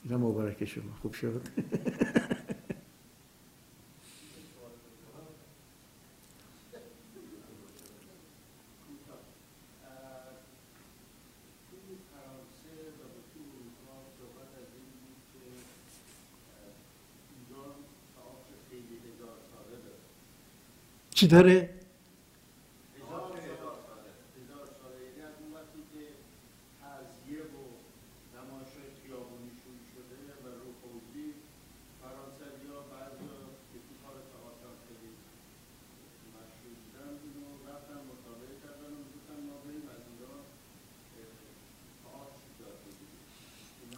اینا مبارک شما خوب شد چی داره؟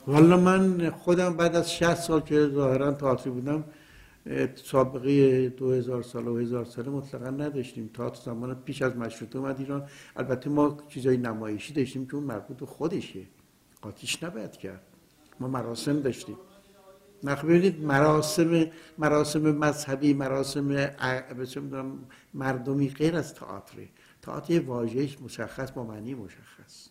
والا من خودم بعد از 60 سال که ظاهرا تئاتری بودم سابقه 2000 سال و 1000 ساله مطلقا نداشتیم. تا زمان پیش از مشروطه اومد ایران. البته ما چیزای نمایشی داشتیم که اون مربوط به خودشه. قاطیش نباید کرد. ما مراسم داشتیم. ببینید مراسم مراسم مذهبی مراسم مردمی غیر از تئاتر تئاتر واژهش مشخص با معنی مشخص.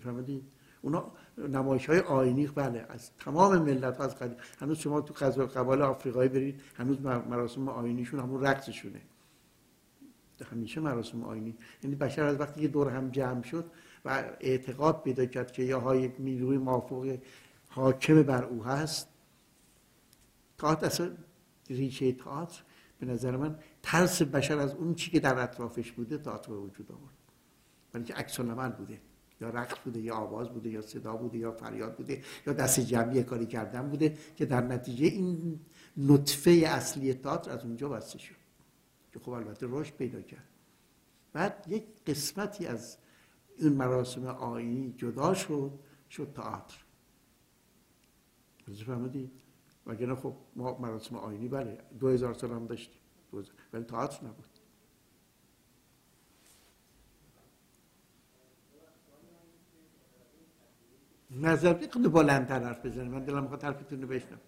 فهمیدید اونا نمایش های آینی بله از تمام ملت ها از قدیم. هنوز شما تو قبال آفریقایی برید هنوز مراسم آینیشون همون رقصشونه. همیشه مراسم آینی. یعنی بشر از وقتی که دور هم جمع شد و اعتقاد پیدا کرد که یا های نیروی موافق حاکم بر او هست تاعت اصلا ریشه تئاتر به نظر من ترس بشر از اون چی که در اطرافش بوده تئاتر به وجود آورد. ولی که عکس بوده. یا رقص بوده یا آواز بوده یا صدا بوده یا فریاد بوده یا دست جمعی کاری کردن بوده که در نتیجه این نطفه اصلی تئاتر از اونجا بسته شد. که خب البته رشد پیدا کرد. بعد یک قسمتی از این مراسم آینی جدا شد شد تئاتر. فهمیدید وگرنه خب ما مراسم آینی بله دو هزار سال هم داشتیم. ولی تئاتر نبود. نظر بلند بلندتر حرف بزنه من دلم می‌خواد حرفتون رو بشنم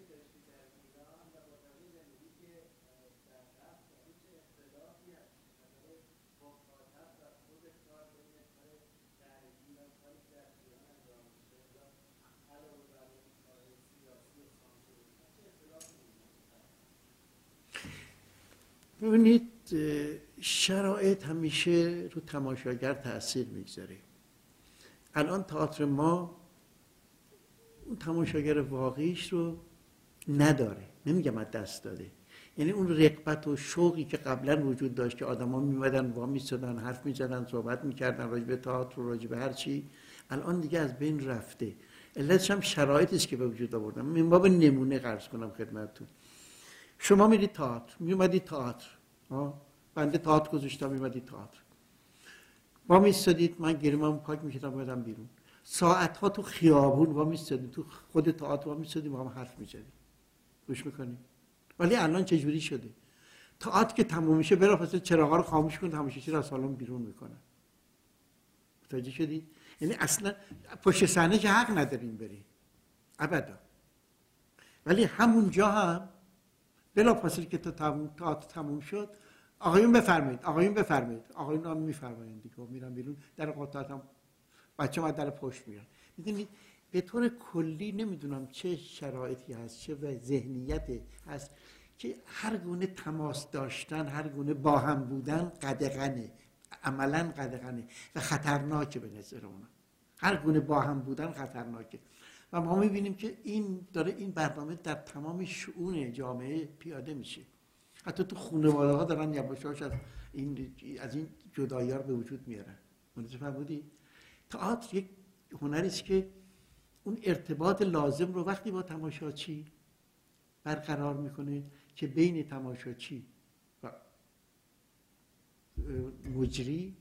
ببینید شرایط همیشه رو تماشاگر تاثیر می‌گذاره. الان تئاتر ما اون تماشاگر واقعیش رو نداره نمیگم از دست داده. یعنی اون رقبت و شوقی که قبلا وجود داشت که آدما میمدن وا میستدن حرف می‌زدن صحبت می‌کردن راجع به تئاتر و هر چی الان دیگه از بین رفته. علتش هم شرایطی است که به وجود آوردم. من باب نمونه قرض کنم خدمتتون. شما میرید تئاتر میومدید تئاتر. بنده تئاتر گذاشتم میومدید تئاتر. ما میستادید من گریمم پاک می‌کردم اومدم بیرون. ساعت ها تو خیابون با میستدیم تو خود تئاتر با میستدیم با هم حرف می‌زدیم. گوش می‌کنیم. ولی الان چه جوری شده؟ تئاتر که تموم میشه برا پس چراغا رو خاموش کن تماشاچی رو از سالن بیرون می‌کنن. متوجه شدی؟ یعنی اصلا پشت صحنه که حق نداریم بریم. ابدا. ولی همونجا هم بلا فاصله که تا تئاتر تموم شد آقایون بفرمایید آقایون بفرمایید. آقایون هم میفرمایند دیگه میرن بیرون. در قطعات هم بچه ها در پشت میرن می‌دونید به طور کلی نمی‌دونم چه شرایطی هست چه ذهنیت هست که هر گونه تماس داشتن هر گونه با هم بودن قدغنه عملا قدغنه و خطرناکه به نظر اونا هر گونه با هم بودن خطرناکه. و ما می‌بینیم که این داره این برنامه در تمام شعون جامعه پیاده میشه. حتی تو خانواده ها دارن یواشاش از این از این جدایی به وجود میارن. متوجه بودی تئاتر یک هنری است که اون ارتباط لازم رو وقتی با تماشاچی برقرار می‌کنه که بین تماشاچی و مجری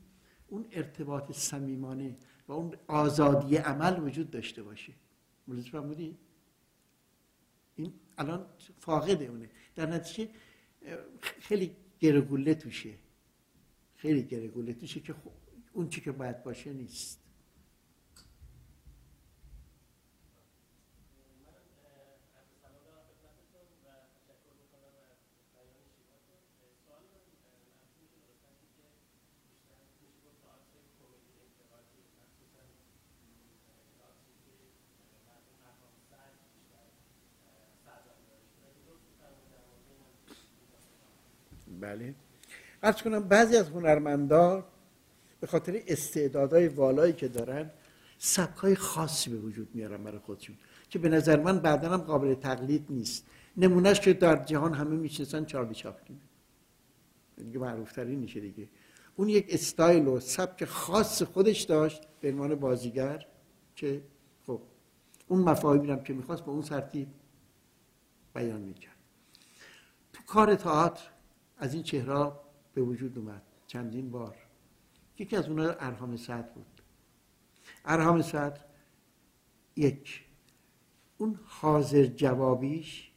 اون ارتباط صمیمانه و اون آزادی عمل وجود داشته باشه. ملاحظه فرمودی؟ این الان فاقده اونه. در نتیجه خیلی گرگوله توشه. خیلی گرگوله توشه که اون چی که باید باشه نیست. بله. ارز کنم بعضی از هنرمندان به خاطر استعدادهای والایی که دارن سبکای خاصی به وجود میارن برای خودشون که به نظر من بعدا هم قابل تقلید نیست. نمونهش که در جهان همه می‌شناسن چارلی چاپلین دیگه معروف میشه دیگه. اون یک استایل و سبک خاص خودش داشت به عنوان بازیگر که خب اون مفاهیمی هم که می‌خواست به اون سرتیب بیان می‌کرد. تو کار تئاتر از این چهره به وجود اومد. چندین بار. یکی از اونها ارهام صدر بود. ارهام صدر یک. اون حاضر جوابیش.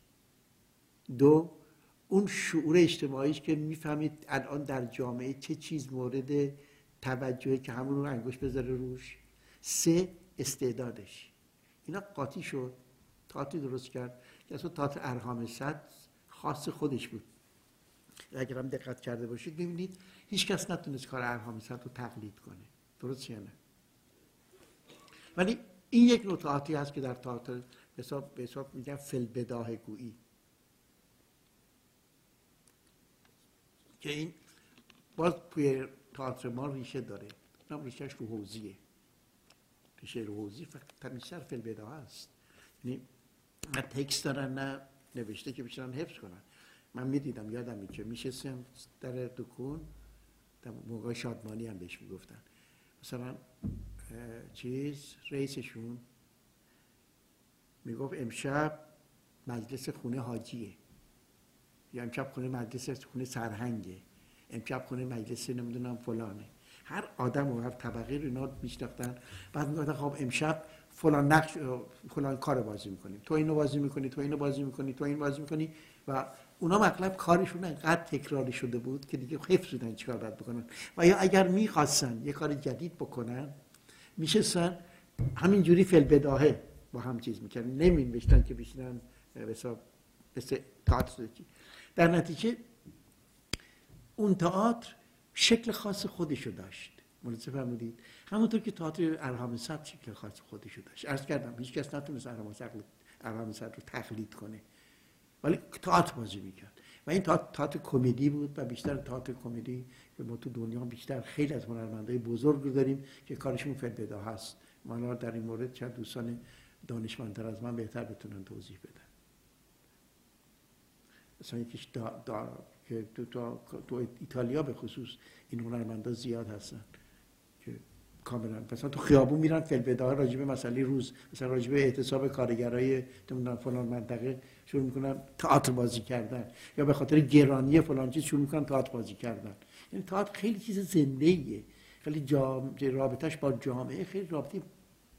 دو. اون شعور اجتماعیش که می‌فهمید الان در جامعه چه چیز مورد توجهه که همون رو انگوش بذاره روش. سه. استعدادش. اینا قاطی شد. تاعتی درست کرد. که اصلا تاعت ارهام صد خاص خودش بود. اگر هم دقت کرده باشید هیچ کس نتونست کار ارهام رو تقلید کنه. درست یا نه؟ ولی این یک نوع هست که در تاعت به حساب, میگن فل گویی. که این باز توی تئاتر ما ریشه داره. اونم ریشهش رو حوزیه ریشه رو حوزی فقط تمیزتر فل بدا هست. یعنی نه تکست دارن نه نوشته که بشنن حفظ کنن. من می‌دیدم یادم میشه میشستم در دکون در موقع شادمانی هم بهش می‌گفتن. مثلا چیز رئیسشون می‌گفت امشب مجلس خونه حاجیه. یا امشب خونه مجلس خونه سرهنگه. امشب خونه مجلس نمی‌دونم فلانه. هر آدم و هر طبقه رو اینا میشناختن. بعد می‌گفتن خب امشب فلان نقش فلان کار بازی می‌کنیم. تو اینو بازی می‌کنی تو اینو بازی می‌کنی تو این بازی می‌کنی و اونا مطلب کارشون انقدر تکراری شده بود که دیگه حفظ بودن چیکار باید بکنن. و یا اگر می‌خواستن یه کار جدید بکنن میشستن همینجوری فل بداهه با هم چیز می‌کردن. نمین که بشینن به حساب در نتیجه اون تئاتر شکل خاص خودشو داشت. ملاحظه فرمودید؟ همونطور که تئاتر ارهام صد شکل خاص خودشو داشت. عرض کردم هیچ کس نتونست ارهام صد رو تقلید کنه. ولی تئاتر بازی می‌کرد. و این تئاتر کمدی بود و بیشتر تئاتر کمدی که ما تو دنیا بیشتر خیلی از هنرمندای بزرگ رو داریم که کارشون فلبدا هست. من در این مورد چند دوستان دانشمندتر از من بهتر بتونن توضیح بدن. مثلا یکیش دا, دا که تو, تو, ایتالیا به خصوص این هنرمندا زیاد هستن که کاملا مثلا تو خیابون میرن فل بداه راجب مسئله روز مثلا راجب اعتصاب کارگرای فلان منطقه شروع می‌کنن تئاتر بازی کردن یا به خاطر گرانی فلان چیز شروع می‌کنن تئاتر بازی کردن. یعنی تئاتر خیلی چیز زنده ایه خیلی جام... رابطش با جامعه خیلی رابطه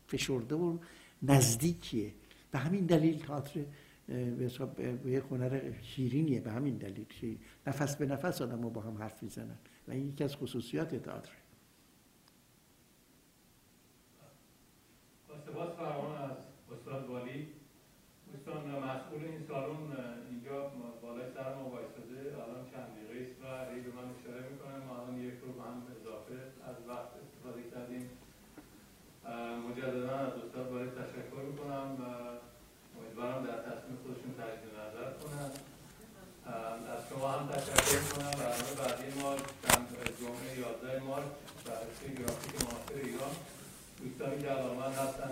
فشرده و نزدیکیه. به همین دلیل تئاتر به حساب یه هنر شیرینیه. به همین دلیل نفس به نفس آدم با هم حرف می‌زنن. و این یکی از خصوصیات تئاتر فرمان از استاد والی دوستان مسئول این سالن اینجا بالای سر ما وایستاده. الان چند دقیقه است و ری به من اشاره می‌کنه. ما الان یک رو هم اضافه از وقت استفاده کردیم. مجددا از استاد والی تشکر می‌کنم و امیدوارم در تصمیم خودشون تجدید نظر کنن. از شما هم تشکر کنم برنامه بعدی ما جمعه 11 مارچ بررسی گرافیک معاصر ایران. دوستانی که علاقمند هستن